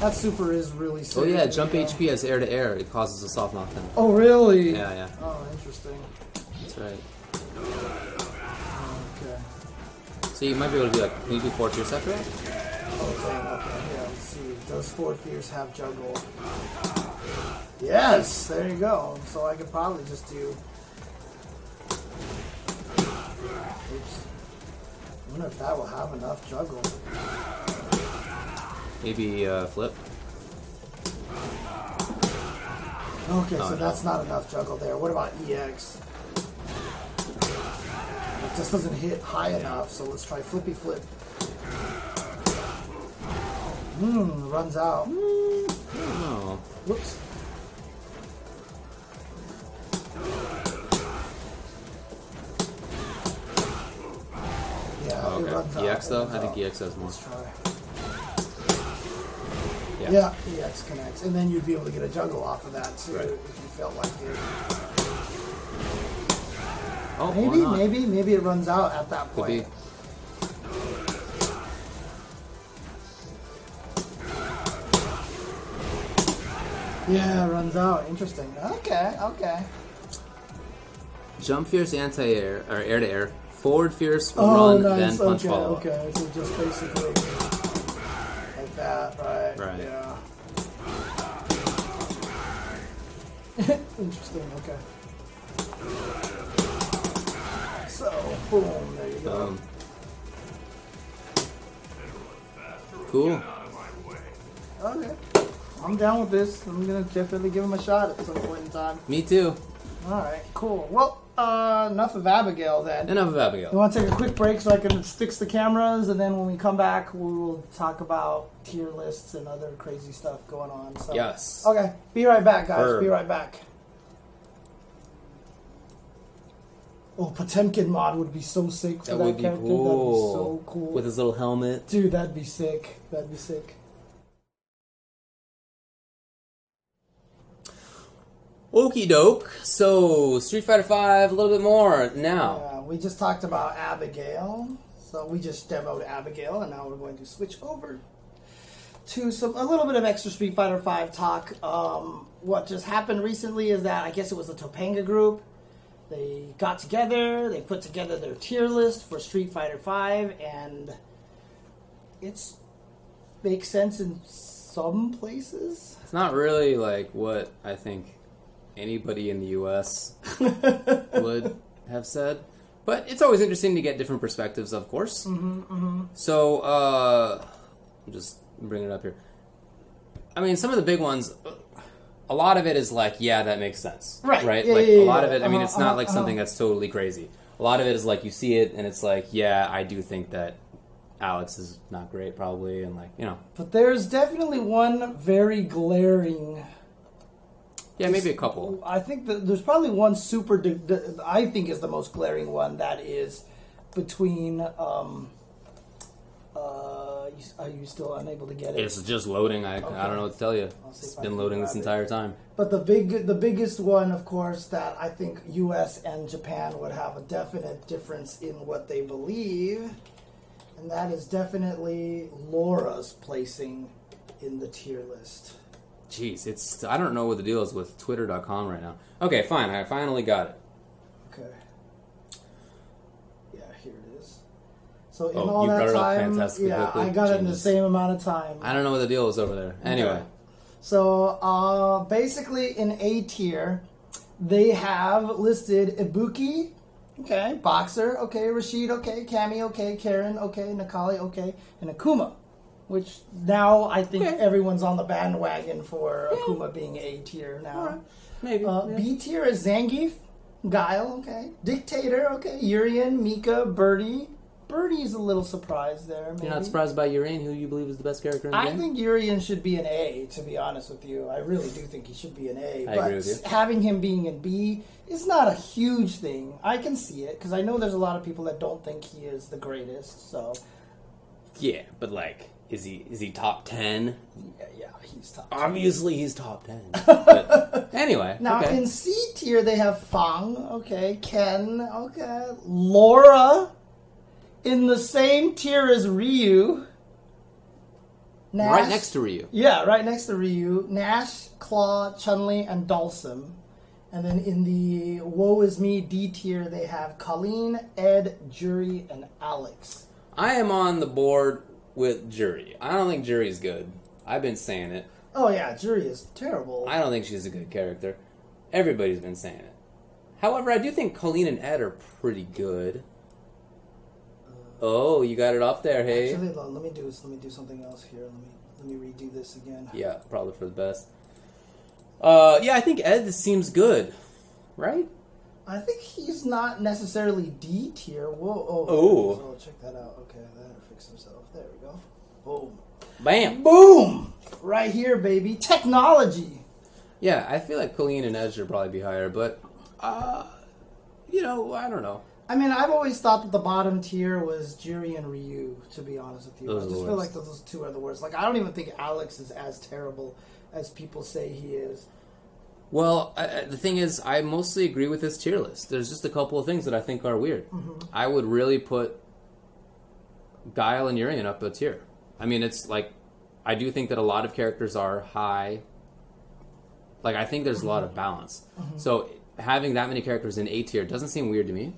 that super is really. Oh yeah, jump HP as air to air. It causes a soft knockdown. Oh really? Yeah, yeah, Oh, interesting. that's right. Oh, okay. So you might be able to do like can you do forward fierce after that? Oh, okay. Okay. Yeah. Let's see. Does Forward Fierce have juggle? Yes. There you go. So I could probably just do. Oops. I wonder if that will have enough juggle. Maybe uh, flip. Okay, so that's not enough juggle there. What about EX? It just doesn't hit high enough, so let's try flippy flip. Hmm, runs out. Oh, Whoops. Yeah, oh it okay. runs out. EX though, I think. EX has more. Let's try. Yeah. Yeah, EX connects, and then you'd be able to get a juggle off of that too Right. if you felt like it. Oh, Maybe, maybe, maybe it runs out at that Could point. be. Yeah, it runs out. Interesting. Okay, okay. Jump fierce anti air or air to air. Forward fierce Oh, run nice. then punch okay, follow. okay. So just basically like that, right? Right. Yeah. [LAUGHS] Interesting. Okay. So, boom. There you go. Um, cool. Okay. I'm down with this. I'm gonna definitely give him a shot at some point in time. Me too. All right. Cool. Well, uh, enough of Abigail then. Enough of Abigail. want to take a quick break so I can fix the cameras, and then when we come back, we will talk about tier lists and other crazy stuff going on. So. Yes. Okay. Be right back, guys. Herb. Be right back. Oh, Potemkin mod would be so sick for That that, would be character. cool. That'd be so cool. With his little helmet. Dude, that'd be sick. That'd be sick. Okie doke. So Street Fighter Five, a little bit more now. Uh, we just talked about Abigail, so we just demoed Abigail, and now we're going to switch over to some a little bit of extra Street Fighter Five talk. Um, what just happened recently is that I guess it was the Topanga group. They got together, they put together their tier list for Street Fighter Five, and it's makes sense in some places. It's not really like what I think anybody in the U.S. [LAUGHS] would have said, but it's always interesting to get different perspectives, of course. Mm-hmm, mm-hmm. So, uh, I'm just bringing it up here. I mean, some of the big ones. A lot of it is like, yeah, that makes sense, Right. Right. Yeah, like yeah, a yeah, lot of it. I mean, Uh-huh, it's not uh-huh, like something that's totally crazy. A lot of it is like you see it and it's like, yeah, I do think that Alex is not great, probably, and like you know, But there's definitely one very glaring yeah, maybe a couple. I think that there's probably one super. di- di- I think is the most glaring one that is between. Um, uh, are you still unable to get it? It's just loading. I, I don't know what to tell you. It's been loading this grab it. entire time. But the big, the biggest one, of course, that I think U.S. and Japan would have a definite difference in what they believe, and that is definitely Laura's placing in the tier list. Jeez, it's I don't know what the deal is with Twitter.com right now. Okay, fine. I finally got it. Okay. Yeah, here it is. So in Oh, all you that brought it up time, fantastically yeah, quickly. I got it in the same amount of time. I don't know what the deal is over there. Anyway, Okay. So uh, basically, in A tier, they have listed Ibuki, okay, Boxer, okay, Rashid, okay, Cammy, okay, Karin, okay, Necalli, okay, and Akuma. Which now I think Okay. everyone's on the bandwagon for Akuma being A tier now. Alright. maybe. Uh, yeah. B tier is Zangief, Guile, okay, Dictator, okay, Urien, Mika, Birdie. Birdie's a little surprised there. Maybe. You're not surprised by Urien, who you believe is the best character in the I game? I think Urien should be an A, to be honest with you. I really do think he should be an A. I but agree with you. having him being in B is not a huge thing. I can see it because I know there's a lot of people that don't think he is the greatest. So yeah, but like, is he is he top ten? yeah, yeah he's top. Obviously, he's top ten. [LAUGHS] But anyway, Now okay. in C tier they have Fang, okay, Ken, okay, Laura, in the same tier as Ryu. Nash, right next to Ryu. Yeah, right next to Ryu, Nash, Claw, Chun Li, and Dhalsim. And then in the Woe Is Me D tier, they have Kolin, Ed, Juri, and Alex. I am on the board with Juri. I don't think Juri's good. I've been saying it. Oh yeah, Juri is terrible. I don't think she's a good character. Everybody's been saying it. However, I do think Kolin and Ed are pretty good. Oh, you got it up there, hey? Actually, let me do this. Let me do something else here. Let me let me redo this again. Yeah, probably for the best. Uh, yeah, I think Ed seems good, right? I think he's not necessarily D tier. Whoa! Oh, Oh. So check that out. Okay, that fixed himself. There we go. Boom. Bam. Boom! Right here, baby. Technology. Yeah, I feel like Kolin and should probably be higher, but uh, you know, I don't know. I mean, I've always thought that the bottom tier was Juri and Ryu. To be honest with you, Those I just feel like those two are the worst. Like, I don't even think Alex is as terrible as people say he is. Well, I, the thing is, I mostly agree with this tier list. There's just a couple of things that I think are weird. I would really put Guile and Urien up a tier. I mean, it's like I do think that a lot of characters are high. Like I think there's a lot of balance. So having that many characters in A tier doesn't seem weird to me.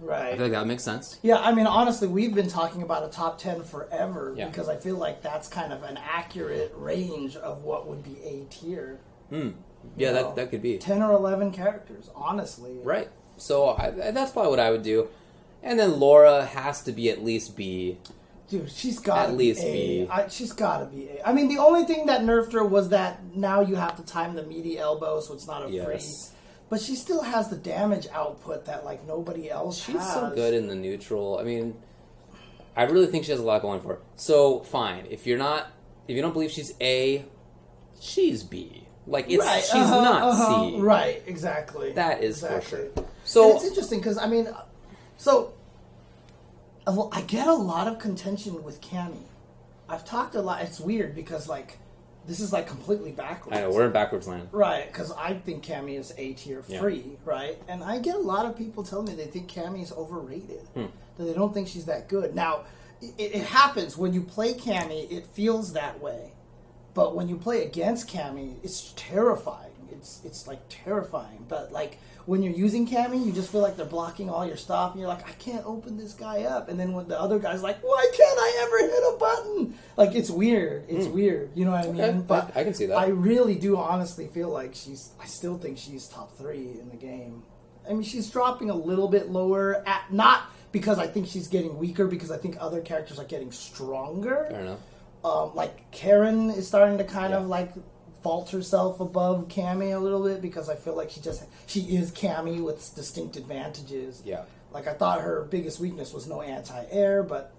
Right. I feel like that makes sense. Yeah, I mean, honestly, we've been talking about a top 10 forever Yeah. because I feel like that's kind of an accurate range of what would be A tier. Hmm. Yeah, You know, that that could be 10 or 11 characters, honestly. right. So I, that's probably what I would do. And then Laura has to be at least B. Dude, she's got At least A. be. I, she's got to be A. I mean, the only thing that nerfed her was that now you have to time the meaty elbow, so it's not a Yes. free. But she still has the damage output that like nobody else She's has. so good in the neutral. I mean, I really think she has a lot going for her. So fine, if you're not, if you don't believe she's A, she's B. Like it's right, she's uh-huh, not uh-huh, C. Right, exactly. That is for exactly. sure. And So it's interesting because I mean, so I get a lot of contention with Cammy. I've talked a lot. It's weird because like this is like completely backwards. I know we're in backwards land. Right, because I think Cammy is A tier Yeah. free, right? And I get a lot of people telling me they think Cammy is overrated, Hmm. that they don't think she's that good. Now, it, it happens when you play Cammy, it feels that way, but when you play against Cammy, it's terrifying. It's it's like terrifying. But like when you're using Cammy, you just feel like they're blocking all your stuff, and you're like, I can't open this guy up. And then when the other guy's like, Why can't I ever hit a button? Like it's weird. It's weird. You know what I mean? But I- I can see that. I really do honestly feel like she's. I still think she's top three in the game. I mean, she's dropping a little bit lower at not because I think she's getting weaker, because I think other characters are getting stronger. Fair enough. Um, like Karin is starting to kind Yeah. of like vault herself above Cammy a little bit because I feel like she just she is Cammy with distinct advantages. Yeah. Like I thought her biggest weakness was no anti-air, but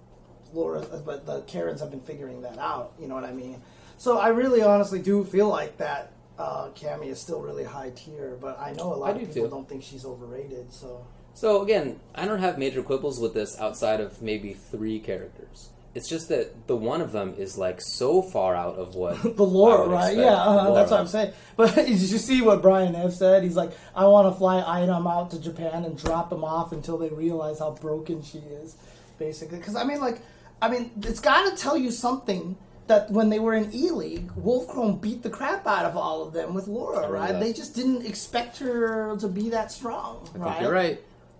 Laura, but the Karins have been figuring that out. You know what I mean? So I really, honestly do feel like that uh, Cammy is still really high tier, but I know a lot I of do people too. don't think she's overrated. So So again, I don't have major quibbles with this outside of maybe three characters. It's just that the one of them is like so far out of what [LAUGHS] the lore, right? expect. Yeah, uh, that's what I'm saying. But [LAUGHS] did you see what Brian F said? He's like, I want to fly Idom out to Japan and drop him off until they realize how broken she is, basically. Because I mean, like, I mean, it's got to tell you something. That when they were in E League, Wolfkrone beat the crap out of all of them with Laura, right? that. They just didn't expect her to be that strong, I right? think you're right.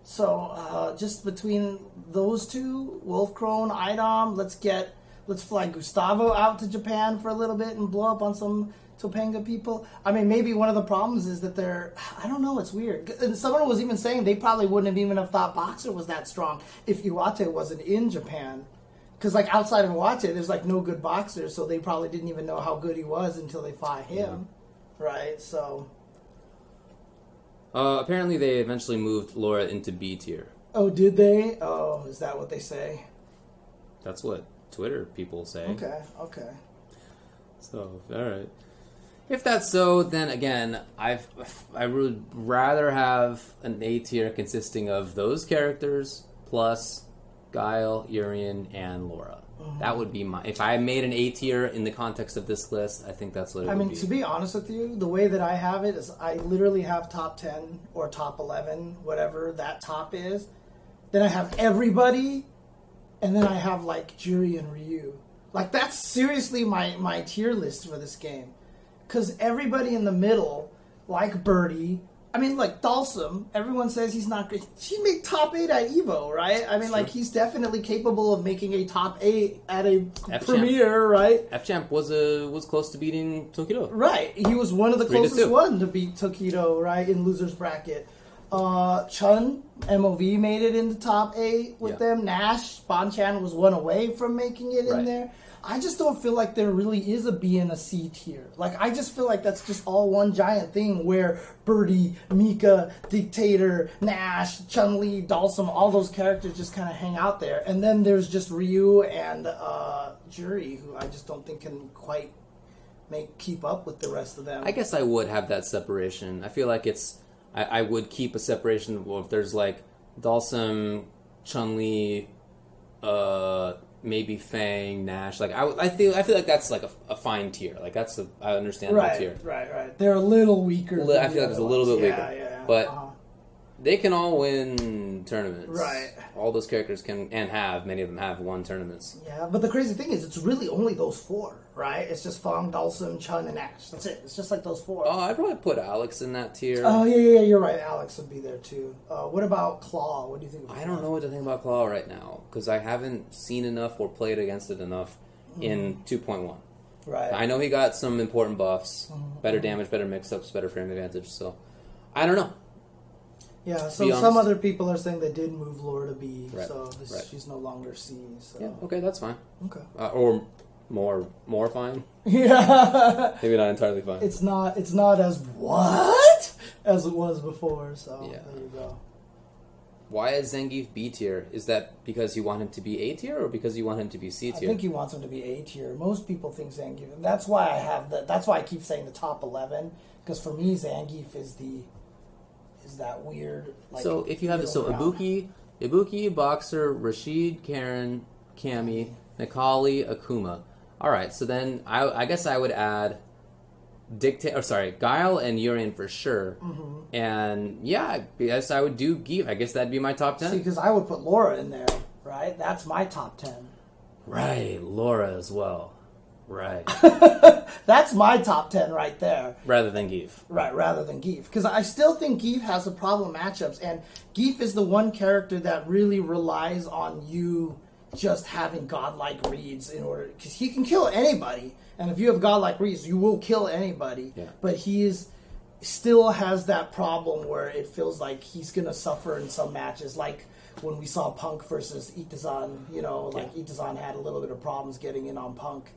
So uh, just between those two, Wolfkrone, Idom, let's get let's fly Gustavo out to Japan for a little bit and blow up on some Topanga people. I mean, maybe one of the problems is that they're I don't know. It's weird. And someone was even saying they probably wouldn't have even have thought Boxer was that strong if Iwate wasn't in Japan. Because like outside of Iwate, there's like no good boxers, so they probably didn't even know how good he was until they fought him, right? So, Uh, apparently, they eventually moved Laura into B tier. oh, did they? Oh, is that what they say? That's what Twitter people say. Okay, okay. So, all right. If that's so, then again, I've I would rather have an A tier consisting of those characters plus Guile, Urien, and Laura. That would be my. If I made an A tier in the context of this list, I think that's what it I mean, be. to be honest with you, the way that I have it is I literally have top 10 or top 11, whatever that top is. Then I have everybody, and then I have like Juri and Ryu. Like, that's seriously my, my tier list for this game. Because everybody in the middle, like Birdie, I mean, like Dhalsim, everyone says he's not good. He made top 8 at EVO, right? I mean, like, he's definitely capable of making a top 8 at a F-champ. premiere, right? F Champ was a was close to beating Tokido. Right. He was one of the Three closest two. one to beat Tokido, right, in losers bracket. Uh, Chun, MOV made it in the top eight with Yeah. them. Nash, Bonchan was one away from making it in there. I just don't feel like there really is a B and a C tier. Like I just feel like that's just all one giant thing where Birdie, Mika, Dictator, Nash, Chun Li, Dhalsim, all those characters just kind of hang out there, and then there's just Ryu and uh, Juri, who I just don't think can quite make keep up with the rest of them. I guess I would have that separation. I feel like it's I, I would keep a separation. Well, if there's like Dhalsim, Chun Li, uh, maybe Fang, Nash. Like I, I feel I feel like that's like a, a fine tier. Like that's a I understand right, tier. right, right. They're a little weaker. Li- than I feel like it's a little bit Yeah, weaker. yeah. But- uh-huh. They can all win tournaments. Right. All those characters can and have many of them have won tournaments. yeah, but the crazy thing is, it's really only those four, right? It's just Fang, Dhalsim, Chun, and Nash. That's it. It's just like those four. Oh, I'd probably put Alex in that tier. Oh yeah, yeah, yeah, you're right. Alex would be there too. Uh, what about Claw? What do you think? I don't know what to think about Claw right now because I haven't seen enough or played against it enough in 2.1. Right. I know he got some important buffs, Mm-hmm. better damage, better mix-ups, better frame advantage. So, I don't know. Yeah. So some other people are saying they did move Laura to B, Right, so this, right. she's no longer C. So Yeah, okay, that's fine. okay. Uh, or more, more fine. [LAUGHS] Yeah. Maybe not entirely fine. it's not it's not as what as it was before. So Yeah. there you go. Why is Zangief B tier? Is that because you want him to be A tier or because you want him to be C tier? I think he wants him to be A tier. Most people think Zangief. and That's why I have that. That's why I keep saying the top eleven because for me Zangief is the is that weird. Like, so if you have so ground. Ibuki, Ibuki, Boxer, Rashid, Karin, Cammy, Necalli, Akuma. All right, so then I, I guess I would add Dictate. Or sorry, Guile and Urien for sure. Mm-hmm. And yeah, I guess I would do Geef. I guess that'd be my top see ten. because I would put Laura in there. Right, that's my top ten. Right, Laura as well. Right, [LAUGHS] That's my top ten right there. rather than Geef. Right, rather than Geef. Because I still think Geef has a problem matchups, and Geef is the one character that really relies on you just having godlike reads in order. Because he can kill anybody, and if you have godlike reads, you will kill anybody. Yeah. But he is still has that problem where it feels like he's gonna suffer in some matches, like when we saw Punk versus Itazan. You know, like Yeah. Itazan had a little bit of problems getting in on Punk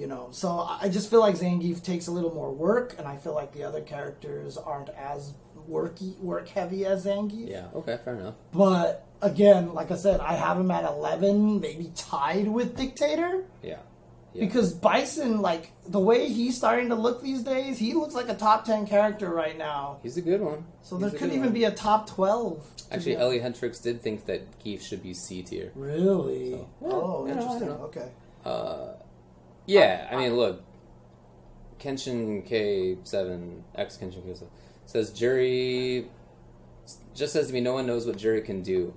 you know so i just feel like zangief takes a little more work and i feel like the other characters aren't as worky work heavy as zangief Yeah. Okay. Fair enough. but again like i said i have him at 11 maybe tied with dictator Yeah. Yeah. because bison like the way he's starting to look these days he looks like a top 10 character right now He's a good one. so He's there could even one. be a top 12 Actually, Ellie Hendricks did think that Geef should be C tier. really So, oh you know, I don't interesting okay Uh, yeah, I mean, look, Kenshin K7, ex Kenshin K7, says Juri just says to me, no one knows what Juri can do.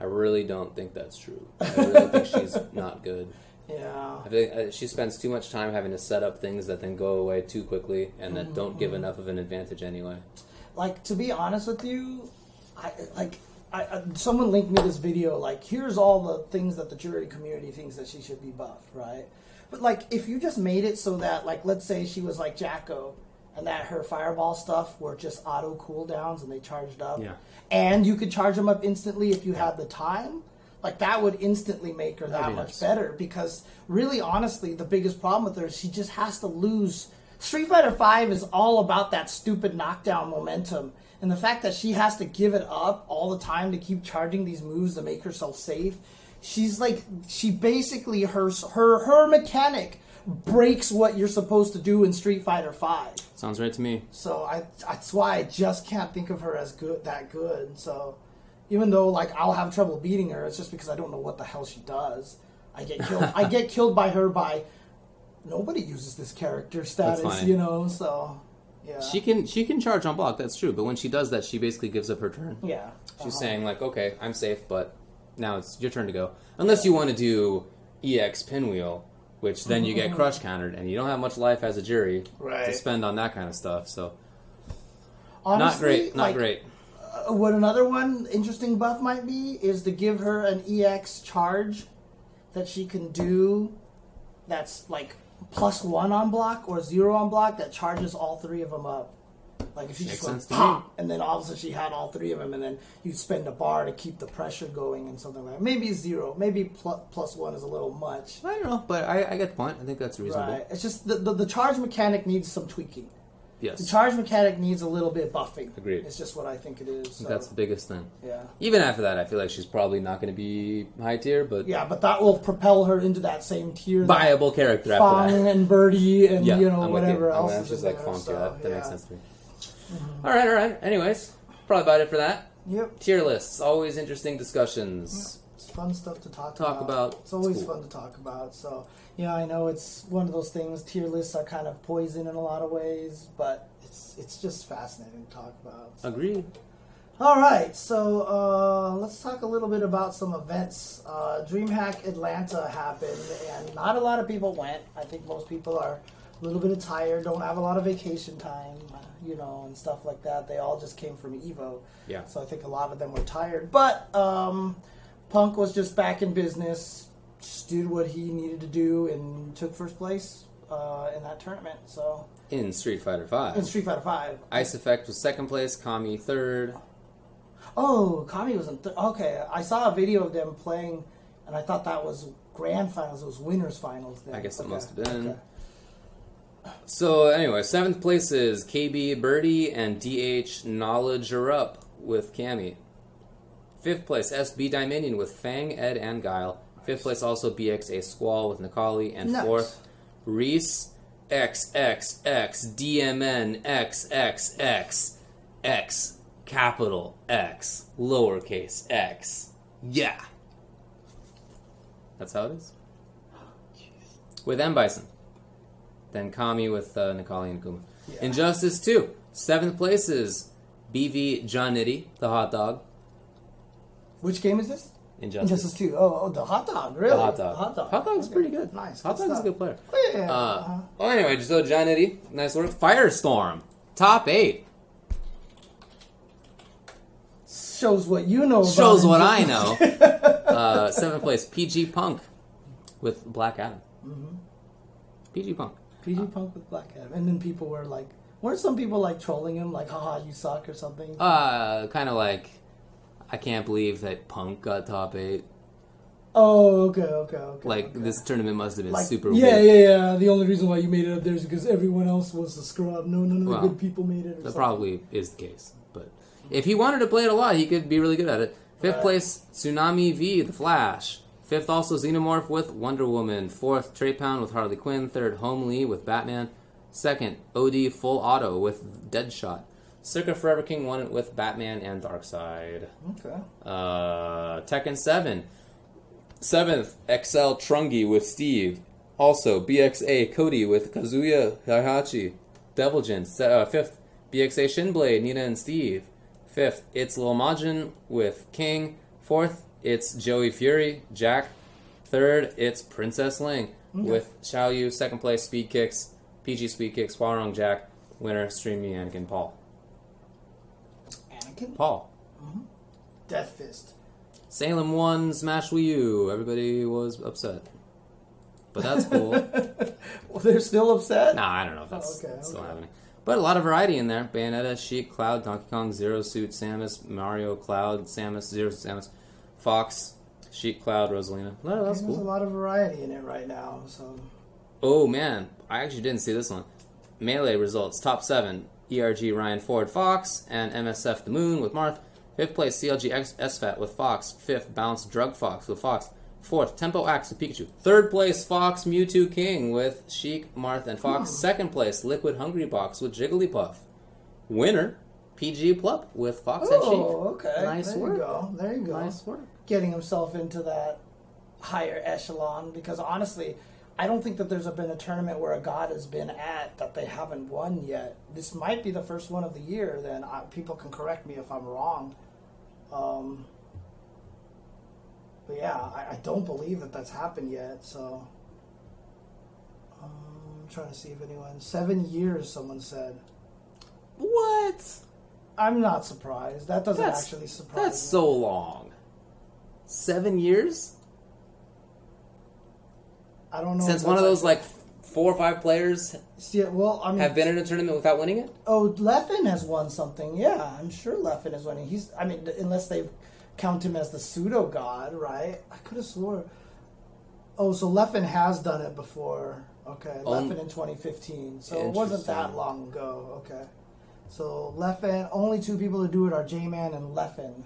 I really don't think that's true. I really think [LAUGHS] she's not good. yeah I think uh, she spends too much time having to set up things that then go away too quickly and that don't give enough of an advantage anyway. like to be honest with you, I like I, I, someone linked me this video. Like, here's all the things that the Juri community thinks that she should be buffed, right? But like, if you just made it so that, like, let's say she was like Jacko, and that her fireball stuff were just auto cooldowns and they charged up, Yeah. and you could charge them up instantly if you had the time. Like that would instantly make her that be much nice. better because really honestly the biggest problem with her is she just has to lose Street Fighter Five is all about that stupid knockdown momentum. And the fact that she has to give it up all the time to keep charging these moves to make herself safe, she's like she basically her her her mechanic breaks what you're supposed to do in Street Fighter Five. Sounds right to me. So I that's why I just can't think of her as good that good. So even though like I'll have trouble beating her, it's just because I don't know what the hell she does. I get killed. I get [LAUGHS] killed by her by nobody uses this character status, you know. So yeah, She can she can charge on block. That's true. But when she does that, she basically gives up her turn. yeah. She's Uh-huh. saying like, okay, I'm safe, but now it's your turn to go. Unless you want to do EX pinwheel, which then you get crush countered, and you don't have much life as a Juri to Right. spend on that kind of stuff. So Honestly, not great, not like, great. uh, what another one interesting buff might be is to give her an EX charge that she can do that's like plus one on block or zero on block that charges all three of them up. Like if she Makes just went pop, and then all of a sudden she had all three of them, and then you'd spend a bar to keep the pressure going and something like that. Maybe zero, maybe plus, plus one is a little much. I don't know, but I, I get the point. I think that's reasonable. Right. It's just the, the the charge mechanic needs some tweaking. Yes. The charge mechanic needs a little bit of buffing. Agreed. It's just what I think it is. So, that's the biggest thing. yeah. Even after that, I feel like she's probably not going to be high tier, but Yeah, but that will propel her into that same tier. viable character after that. and Birdie and Yeah, you know I'm whatever else with is you. She's like funk. so, that, that yeah. makes sense to me. All right, all right. Anyways, probably about it for that. Yep, Tier lists, always interesting discussions. it's fun stuff to talk, Talk about. It's always cool. fun to talk about. So yeah, I know it's one of those things. Tier lists are kind of poison in a lot of ways, but it's it's just fascinating to talk about. So. Agreed. All right, so uh, let's talk a little bit about some events. Uh, DreamHack Atlanta happened, and not a lot of people went. I think most people are a little bit of tired, don't have a lot of vacation time, you know, and stuff like that. They all just came from Evo, Yeah. so I think a lot of them were tired. But um, Punk was just back in business, just did what he needed to do, and took first place uh, in that tournament. So In Street Fighter Five. in Street Fighter Five. Ice Effect was second place, Kami third. Oh, Kami was in. Th- okay, I saw a video of them playing, and I thought that was grand finals. It was winners finals. Then. I guess it Okay, must have been. okay. So anyway, seventh place is KB Birdie and DH Knowledge are up with Cammy. Fifth place SB Dominion with Fang, Ed, and Guile. Fifth place also BXA Squall with Necalli, and Nice. fourth Reese XXX DMN XXX X capital X lowercase x. Yeah. That's how it is. Oh, with M Bison. Then Kami with uh, Necalli and Kuma. Yeah. Injustice 2. Seventh place is BV John Nitty, the hot dog. Which game is this? Injustice. Injustice Two. Oh, oh, the hot dog. Really? The hot dog. The hot dog. Hot dog's Okay. pretty good. Nice. Hot good dog's a good player. Oh, yeah. Uh, uh-huh. well, anyway, so John Nitty, nice work. Firestorm, top eight. Shows what you know. About Shows what I know. [LAUGHS] uh, seventh place, PG Punk with Black Adam. Mm-hmm. PG Punk. PG Punk with Black Adam, and then people were like, weren't some people like trolling him, like, haha, you suck or something? Uh, kind of like, I can't believe that Punk got top eight. oh, okay, okay, okay. Like, okay. this tournament must have been Like, super yeah, weird. yeah, yeah. Yeah. The only reason why you made it up there is because everyone else was a scrub. No, none of the Well, good people made it. Or That something. probably is the case. But if he wanted to play it a lot, he could be really good at it. Fifth Right. place, Tsunami V, The Flash. Fifth, also Xenomorph with Wonder Woman. Fourth, Trey Pound with Harley Quinn. Third, Homely with Batman. Second, OD Full Auto with Deadshot. Circa Forever King won it with Batman and Darkseid. Okay. Uh, Tekken 7. Seventh, XL Trungi with Steve. Also, BXA Cody with Kazuya Heihachi. Devil Jin. Se- uh, fifth, BXA Shinblade, Nina and Steve. Fifth, it's Lil Majin with King. Fourth, it's Joey Fury, Jack. Third, it's Princess Ling with Xiao Yu. Second place, Speed Kicks, PG Speed Kicks, Hwoarang Jack. Winner, Streamy Anakin Paul. Anakin. Paul. Mm-hmm. Death Fist. Salem won Smash Wii U. Everybody was upset. But that's cool. [LAUGHS] Well, they're still upset. nah, I don't know if that's Oh, okay, still okay. happening. But a lot of variety in there. Bayonetta, Sheik, Cloud, Donkey Kong, Zero Suit, Samus, Mario, Cloud, Samus, Zero Suit, Samus, Fox, Sheik, Cloud, Rosalina. No, that's There's a lot of variety in it right now. So Oh man, I actually didn't see this one. Melee results top seven: ERG Ryan Ford Fox and MSF The Moon with Marth. Fifth place CLG X- SFAT with Fox. Fifth Bounce Drug Fox with Fox. Fourth Tempo Axe with Pikachu. Third place Fox Mew2King with Sheik, Marth, and Fox. Hmm. Second place Liquid Hungrybox with Jigglypuff. Winner PG Plup with Fox and Sheik. Oh, okay. Nice there work. you go. There you go. Nice work. Getting himself into that higher echelon because honestly, I don't think that there's been a tournament where a god has been at that they haven't won yet. This might be the first one of the year. Then I, people can correct me if I'm wrong. Um, but yeah, I, I don't believe that that's happened yet. So um, I'm trying to see if anyone seven years. Someone said. What? I'm not surprised. That doesn't That's- actually surprise That's me. so long. Seven years? I don't know. Since one of those like four or five players Yeah, well, I mean, have been in a tournament without winning it? oh, Leffen has won something. Yeah, I'm sure Leffen is winning. He's, I mean, unless they count him as the pseudo god, right? I could have swore. Oh, so Leffen has done it before. Okay, Um, Leffen in 2015. So it wasn't that long ago. Okay. So Leffen, only two people to do it are J-Man and Leffen.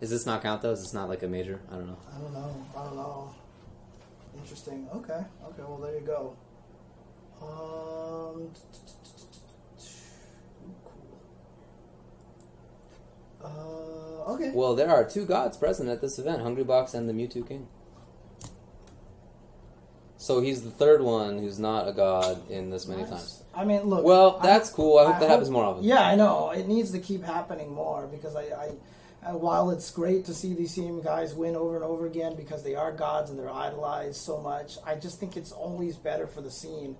Does this not count though? Is this not like a major? I don't know. I don't know. I don't know. Interesting. Okay. Okay. Well, there you go. Um. Cool. Uh. Okay. Well, there are two gods present at this event: Hungrybox and the Mew2King. So he's the third one who's not a god in this many Nice. times. I mean, look. Well, I- that's cool. I hope that happens more often. Yeah, I know. It needs to keep happening more because I, I while it's great to see these same guys win over and over again because they are gods and they're idolized so much, I just think it's always better for the scene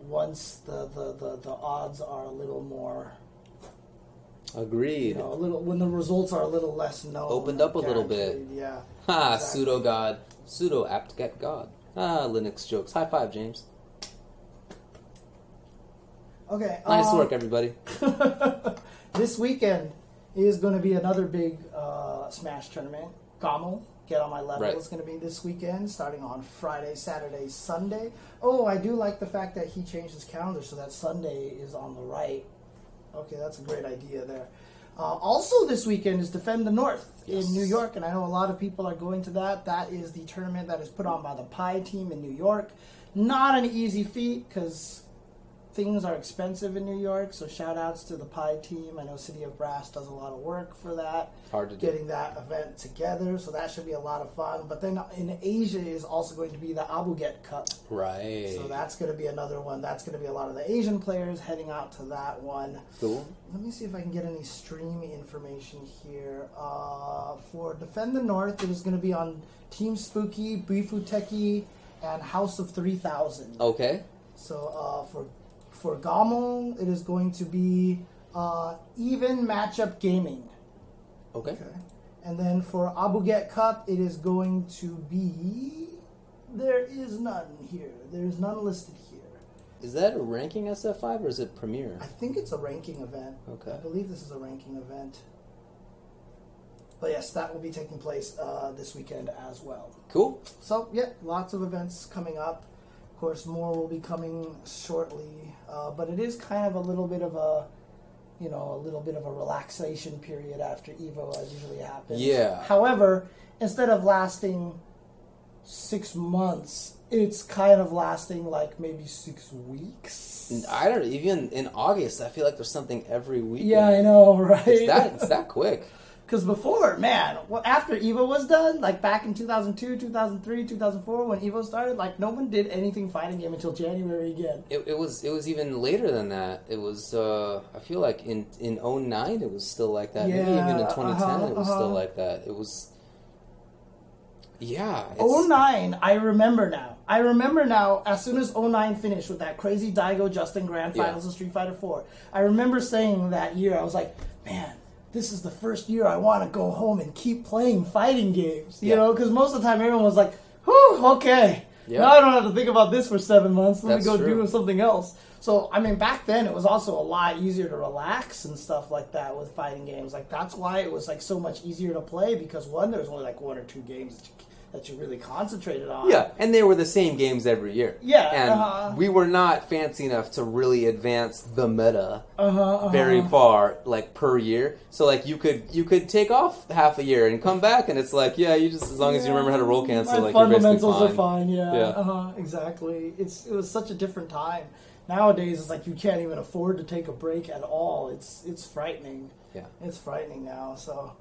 once the, the, the, the odds are a little more, you Agreed. know, a little when the results are a little less known. Opened up a little bit. Yeah. ha! exactly. Pseudo god, sudo apt-get god. Ah, Linux jokes. High five, James. Okay. Nice um, work, everybody. [LAUGHS] this weekend is going to be another big uh, Smash tournament. GOML, get on my level, Right. is going to be this weekend, starting on Friday, Saturday, Sunday. Oh, I do like the fact that he changed his calendar so that Sunday is on the right. Okay, that's a great idea there. Uh, also, this weekend is Defend the North Yes. in New York, and I know a lot of people are going to that. That is the tournament that is put on by the Pi team in New York. Not an easy feat because things are expensive in New York. So shout outs to the Pi team. I know City of Brass does a lot of work for that, Hard to do. getting that event together. So that should be a lot of fun. But then in Asia is also going to be the Abuget Cup. Right. So that's going to be another one. That's going to be a lot of the Asian players heading out to that one. cool. Let me see if I can get any stream information here. Uh, for Defend the North, it is going to be on Team Spooky, Bifuteki, and House of 3000. Okay. So uh, for for GOML, it is going to be uh, even matchup gaming. Okay. Okay. And then for Abuget Cup, it is going to be. There is none here. There's none listed here. Is that a ranking SF5 or is it Premier? I think it's a ranking event. Okay. I believe this is a ranking event. But yes, that will be taking place uh, this weekend as well. Cool. So, yeah, lots of events coming up. Of course, more will be coming shortly. Uh, but it is kind of a little bit of a, you know, a little bit of a relaxation period after Evo, as usually happens. Yeah. However, instead of lasting six months, it's kind of lasting like maybe six weeks. I don't even in August. I feel like there's something every week. Yeah, I know, [LAUGHS] right? It's that. It's that quick. Because before, man, well, after Evo was done, like back in 2002, 2003, 2004, when Evo started, like no one did anything fighting game until January again. It, it was. It was even later than that. It was. Uh, I feel like in in 09 it was still like that. Maybe Yeah, even in 2010 uh-huh, it was uh-huh. still like that. It was. Yeah. it's- Oh nine, I remember now. I remember now. As soon as 09 finished with that crazy Daigo Justin Grand Yeah. Finals of Street Fighter 4, I remember saying that year, I was like, man, this is the first year I want to go home and keep playing fighting games. You Yeah. know, because most of the time everyone was like, "Whew, okay, Yeah. now I don't have to think about this for seven months. Let That's me go true. do something else." So I mean, back then it was also a lot easier to relax and stuff like that with fighting games. Like that's why it was like so much easier to play because one, there was only like one or two games that you, that you really concentrated on. Yeah, and they were the same games every year. Yeah, and uh-huh. we were not fancy enough to really advance the meta Uh-huh, uh-huh. very far, like per year. So like you could you could take off half a year and come back, and it's like yeah, you just as long as you remember how to roll cancel, My like fundamentals are fine. Yeah, Yeah. Uh-huh, exactly. It's it was such a different time. Nowadays, it's like you can't even afford to take a break at all. It's it's frightening. Yeah. It's frightening now. So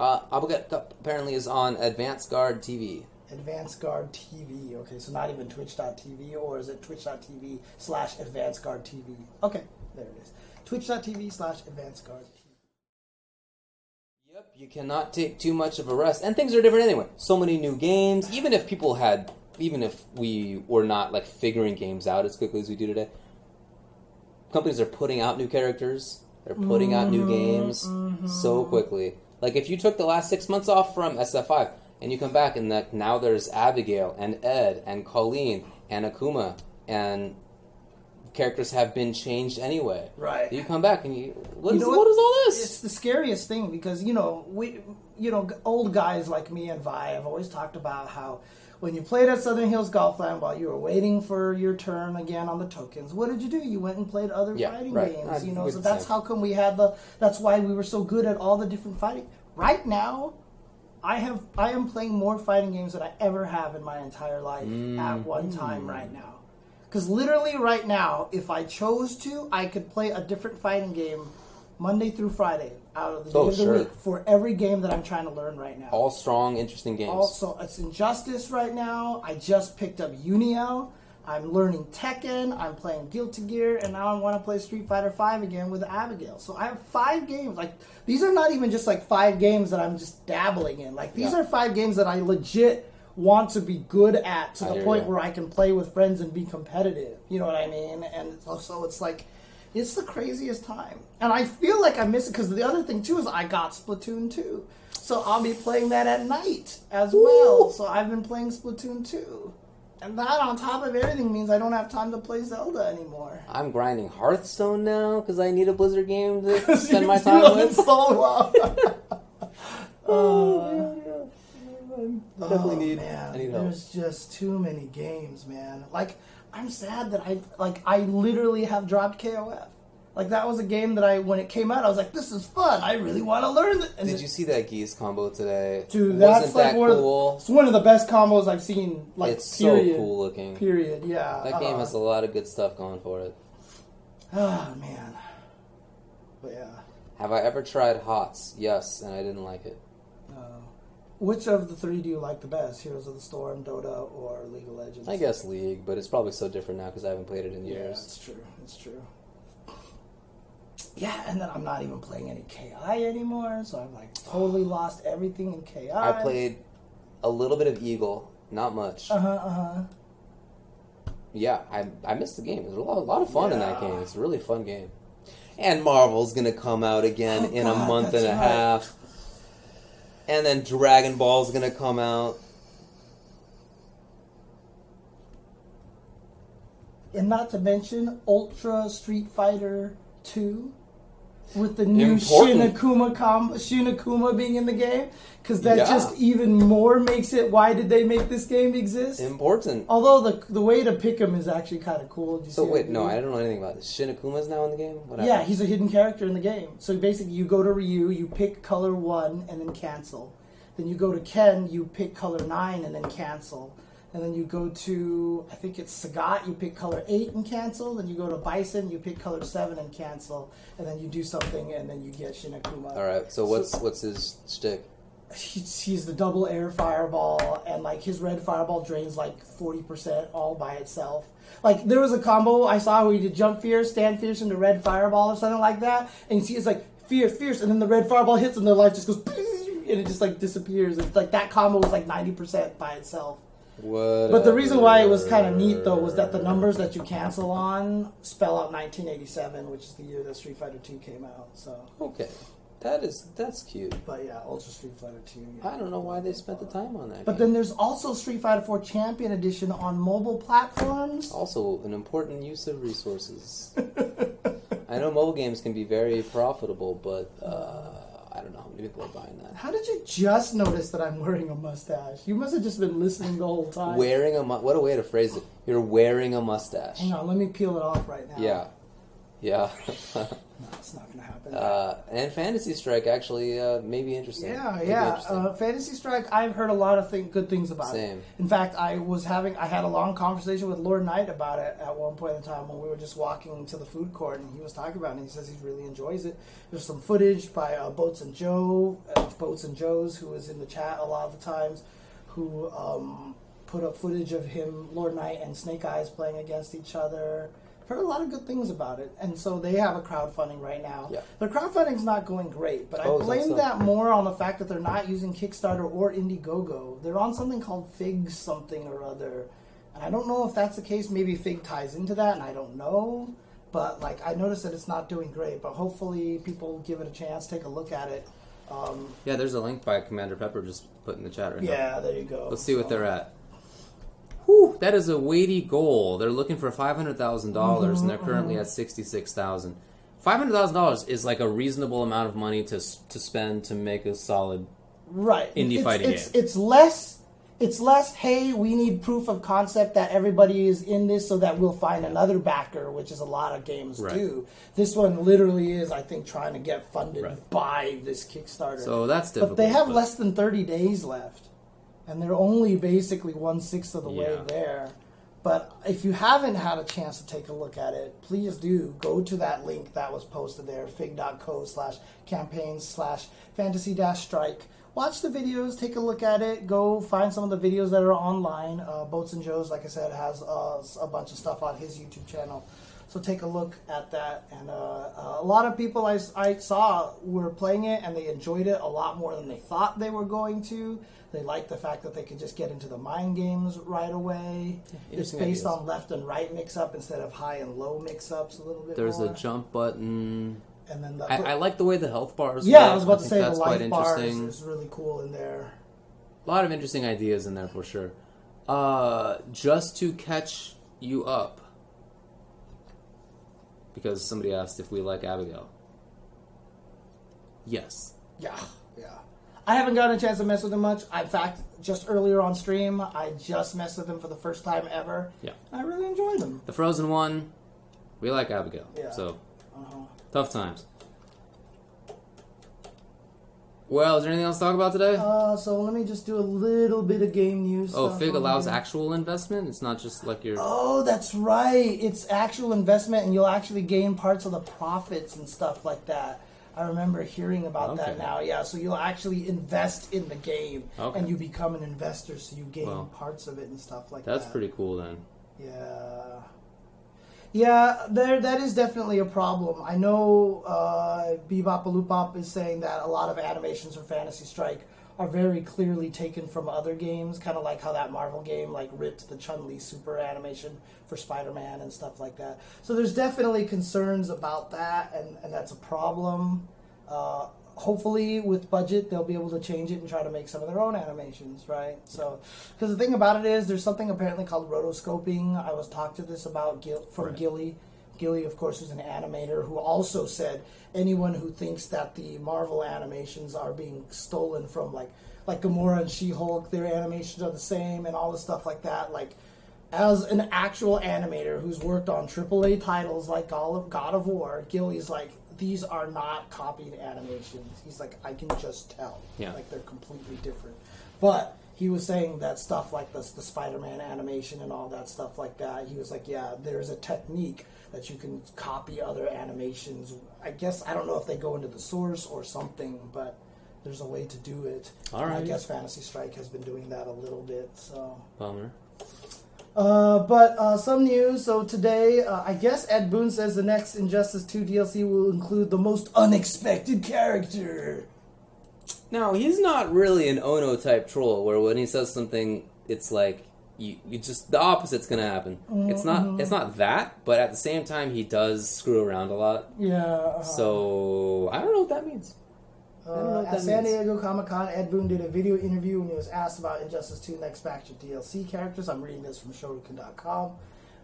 Uh, apparently is on Advanced Guard TV. Advanced Guard TV. Okay, so not even Twitch.tv, or is it Twitch.tv slash Advanced Guard TV? Okay, there it is. Twitch.tv slash Advanced Guard TV. Yep, you cannot take too much of a rest, and things are different anyway. So many new games. Even if people had, even if we were not like figuring games out as quickly as we do today, companies are putting out new characters. They're putting out new games so quickly. Like if you took the last six months off from SF5 and you come back and now there's Abigail and Ed and Kolin and Akuma and characters have been changed anyway. Right. You come back and you what You is, know what what? is all this? It's the scariest thing because you know we, you know, old guys like me and Vi have always talked about how when you played at Southern Hills Golfland while you were waiting for your turn again on the tokens, what did you do? You went and played other Yeah, fighting right. games. I You know, so that's say. how come we had the. That's why we were so good at all the different fighting. Right now, I have I am playing more fighting games than I ever have in my entire life Mm. at one time right now. Because literally right now, if I chose to, I could play a different fighting game Monday through Friday out of the day Oh, of the sure. week for every game that I'm trying to learn right now. all strong, interesting games. Also, it's Injustice right now. I just picked up Unio. I'm learning Tekken. I'm playing Guilty Gear, and now I want to play Street Fighter Five again with Abigail. So I have five games. Like these are not even just like five games that I'm just dabbling in. Like these Yeah. are five games that I legit want to be good at to the point ya. where I can play with friends and be competitive. You know what I mean? And also it's like it's the craziest time, and I feel like I miss it because the other thing too is I got Splatoon two, so I'll be playing that at night as well. So I've been playing Splatoon two, and that on top of everything means I don't have time to play Zelda anymore. I'm grinding Hearthstone now because I need a Blizzard game to [LAUGHS] spend my time love with. it so [LAUGHS] long. Oh, [LAUGHS] oh I definitely Oh, need. man, I need help. There's just too many games, man. Like I'm sad that I like I literally have dropped KOF. Like that was a game that I when it came out I was like this is fun. I really want to learn it. And Did it- you see that Geese combo today? Dude, that's Wasn't like that one cool? of the, it's one of the best combos I've seen. Like it's period. so cool looking. Period. Yeah. That game uh, has a lot of good stuff going for it. Oh man. But yeah. Have I ever tried HOTS? Yes, and I didn't like it. Which of the three do you like the best? Heroes of the Storm, Dota, or League of Legends? I guess League, but it's probably so different now because I haven't played it in years. Yeah, it's true. It's true. Yeah, and then I'm not even playing any KI anymore, so I've like totally [GASPS] lost everything in KI. I played a little bit of Eagle, not much. Uh huh. Uh huh. yeah, I I missed the game. There's a lot, a lot of fun in that game. It's a really fun game. And Marvel's gonna come out again Oh, in a month and a right. half. And then Dragon Ball's gonna come out. And not to mention Ultra Street Fighter Two. With the new Important. Shin Akuma com- Shin Akuma being in the game, because that Yeah. just even more makes it. Why did they make this game exist? Important. Although the the way to pick him is actually kind of cool. You So wait, no. I don't know anything about this. Shin Akuma's now in the game. Yeah, he's a hidden character in the game. So basically, you go to Ryu, you pick color one, and then cancel. Then you go to Ken, you pick color nine, and then cancel. And then you go to, I think it's Sagat, you pick color eight and cancel. Then you go to Bison, you pick color seven and cancel. And then you do something, and then you get Shin Akuma. All right. So what's what's his shtick? He's, the double air fireball, and like his red fireball drains like 40% all by itself. Like there was a combo I saw where he did jump fierce, stand fierce the red fireball or something like that, and you see it's like fierce, fierce, and then the red fireball hits and their life just goes [LAUGHS] and it just like disappears. It's like that combo was like 90% by itself. What? But the reason why it was kind of neat though was that the numbers that you cancel on spell out 1987, which is the year that Street Fighter 2 came out. So, Okay, that is that's cute. but yeah, Ultra Street Fighter 2. yeah. I don't know why they spent the time on that. But game. then there's also Street Fighter 4 Champion Edition on mobile platforms. also an important use of resources. [LAUGHS] I know mobile games can be very profitable, but uh, I don't know how many people are buying that. How did you just notice that I'm wearing a mustache? You must have just been listening the whole time. Wearing a mu- what a way to phrase it. You're wearing a mustache. Hang on, let me peel it off right now. Yeah, yeah. [LAUGHS] No, it's not going to happen. uh, and Fantasy Strike actually uh, may be interesting. Yeah, May yeah. interesting. Uh, Fantasy Strike, I've heard a lot of thing, good things about Same. it. In fact, I was having, I had a long conversation with Lord Knight about it at one point in time when we were just walking to the food court, and he was talking about it. and He says he really enjoys it. There's some footage by uh, Boats and Joe, uh, Boats and Joe's, who is in the chat a lot of the times, who um, put up footage of him, Lord Knight, and Snake Eyes playing against each other. Heard a lot of good things about it, and so they have a crowdfunding right now. Yeah. Their crowdfunding's not going great, but I Oh, is blame that more on the fact that they're not using Kickstarter or Indiegogo. They're on something called Fig something or other. And I don't know if that's the case. Maybe Fig ties into that, and I don't know. But like I noticed that it's not doing great. But hopefully people give it a chance, take a look at it. Um, yeah, there's a link by Commander Pepper just put in the chat right now. yeah, there you go. Let's see what they're at. Whew, that is a weighty goal. They're looking for five hundred thousand dollars, and they're mm-hmm, currently at mm-hmm. sixty six thousand. Five hundred thousand dollars is like a reasonable amount of money to to spend to make a solid. right indie it's, fighting it's, game. It's less. It's less. Hey, we need proof of concept that everybody is in this, so that we'll find another backer, which is a lot of games Right. do. This one literally is, I think, trying to get funded Right. by this Kickstarter. So that's difficult. but they have but- less than thirty days left, and they're only basically one sixth of the way there. But if you haven't had a chance to take a look at it, please do go to that link that was posted there, fig.co slash campaigns slash fantasy dash strike. Watch the videos, take a look at it, go find some of the videos that are online. Uh, Boats and Joe's, like I said, has uh, a bunch of stuff on his YouTube channel. So take a look at that. And uh, uh, a lot of people I, I saw were playing it and they enjoyed it a lot more than they thought they were going to. They like the fact that they could just get into the mind games right away. it's based ideas. on left and right mix up instead of high and low mix ups a little bit There's more. a jump button. and then the, I, I like the way the health bars. yeah, work. I was about to say the life bars is really cool in there. A lot of interesting ideas in there for sure. Uh, just to catch you up, because somebody asked if we like Abigail. Yes. Yeah, yeah. I haven't gotten a chance to mess with them much. In fact, just earlier on stream, I just messed with them for the first time ever. Yeah. I really enjoyed them. The Frozen one, we like Abigail. Yeah. So Uh-huh. tough times. Well, is there anything else to talk about today? Uh, so let me just do a little bit of game news. oh, Fig allows here. actual investment. It's not just like your. Oh, that's right. It's actual investment, and you'll actually gain parts of the profits and stuff like that. I remember hearing about that now. Yeah, so you'll actually invest in the game, Okay. and you become an investor, so you gain Wow. parts of it and stuff like That's that. That's pretty cool then. Yeah. Yeah, there that is definitely a problem. I know uh, Bebop Loopop is saying that a lot of animations for Fantasy Strike are very clearly taken from other games, kind of like how that Marvel game like ripped the Chun Li super animation for Spider Man and stuff like that. So there's definitely concerns about that, and, and that's a problem. Uh, hopefully, with budget, they'll be able to change it and try to make some of their own animations, right? So, because the thing about it is, there's something apparently called rotoscoping. I was talked to this about Gil, from Right. Gilly. Gilly, of course, is an animator who also said anyone who thinks that the Marvel animations are being stolen from like like Gamora and She-Hulk, their animations are the same and all the stuff like that, like as an actual animator who's worked on AAA titles like God of, God of War, Gilly's like, these are not copied animations. He's like, I can just tell. Yeah. Like, they're completely different. But he was saying that stuff like this, the Spider Man animation and all that stuff like that, he was like, yeah, there's a technique that you can copy other animations. I guess, I don't know if they go into the source or something, but there's a way to do it. And I guess Fantasy Strike has been doing that a little bit, so. Bummer. Uh, but uh, some news. So today, uh, I guess Ed Boon says the next Injustice 2 DLC will include the most unexpected character. Now he's not really an Ono type troll, where when he says something, it's like you, you just the opposite's gonna happen. It's not it's not that, but at the same time, he does screw around a lot. Yeah. uh-huh. So I don't know what that means. don't know Uh, at San means. Diego Comic Con, Ed Boon did a video interview when he was asked about Injustice 2 Next Faction DLC characters. I'm reading this from Shoryuken.com.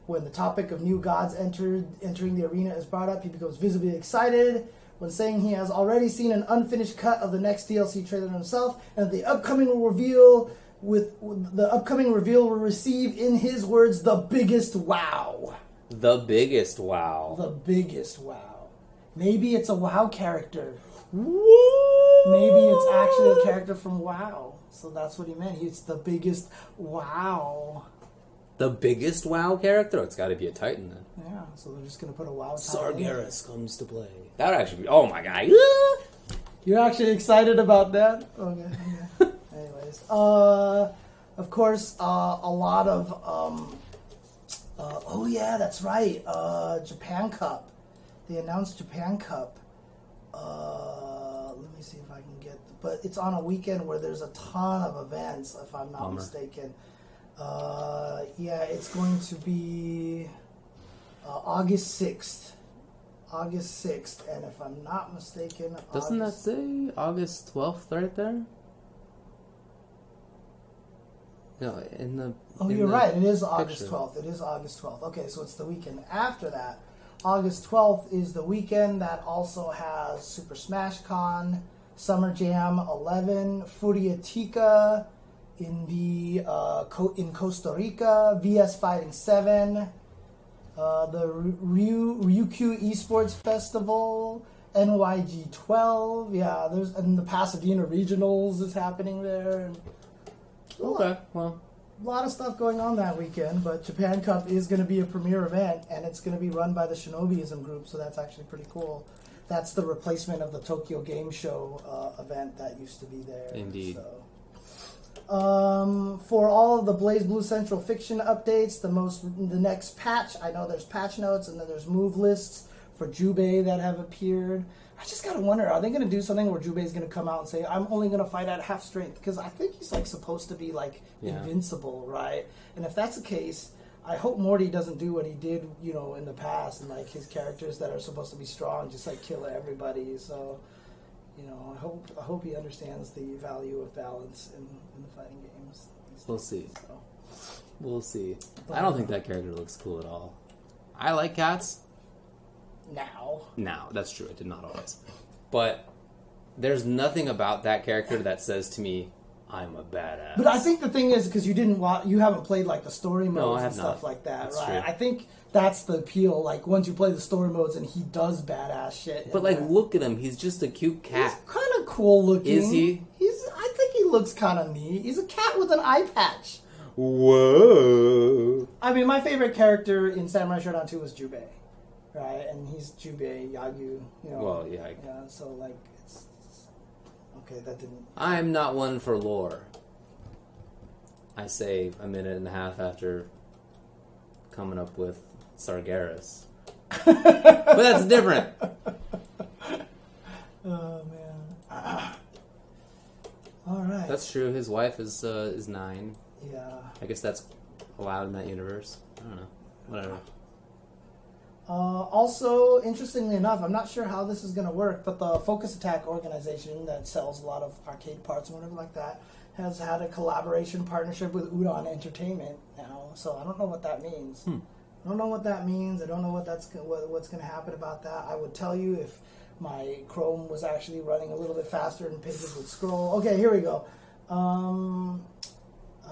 When the topic of new gods entered entering the arena is brought up, he becomes visibly excited when saying he has already seen an unfinished cut of the next DLC trailer himself, and the upcoming will reveal with the upcoming reveal will receive, in his words, the biggest wow. The biggest wow. The biggest wow. Maybe it's a wow character. Woo! Maybe it's actually a character from WoW. So that's what he meant. It's the biggest WoW. the biggest wow character. It's got to be a Titan then. Yeah, so they're just gonna put a WoW. title. Sargeras comes to play. That would actually be. Oh my god. [LAUGHS] You're actually excited about that? Okay. Uh, of course, uh, a lot of um, uh, oh yeah, that's right. Uh, Japan Cup. They announced Japan Cup. Uh, let me see if I can get. But it's on a weekend where there's a ton of events, if I'm not Bummer. mistaken. Uh, yeah, it's going to be uh, August sixth. August sixth, and if I'm not mistaken, Doesn't that say August twelfth right there? No, in the. Oh, in you're the right. It is August picture. 12th. It is August 12th. Okay, so it's the weekend after that. August 12th is the weekend that also has Super Smash Con, Summer Jam 11, Furia Tica in the uh, Co- in Costa Rica, VS Fighting 7, uh, the Ryu Ryukyu Esports Festival, NYG 12. Yeah, there's and the Pasadena Regionals is happening there. Okay, well, a lot of stuff going on that weekend, but Japan Cup is going to be a premier event, and it's going to be run by the Shinobiism group, so that's actually pretty cool. That's the replacement of the Tokyo Game Show uh, event that used to be there. Indeed. So. Um, for all of the BlazBlue Central fiction updates, the most the next patch, I know there's patch notes and then there's move lists for Jubei that have appeared. I just gotta wonder, are they gonna do something where Jubei's gonna come out and say, "I'm only gonna fight at half strength"? Because I think he's like supposed to be like Yeah. invincible, right? And if that's the case, I hope Morty doesn't do what he did, you know, in the past, and like his characters that are supposed to be strong just like kill everybody. So, you know, I hope I hope he understands the value of balance in, in the fighting games. We'll see. So, we'll see. I don't think that character looks cool at all. I like cats. Now, Now, that's true. I did not always. But there's nothing about that character that says to me, I'm a badass. but I think the thing is because you didn't wa- you haven't played like the story modes No, and stuff not. like that, That's right? true. I think that's the appeal. Like once you play the story modes and he does badass shit. But like, there. look at him. He's just a cute cat. He's kind of cool looking. Is he? He's. I think he looks kind of neat. He's a cat with an eye patch. Whoa. I mean, my favorite character in Samurai Shodown 2 was Jubei, right? And he's Jubei Yagyu. You know. Well, yeah. I- Yeah. So like, it's, it's- okay. That didn't. I'm not one for lore. I say a minute and a half after coming up with Sargeras. but that's different. [LAUGHS] Oh man. [CLEARS THROAT] All right. That's true. His wife is uh, is nine. yeah. I guess that's allowed in that universe. I don't know. Whatever. Uh, also, interestingly enough, I'm not sure how this is going to work, but the Focus Attack organization that sells a lot of arcade parts and whatever like that has had a collaboration partnership with Udon Entertainment now. So I don't know what that means. I don't know what that means. I don't know what that's what, what's going to happen about that. I would tell you if my Chrome was actually running a little bit faster and pages would scroll. Okay, here we go. Um,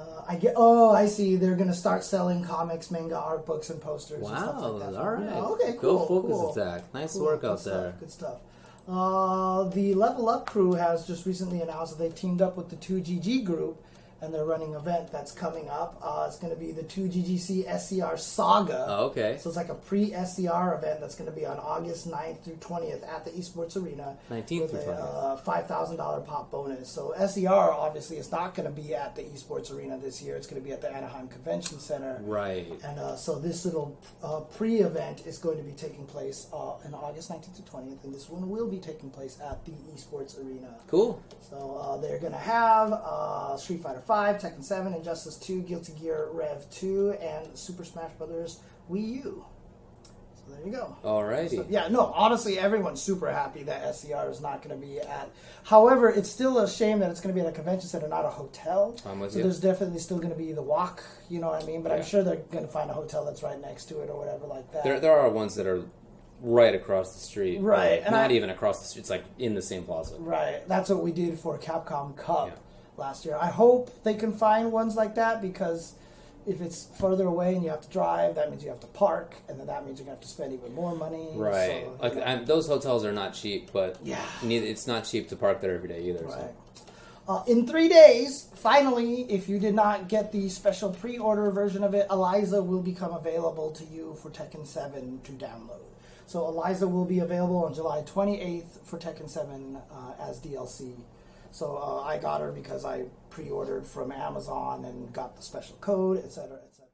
uh, I get. Oh, I see. They're going to start selling comics, manga, art books, and posters. and stuff Wow. like that. all right. Yeah, okay. Go Cool. Focus cool. Attack. Nice Cool, work out stuff, there. Good stuff. Uh, the Level Up crew has just recently announced that they teamed up with the 2GG group, and they're running an event that's coming up. Uh, it's going to be the 2GGC SCR Saga. Oh, okay. So it's like a pre-SCR event that's going to be on August 9th through 20th at the Esports Arena. 19th with through a 20th. uh, $5,000 pop bonus. So SCR obviously is not going to be at the Esports Arena this year. It's going to be at the Anaheim Convention Center. Right. And uh, so this little uh, pre-event is going to be taking place uh, on August 19th to 20th, and this one will be taking place at the Esports Arena. Cool. So uh, they're going to have uh, Street Fighter 5, Tekken 7, Injustice 2, Guilty Gear Rev 2, and Super Smash Bros. Wii U. So there you go. Alrighty. So, yeah, no, honestly, everyone's super happy that SCR is not going to be at. However, it's still a shame that it's going to be at a convention center, not a hotel. I'm with so you. there's definitely still going to be the walk, you know what I mean? But Yeah. I'm sure they're going to find a hotel that's right next to it or whatever like that. There, there are ones that are right across the street. Right, and not I- even across the street. It's like in the same plaza. Right. That's what we did for Capcom Cup Yeah. Last year. I hope they can find ones like that because if it's further away and you have to drive, that means you have to park, and then that means you're going to have to spend even more money. Right. So, like you know. I'm, those hotels are not cheap, but Yeah. neither, it's not cheap to park there every day either. so. Right. Uh, in three days, finally, if you did not get the special pre-order version of it, Eliza will become available to you for Tekken 7 to download. So Eliza will be available on July 28th for Tekken 7 uh, as DLC. So uh, I got her because I pre-ordered from Amazon and got the special code, etc., etc.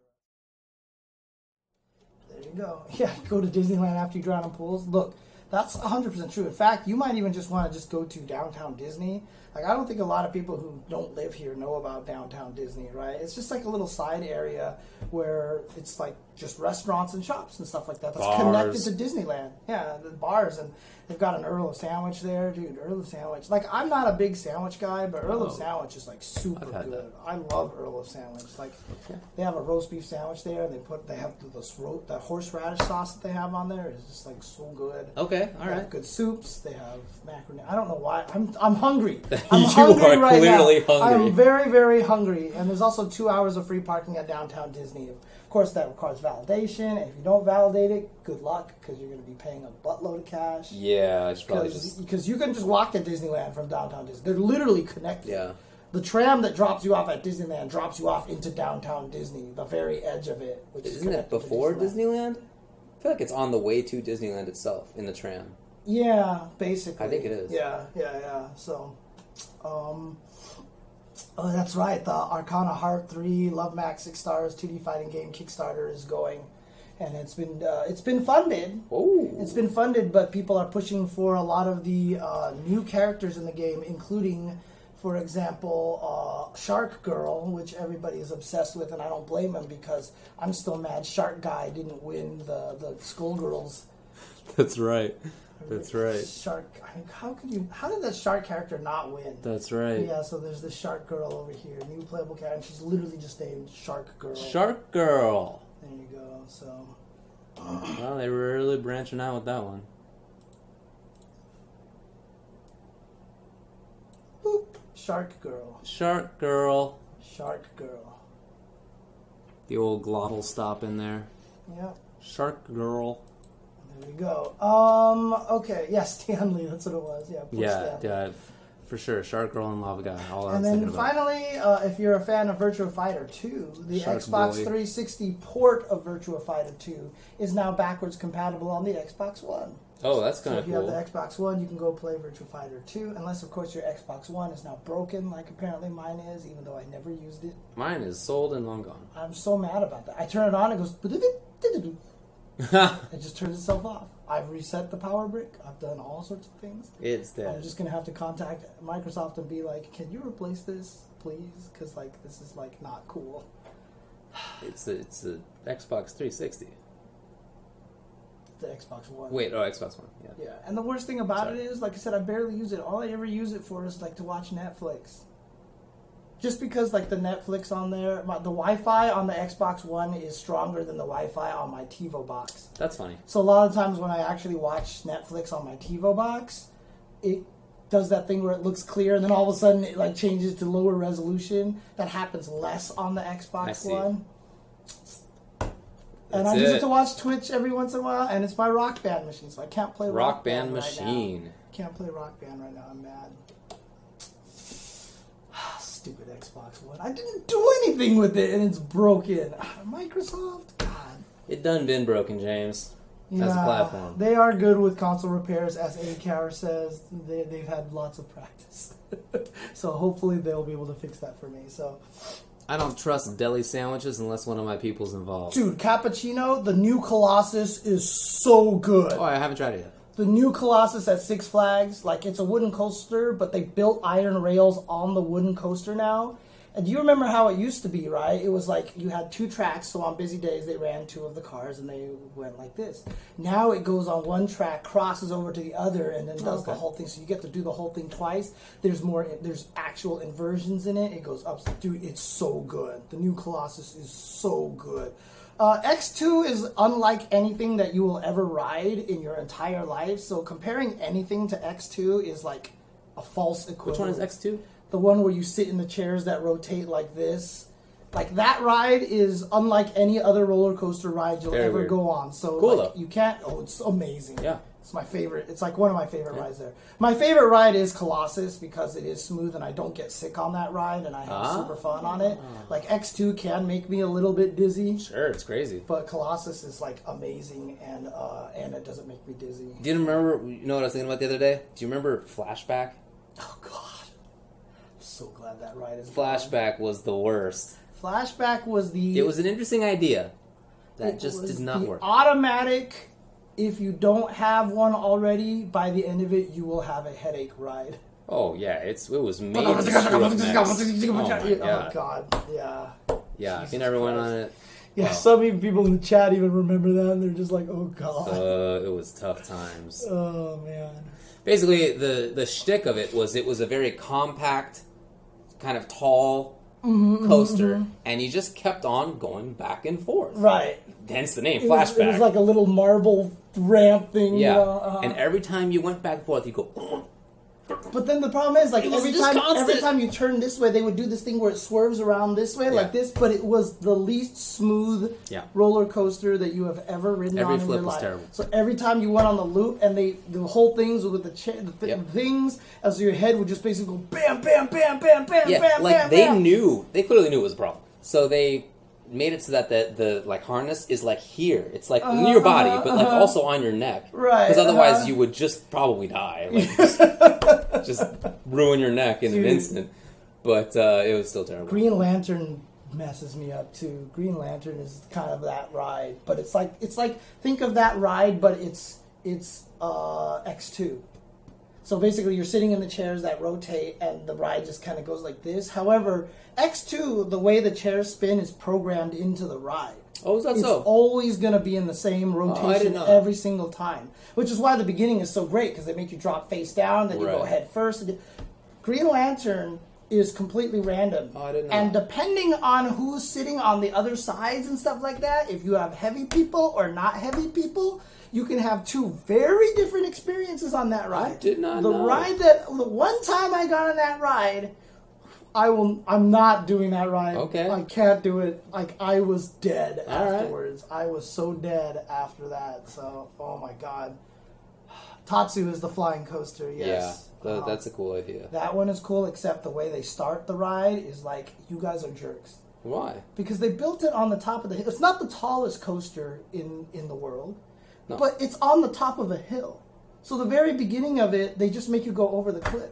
There you go. [LAUGHS] Yeah, go to Disneyland after you drown in pools. Look, that's 100% true. In fact, you might even just want to just go to downtown Disney. Like, I don't think a lot of people who don't live here know about downtown Disney, right? It's just like a little side area where it's like just restaurants and shops and stuff like that. That's Bars. connected to Disneyland. Yeah, the bars. And they've got an Earl of Sandwich there, dude. Earl of Sandwich. Like, I'm not a big sandwich guy, but Earl of Oh. Sandwich is like super good. that. I love Earl of Sandwich. Like, Okay. they have a roast beef sandwich there, and they put they have this ro- the horseradish sauce that they have on there is just like so good. Okay. All They have good soups. They have macaroni. I don't know why. I'm I'm hungry. [LAUGHS] I'm You hungry are right clearly now. hungry. I'm very very hungry. And there's also two hours of free parking at downtown Disney. Of course, that requires validation. And if you don't validate it, good luck because you're going to be paying a buttload of cash. Yeah, I should probably Because just. because you can just walk to Disneyland from downtown Disney. They're literally connected. Yeah. The tram that drops you off at Disneyland drops you off into downtown Disney, the very edge of it. Which is Isn't to before Disneyland? I feel like it's on the way to Disneyland itself in the tram. Yeah, basically. I think it is. Yeah, yeah, yeah. So, um, oh, that's right. The Arcana Heart Three Love Max Six Stars 2D fighting game Kickstarter is going, and it's been uh, it's been funded. Oh. It's been funded, but people are pushing for a lot of the uh, new characters in the game, including, for example, uh, Shark Girl, which everybody is obsessed with, and I don't blame them because I'm still mad Shark Guy didn't win the the Skullgirls That's right. That's right. Shark. I mean, how could you? How did that shark character not win? That's right. Yeah, so there's this shark girl over here, new playable character, and she's literally just named Shark Girl. Shark Girl. There you go. So Well, they were really branching out with that one. boop, Shark Girl, Shark Girl. Shark Girl. The old glottal stop in there. Yep. Shark Girl. There we go. Um. Okay. Yes, [LAUGHS] Stanley. That's what it was. Yeah. Yeah, yeah, for sure. Shark Girl and Lava Guy. All And then finally, uh, if you're a fan of Virtua Fighter 2, the Shark Xbox Boy. 360 port of Virtua Fighter 2 is now backwards compatible on the Xbox One. Oh, that's kind So kind if you cool. have the Xbox One, you can go play Virtua Fighter 2, unless of course your Xbox One is now broken, like apparently mine is, even though I never used it. Mine is sold and long gone. I'm so mad about that. I turn it on, it goes, [LAUGHS] [LAUGHS] [LAUGHS] it just turns itself off. I've reset the power brick. I've done all sorts of things. it's dead. I'm just gonna have to contact Microsoft and be like, "Can you replace this, please? Because like this is like not cool." It's a, it's a Xbox 360. The Xbox One. Wait, oh, Xbox One. Yeah. Yeah, and the worst thing about Sorry. it is, like I said, I barely use it. All I ever use it for is like to watch Netflix. Just because like the Netflix on there, my, the Wi-Fi on the Xbox One is stronger than the Wi-Fi on my TiVo box. That's funny. So a lot of times when I actually watch Netflix on my TiVo box, it does that thing where it looks clear and then all of a sudden it like changes to lower resolution. That happens less on the Xbox. One. And That's I use it it. to watch Twitch every once in a while, and it's my Rock Band machine, so I can't play Rock, Rock Band right now. Machine. Can't play Rock Band right now. I'm mad. Stupid Xbox One. I didn't do anything with it, and it's broken. Ah, Microsoft, God. It done been broken, James. As a platform. They are good with console repairs, as ACAR says. They, they've had lots of practice. [LAUGHS] so hopefully they'll be able to fix that for me. So, I don't trust deli sandwiches unless one of my people's involved. dude, Cappuccino, the new Colossus is so good. Oh, I haven't tried it yet. The new Colossus at Six Flags, like it's a wooden coaster, but they built iron rails on the wooden coaster now. And do you remember how it used to be, right? It was like you had two tracks, so on busy days they ran two of the cars and they went like this. Now it goes on one track, crosses over to the other, and then does the whole thing. So you get to do the whole thing twice. There's more. There's actual inversions in it. It goes up. Dude, it's so good. The new Colossus is so good. Uh, X2 is unlike anything that you will ever ride in your entire life. So comparing anything to X2 is like a false equivalent. Which one is X two? The one where you sit in the chairs that rotate like this. Like that ride is unlike any other roller coaster ride you'll Very ever weird. go on. So Cool, like, you can't. Oh, it's amazing. Yeah. It's my favorite. It's like one of my favorite rides there. My favorite ride is Colossus because it is smooth and I don't get sick on that ride and I have Ah. super fun on it. Like X2 can make me a little bit dizzy, Sure, it's crazy. but Colossus is like amazing and uh, and it doesn't make me dizzy. Do you remember? You know what I was thinking about the other day? Do you remember Flashback? Oh god. I'm so glad that ride is gone. Flashback was the worst. Flashback was the It was an interesting idea that just did not work. Automatic. If you don't have one already, by the end of it, you will have a headache ride. Oh yeah, it's it was [LAUGHS] made to screw up necks. Oh my oh god. god, yeah, Yeah, if Jesus you never went Christ. on it, yeah. Wow. Some even people in the chat even remember that, and they're just like, "Oh god, uh, it was tough times. oh man." Basically, the the shtick of it was it was a very compact, kind of tall Mm-hmm, coaster, and you just kept on going back and forth. Right. Hence the name It was, Flashback. it was like a little marble ramp thing. yeah, you know, uh, and every time you went back and forth, you go. But then the problem is, like It was every just time, constant. every time you turn this way, they would do this thing where it swerves around this way, like this. But it was the least smooth Yeah. roller coaster that you have ever ridden Every on in flip your was life. terrible. So every time you went on the loop, and they the whole things with the, cha- the th- Yep. things, as your head would just basically go bam, bam, bam, bam, bam, Yeah, bam, like bam, they bam. knew, they clearly knew it was a problem. So they made it so that the the like harness is like here. It's like in your body, but like also on your neck. Uh-huh, Right, Because otherwise, uh-huh. you would just probably die. Like, [LAUGHS] just, just ruin your neck in Dude. an instant. But uh, it was still terrible. Green Lantern messes me up too. Green Lantern is kind of that ride, but it's like it's like think of that ride, but it's it's uh, X two. So basically, you're sitting in the chairs that rotate, and the ride just kind of goes like this. However, X two, the way the chairs spin is programmed into the ride. Oh, is that It's so? always going to be in the same oh, rotation know that. every single time, which is why the beginning is so great because they make you drop face down, then you go head first. Green Lantern is completely random, Oh, I didn't know and depending on who's sitting on the other sides and stuff like that, if you have heavy people or not heavy people. You can have two very different experiences on that ride. did not The know. ride that the one time I got on that ride, I will. I'm not doing that ride. Okay. I can't do it. Like I was dead All right. afterwards. I was so dead after that. So, oh my god. Tatsu is the flying coaster. Yes. Yeah, tha- Um, that's a cool idea. that one is cool. Except the way they start the ride is like you guys are jerks Why? because they built it on the top of the hill. It's not the tallest coaster in in the world, No. but it's on the top of a hill. So the very beginning of it, they just make you go over the cliff.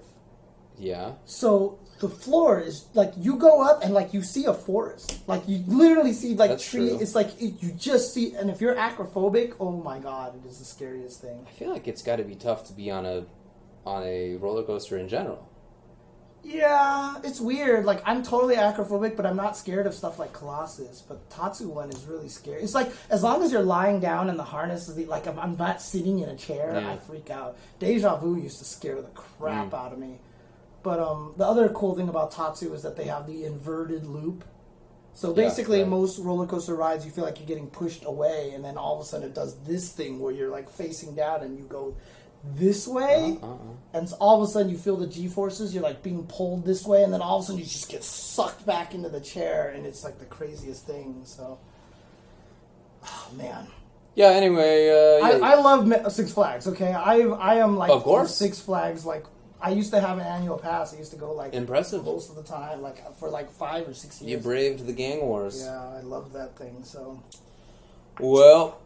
Yeah. So the floor is like you go up and like you see a forest. Like you literally see like That's tree. true. It's like it, you just see. And if you're acrophobic, oh my god, it is the scariest thing. I feel like it's got to be tough to be on a on a roller coaster in general. Yeah, it's weird. Like I'm totally acrophobic, but I'm not scared of stuff like Colossus. But Tatsu one is really scary. It's like as long as you're lying down and the harness is the, like I'm, I'm not sitting in a chair, Yeah. I freak out. Deja Vu used to scare the crap Mm. out of me. But um, the other cool thing about Tatsu is that they have the inverted loop. So Yeah, basically, right. most roller coaster rides, you feel like you're getting pushed away, and then all of a sudden it does this thing where you're like facing down and you go this way, Uh-uh. and so all of a sudden you feel the G forces. You're like being pulled this way, and then all of a sudden you just get sucked back into the chair, and it's like the craziest thing. So, oh man, Yeah. Anyway, uh, yeah. I, I love uh, Six Flags. Okay, I I am like Of course. Six Flags. Like I used to have an annual pass. I used to go like Impressive. most of the time, like uh, for like five or six years. you braved the gang wars. Yeah, I love that thing. So Well,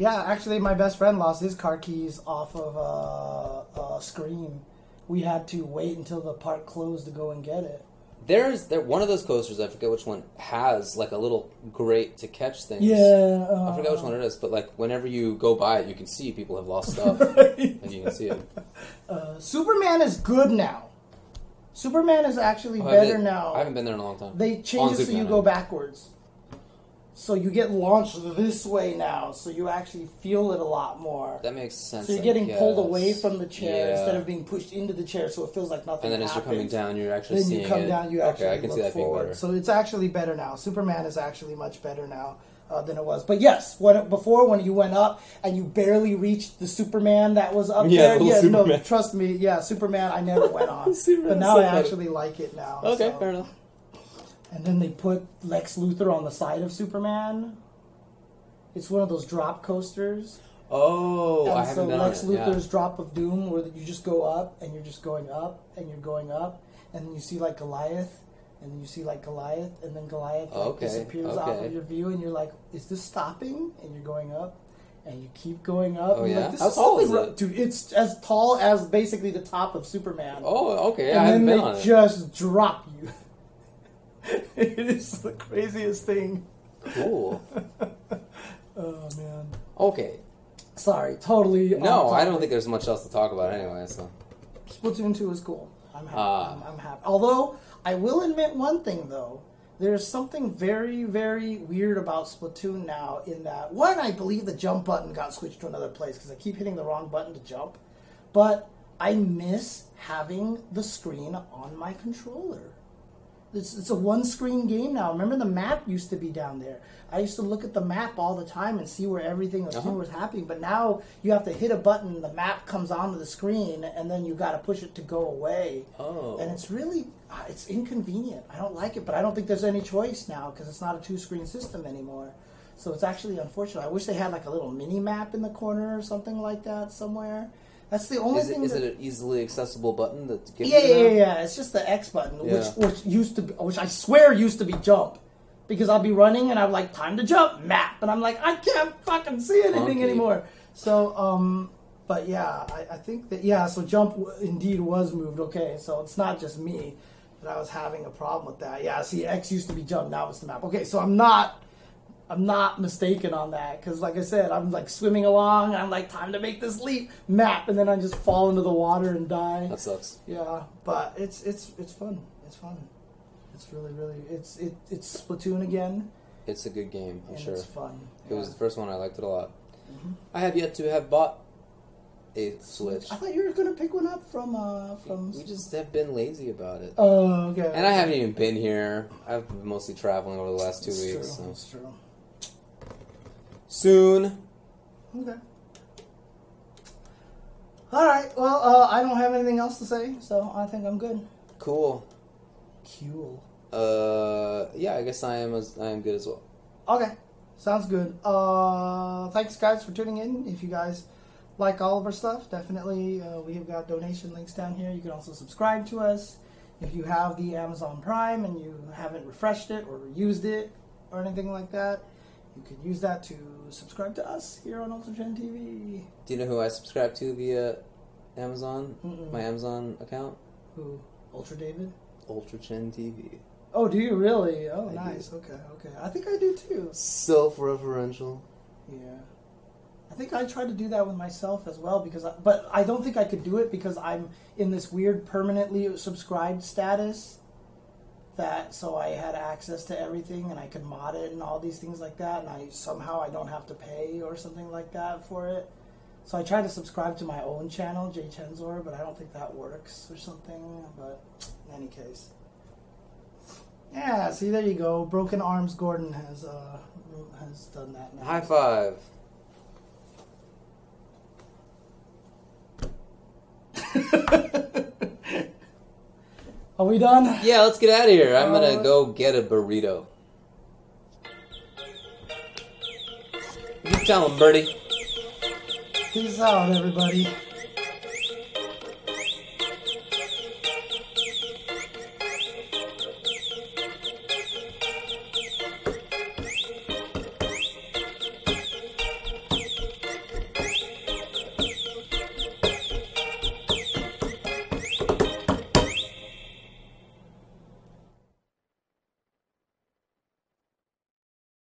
yeah, actually, my best friend lost his car keys off of uh, uh, Scream. We had to wait until the park closed to go and get it. there's there one of those coasters. I forget which one has like a little grate to catch things. Yeah, uh, I forget which one it is, but like whenever you go by it, you can see people have lost [LAUGHS] stuff, Right. and you can see it. Uh, Superman is good now. Superman is actually Oh, better now. I haven't been there in a long time. They On change it so you go backwards. So you get launched this way now, so you actually feel it a lot more. That makes sense. So you're getting pulled away from the chair Yeah. instead of being pushed into the chair, so it feels like nothing. And then as you're coming down, you're actually then seeing you come it. down, you actually okay, I can look see that forward. So it's actually better now. Superman is actually much better now uh, than it was. But yes, when before when you went up and you barely reached the Superman that was up Yeah, there, the yeah, little no, trust me, yeah, Superman, I never went [LAUGHS] on, but now so I funny. actually like it now. okay, so. fair enough. And then they put Lex Luthor on the side of Superman. It's one of those drop coasters. Oh, and I so haven't been Lex it. Luthor's Yeah. drop of doom, where you just go up and you're just going up and you're going up, and then you see like Goliath, and you see like Goliath, and then Goliath like, Okay, disappears off of your view, and you're like, "Is this stopping?" And you're going up, and you keep going up. Oh, and yeah? like, this How is tall is it? dude? It's as tall as basically the top of Superman. Oh, okay. And haven't then they just drop you. [LAUGHS] [LAUGHS] it is the craziest thing. Cool. [LAUGHS] Oh man. Okay. Sorry, totally. No, I don't think there's much else to talk about anyway. So Splatoon 2 is cool. I'm happy. Ah. I'm, I'm happy. Although, I will admit one thing, though. There's something very, very weird about Splatoon now in that, one, I believe the jump button got switched to another place because I keep hitting the wrong button to jump. But I miss having the screen on my controller. It's, it's a one screen game now. Remember the map used to be down there. I used to look at the map all the time and see where everything was, Uh-huh. was happening. But now you have to hit a button, the map comes onto the screen, and then you got to push it to go away. Oh. And it's really uh, it's inconvenient. I don't like it, but I don't think there's any choice now because it's not a two screen system anymore. So it's actually unfortunate. I wish they had like a little mini map in the corner or something like that somewhere. That's the only is it, thing. is that, it an easily accessible button that gives yeah, yeah, yeah, yeah. It's just the X button, Yeah. which which used to be, which I swear used to be jump, because I'll be running and I'm like time to jump map, and I'm like I can't fucking see anything Funky. anymore. So um, but yeah, I, I think that yeah, so jump w- indeed was moved. Okay, so it's not just me that I was having a problem with that. Yeah, see, X used to be jump, now it's the map. Okay, so I'm not. I'm not mistaken on that because, like I said, I'm like swimming along. I'm like, time to make this leap, map, and then I just fall into the water and die. That sucks. Yeah, but it's it's it's fun. It's fun. It's really really it's it it's Splatoon again, It's a good game, I'm and sure. it's fun. It was the first one. I liked it a lot. Mhm. I have yet to have bought a Switch. I thought you were gonna pick one up from uh from. We just have been lazy about it. Oh, okay. And I haven't even been here. I've been mostly traveling over the last two It's weeks. True. So. It's true. Soon. Okay. All right. Well, uh, I don't have anything else to say, so I think I'm good. Cool. Cool. Uh, yeah, I guess I am as I am good as well. Okay, sounds good. Uh, thanks, guys, for tuning in. If you guys like all of our stuff, definitely uh, we have got donation links down here. You can also subscribe to us. If you have the Amazon Prime and you haven't refreshed it or used it or anything like that, you can use that to subscribe to us here on Ultra Chen TV. Do you know who I subscribe to via Amazon? Mm-mm. My Amazon account? Who? Ultra David? Ultra Chen TV. Oh, do you really? Oh, I nice. do. Okay, okay. I think I do too. Self-referential. Yeah. I think I try to do that with myself as well because I, but I don't think I could do it because I'm in this weird permanently subscribed status that so I had access to everything and I could mod it and all these things like that and I somehow I don't have to pay or something like that for it. So I tried to subscribe to my own channel, JChensor, but I don't think that works or something. But in any case. Yeah, see there you go. Broken Arms Gordon has uh has done that now. High five. [LAUGHS] Are we done? Yeah, let's get out of here. I'm Uh, gonna go get a burrito. You tell him, Birdie. Peace out, everybody.